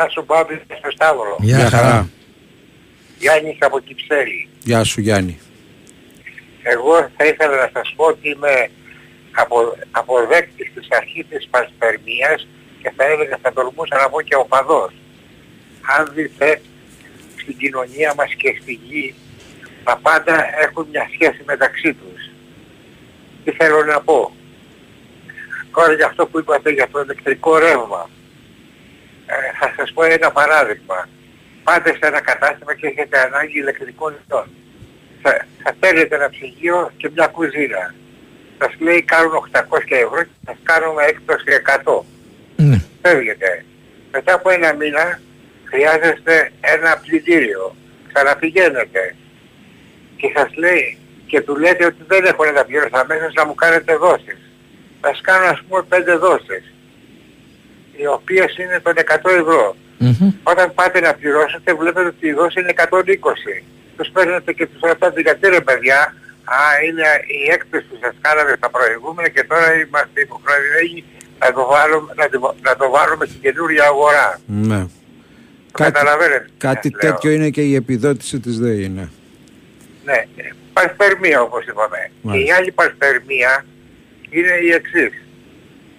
Γεια σου Μπάμπη, στο Σταύρο. Γεια χαρά. Γιάννης από Κυψέλη. Γεια σου Γιάννη. Εγώ θα ήθελα να σας πω ότι είμαι απο, αποδέκτης της αρχής της πασπερμίας και θα έλεγα, θα τολμούσα να πω και οπαδός. Αν δείτε στην κοινωνία μας και στη γη, τα πάντα έχουν μια σχέση μεταξύ τους. Τι θέλω να πω; Τώρα για αυτό που είπατε για το ηλεκτρικό ρεύμα. Ε, θα σας πω ένα παράδειγμα. Πάτε σε ένα κατάστημα και έχετε ανάγκη ηλεκτρικών λιτών. Θα, θα θέλετε ένα ψυγείο και μια κουζίνα. Σας λέει κάνουν 800 ευρώ και σας κάνουμε έκπτωση 100. Ναι. Φεύγετε. Μετά από ένα μήνα χρειάζεστε ένα πλυντήριο. Ξαναπηγαίνετε. Και σας λέει και του λέτε ότι δεν έχω να τα πληρώσω αμέσως να μου κάνετε δόσεις. Θα σας κάνω ας πούμε 5 δόσεις οι οποίες είναι των 100 ευρώ. Όταν πάτε να πληρώσετε βλέπετε ότι η δόση είναι 120. Τους παίρνετε και τους ρωτάτε γιατί ρε παιδιά, α είναι η έκθεση που σας κάναμε στα προηγούμενα και τώρα είμαστε υποχρεωμένοι να το βάλουμε, να το, να το βάλουμε στην καινούργια αγορά. Ναι. Καταλαβαίνετε. τι Κάτι σας λέω. τέτοιο είναι και η επιδότηση της ΔΕΗ, ναι. Ναι, ε, παρσπερμία όπως είπαμε. Και η Μάλιστα. άλλη παρσπερμία είναι η εξής.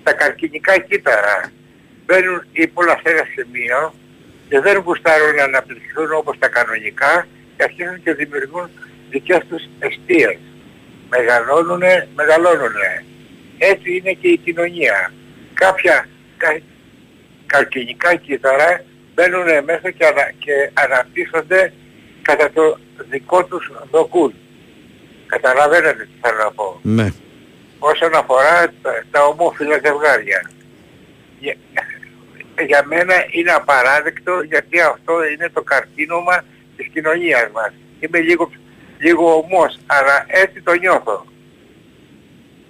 Τα καρκινικά κύτταρα μπαίνουν ύπολα σε ένα σημείο και δεν γουστάρουν να αναπτυχθούν όπως τα κανονικά και αρχίζουν και δημιουργούν δικές τους αιστείες. Μεγαλώνουνε, μεγαλώνουνε. Έτσι είναι και η κοινωνία. Κάποια, κα, καρκινικά κύτταρα μπαίνουν μέσα και, ανα, και αναπτύσσονται κατά το δικό τους δοκούν. Καταλαβαίνετε τι θέλω να πω. Ναι. Όσον αφορά τα, τα ομόφυλα ζευγάρια. Για, για μένα είναι απαράδεκτο γιατί αυτό είναι το καρκίνωμα της κοινωνίας μας. Είμαι λίγο, λίγο ομός, αλλά έτσι το νιώθω.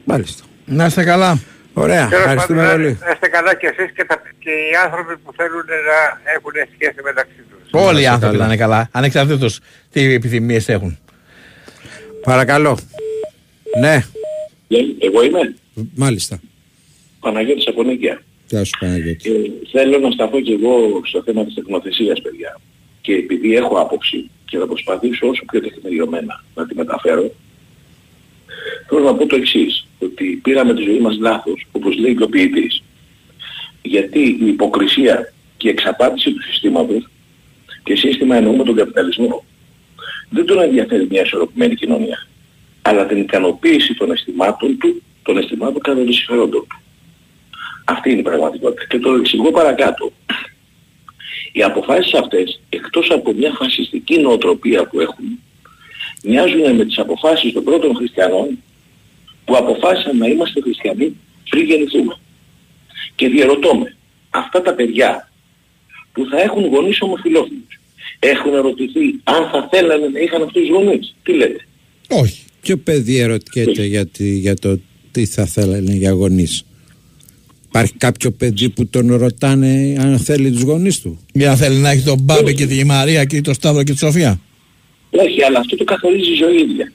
Μάλιστα. Να είστε καλά. Ωραία, Τέλος ευχαριστούμε πάντων, πολύ. Να είστε καλά και εσείς και, τα, και οι άνθρωποι που θέλουν να έχουν σχέση μεταξύ τους. Όλοι οι Να είστε άνθρωποι καλά. να είναι καλά, ανεξαρτήτως τι επιθυμίες έχουν. Παρακαλώ. Ναι, Εγώ είμαι μάλιστα. Παναγιώτης από Νίκαια. Γεια σου Παναγιώτη. Ε, θέλω να σταθώ και εγώ στο θέμα της τεχνοθεσίας, παιδιά. Και επειδή έχω άποψη και θα προσπαθήσω όσο πιο τεκμηριωμένα να τη μεταφέρω, θέλω να πω το εξής, ότι πήραμε τη ζωή μας λάθος, όπως λέει και ο ποιητής. Γιατί η υποκρισία και η εξαπάτηση του συστήματος, και σύστημα εννοούμε τον καπιταλισμό, δεν τον ενδιαφέρει μια ισορροπημένη κοινωνία, αλλά την ικανοποίηση των αισθημάτων του, των αισθημάτων κατά των συμφερόντων του. Αυτή είναι η πραγματικότητα. Και το εξηγώ παρακάτω. Οι αποφάσεις αυτές, εκτός από μια φασιστική νοοτροπία που έχουν, μοιάζουν με τις αποφάσεις των πρώτων χριστιανών που αποφάσισαν να είμαστε χριστιανοί πριν γεννηθούμε. Και διαρωτώ με, αυτά τα παιδιά που θα έχουν γονείς ομοφυλόφιλους, έχουν ερωτηθεί αν θα θέλανε να είχαν αυτούς τους γονείς; Τι λέτε; Όχι. Ποιο παιδί ερωτιέται για, τη- για το τι θα θέλανε για γονείς. Υπάρχει κάποιο παιδί που τον ρωτάνε αν θέλει τους γονείς του; Για να θέλει να έχει τον Μπάμπη και τη Μαρία και τον Σταύρο και τη Σοφία; Όχι, αλλά αυτό το καθορίζει η ζωή ίδια.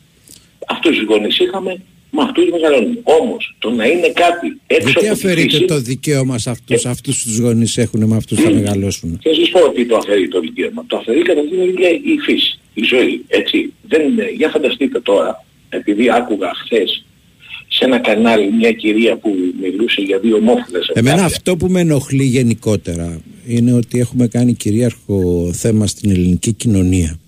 Αυτούς τους γονείς είχαμε, με αυτούς μεγαλώνουμε. Όμως, το να είναι κάτι έξω Γιατί από τη αφαιρείται φύση, το δικαίωμα σε αυτούς, αυτούς τους γονείς έχουν με αυτούς θα μεγαλώσουν. θα σας πω ότι το αφαιρεί το δικαίωμα. Το αφαιρεί κατά την ίδια η φύση, η ζωή, έτσι. Δεν είναι, για φανταστείτε τώρα, επειδή άκουγα χθες σε ένα κανάλι μια κυρία που μιλούσε για δύο ομόφυλες Εμένα αυτό που με ενοχλεί γενικότερα είναι ότι έχουμε κάνει κυρίαρχο θέμα στην ελληνική κοινωνία.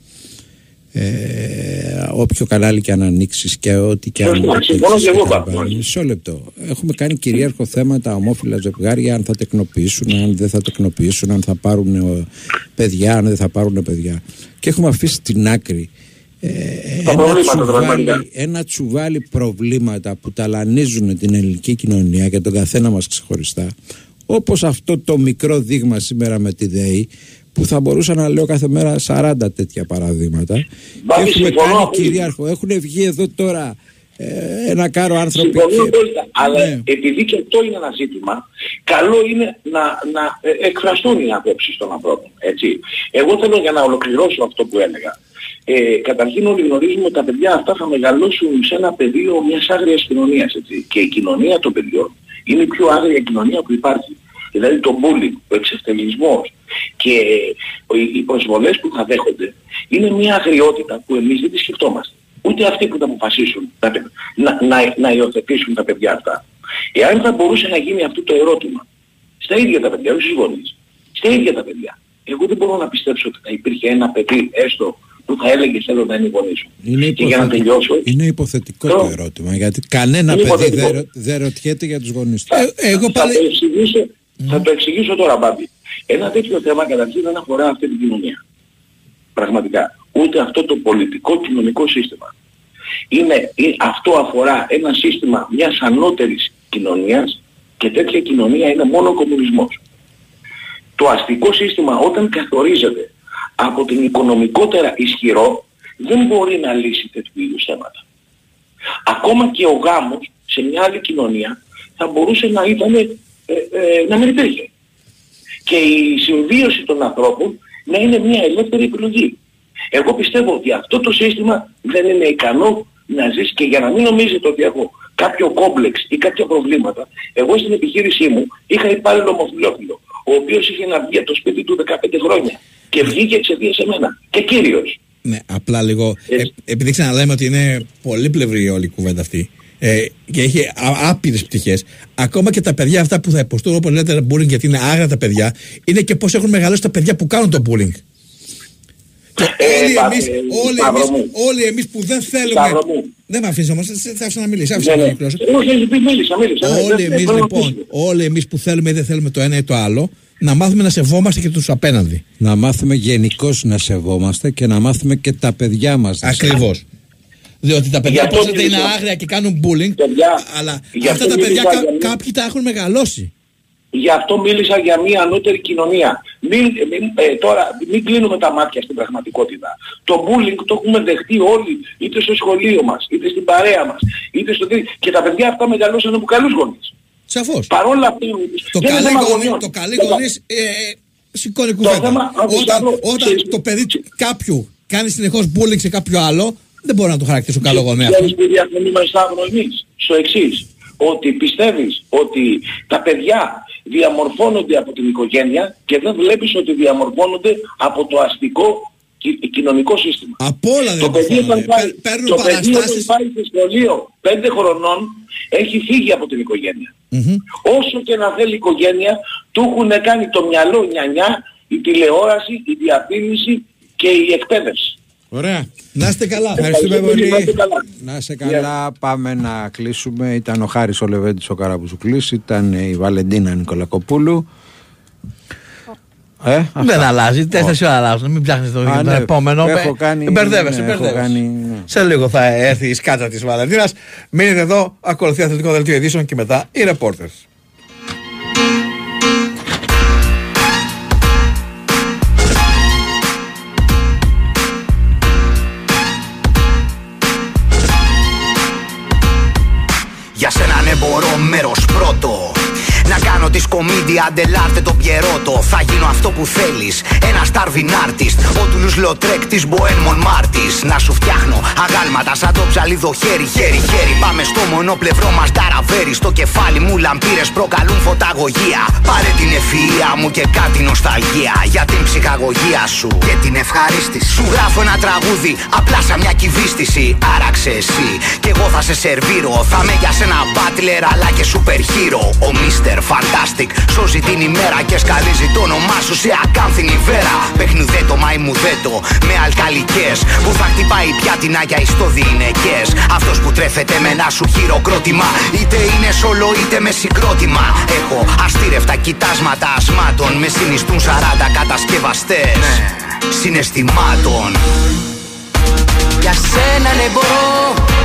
Ε, όποιο κανάλι και αν ανοίξεις και ό,τι και αν Σωστά, συμφωνώ παίξεις και εγώ και τα πάνω. βάλεις. Μισό λεπτό. Έχουμε κάνει κυρίαρχο θέμα τα ομόφυλα ζευγάρια αν θα τεκνοποιήσουν, αν δεν θα τεκνοποιήσουν, αν θα πάρουν ε, παιδιά, αν δεν θα πάρουν παιδιά. Και έχουμε αφήσει στην άκρη ε, Τα ένα, προβλήματα, τα τσουβάλι, πραγματικά. ένα τσουβάλι προβλήματα που ταλανίζουν την ελληνική κοινωνία και τον καθένα μας ξεχωριστά όπως αυτό το μικρό δείγμα σήμερα με τη ΔΕΗ που θα μπορούσα να λέω κάθε μέρα 40 τέτοια παραδείγματα Μπάμπη, και έχουμε συμφωνώ κάνει απόλυτα. κυρίαρχο έχουν βγει εδώ τώρα ε, ένα κάρο άνθρωποι Συμφωνώ και- απόλυτα. Αλλά Ναι. επειδή και αυτό είναι ένα ζήτημα, καλό είναι να, να ε, εκφραστούν οι απόψεις των ανθρώπων. Έτσι. Εγώ θέλω για να ολοκληρώσω αυτό που έλεγα. Ε, καταρχήν όλοι γνωρίζουμε ότι τα παιδιά αυτά θα μεγαλώσουν σε ένα πεδίο μιας άγριας κοινωνίας. Έτσι. Και η κοινωνία των παιδιών είναι η πιο άγρια κοινωνία που υπάρχει. Δηλαδή το bullying, ο εξευτελισμός και ε, οι- οι προσβολές που θα δέχονται είναι μια αγριότητα που εμείς δεν τη σκεφτόμαστε. Ούτε αυτοί που θα αποφασίσουν να, να, να, να υιοθετήσουν τα παιδιά αυτά. Εάν θα μπορούσε να γίνει αυτό το ερώτημα στα ίδια τα παιδιά, όχι στους γονείς, στα ίδια τα παιδιά. Εγώ δεν μπορώ να πιστέψω ότι θα υπήρχε ένα παιδί έστω που θα έλεγε θέλω να είναι η γονή σου. Είναι, Και για να υποθετικό, τελειώσω, είναι υποθετικό το ερώτημα γιατί κανένα Είναι παιδί υποθετικό. δεν, ρω- δεν ρωτιέται για τους γονείς του. Ε, εγώ θα, πάλι... το εξηγήσω, θα το εξηγήσω τώρα, Μπάμπη. Ένα τέτοιο θέμα καταρχήν δεν αφορά αυτή την κοινωνία. Πραγματικά. Ούτε αυτό το πολιτικό κοινωνικό σύστημα. Είναι, ε, αυτό αφορά ένα σύστημα μιας ανώτερης κοινωνίας και τέτοια κοινωνία είναι μόνο ο κομμουνισμός. Το αστικό σύστημα όταν καθορίζεται από την οικονομικότερα ισχυρό δεν μπορεί να λύσει τέτοιου είδους θέματα. Ακόμα και ο γάμος σε μια άλλη κοινωνία θα μπορούσε να ήταν ε, ε, να μην υπήρχε. Και η συμβίωση των ανθρώπων να είναι μια ελεύθερη επιλογή. Εγώ πιστεύω ότι αυτό το σύστημα δεν είναι ικανό να ζήσει και για να μην νομίζετε ότι έχω κάποιο κόμπλεξ ή κάποια προβλήματα, εγώ στην επιχείρησή μου είχα υπάλληλο ομοφυλόφιλο, ο οποίος είχε να βγει από το σπίτι του 15 χρόνια και βγήκε εξαιτίας εμένα. Και κύριος. Ναι, απλά λίγο. Ε, επειδή ξαναλέμε ότι είναι πολύπλευρη όλη η κουβέντα αυτή ε, και έχει άπειρες πτυχές, ακόμα και τα παιδιά αυτά που θα υποστούν, όπως λέτε, bullying γιατί είναι άγρα τα παιδιά, είναι και πώς έχουν μεγαλώσει τα παιδιά που κάνουν το bullying. Και όλοι πα- εμείς, ε, όλοι, Σταύρο εμείς, μου. όλοι εμείς που δεν θέλουμε. Σταύρο μου. Δεν με αφήσει όμως, θα άφησα να μιλήσει. Άφησα Ναι, να ναι. ολοκληρώσω. Όχι, όχι, μίλησα, μίλησα. Ναι, Όλοι δεν- εμείς δεν θέλω να λοιπόν, ακούσω. όλοι εμείς που θέλουμε ή δεν θέλουμε το ένα ή το άλλο, να μάθουμε να σεβόμαστε και τους απέναντι. Να μάθουμε γενικώς να σεβόμαστε και να μάθουμε και τα παιδιά μας. Ακριβώς. Διότι τα παιδιά Γι' αυτό πώς είναι μίλησα. άγρια και κάνουν bullying, αλλά γι' αυτά αυτό τα παιδιά μίλησα κα- για μια- κάποιοι τα έχουν μεγαλώσει. Γι' αυτό μίλησα για μια ανώτερη κοινωνία. Μην, μην, ε, τώρα, μην κλείνουμε τα μάτια στην πραγματικότητα. Το bullying το έχουμε δεχτεί όλοι, είτε στο σχολείο μας, είτε στην παρέα μας, είτε στο τι. Και τα παιδιά αυτά μεγαλώσαν από καλούς γονείς. Σαφώς. Παρόλα αυτά, Το δεν είναι καλή, θέμα γονεί, γονιών. το καλή Βέβαια, γονείς ε, ε, σηκώνει κουβέντα. θέμα, όπως όταν άλλο, όταν ξέρεις- το παιδί του- κάποιου κάνει συνεχώς bullying σε κάποιο άλλο, δεν μπορεί να το χαρακτηρίσει καλό γονέας. Ξέρεις τι διαφωνούμε Σταύρο εμείς, στο εξής, ότι πιστεύεις ότι τα παιδιά διαμορφώνονται από την οικογένεια και δεν βλέπεις ότι διαμορφώνονται από το αστικό κι- κοινωνικό σύστημα. Από όλα το παιδί όταν διαμορφώνονται. πάει, Παί- παίρνουν το παιδί όταν παραστάσεις. πάει στο σχολείο πέντε χρονών έχει φύγει από την οικογένεια. Όσο και να θέλει η οικογένεια, του έχουν κάνει το μυαλό νιανιά, η τηλεόραση, η διαφήμιση και η εκπαίδευση. Ωραία. Να είστε καλά. Ευχαριστούμε Ευχαριστώ πολύ, πολύ. να είστε καλά. Να είσαι καλά. Πάμε να κλείσουμε. Ήταν ο Χάρης ο Λεβέντης ο Καραμπουζουκλής, ήταν η Βαλεντίνα Νικολακοπούλου. Ε, αυτά. Δεν αλλάζει, τέσσερι ώρα αλλάζουν. Μην ψάχνεις το, Α, το ναι. επόμενο. Έχω Ε, κάνει- Μπερδεύεσαι, ναι, έχω μπερδεύεσαι. κάνει, ναι. Σε λίγο θα έρθει η σκάτσα της Βαλεντίνας. Μείνετε εδώ, ακολουθεί αθλητικό δελτίο ειδήσεων και μετά οι reporters. Κάνω τη commedia dell'arte τον πιερότο. Θα γίνω αυτό που θέλεις Ένα starving artist Ο Τουλούς Λοτρέκ της Μποέμ Μάρτης Να σου φτιάχνω αγάλματα σαν το ψαλίδο χέρι χέρι χέρι. Πάμε στο μονοπλευρό μας ταραβέρι. Στο κεφάλι μου λαμπύρες προκαλούν φωταγωγία. Πάρε την ευφυΐα μου και κάτι νοσταλγία. Για την ψυχαγωγία σου και την ευχαρίστηση. Σου γράφω ένα τραγούδι απλά σαν μια κυβίστηση. Άραξε εσύ. Και εγώ θα σε σερβίρω. Θα με για σένα butler αλλά και super hero Ο Mr. Fantastic σώζει την ημέρα και σκαλίζει το όνομά σου σε ακάνθινη βέρα. Παιχνιδέτο μαϊμουδέτο με αλκαλικές. Που θα χτυπάει πιάτινα για ιστοδιειναικές Αυτός που τρέφεται με ένα σου χειροκρότημα Είτε είναι σολο είτε με συγκρότημα. Έχω αστήρευτα κοιτάσματα ασμάτων Με συνιστούν 40 κατασκευαστές. Συναισθημάτων Για σένα ναι μπορώ.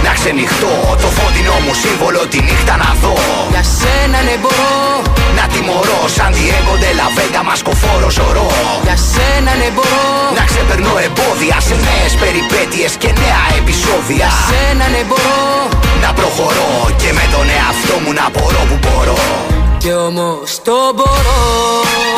Να ξενυχτώ Το φωτεινό μου σύμβολο τη νύχτα να δω. Για σένα ναι μπορώ. Να τιμωρώ σαν Diego de la Vega μασκοφόρο ζωρό. Για σένα ναι μπορώ. Να ξεπερνώ εμπόδια σε νέες περιπέτειες και νέα επεισόδια. Για σένα ναι μπορώ. Να προχωρώ και με τον εαυτό μου να μπορώ που μπορώ. Κι όμως το μπορώ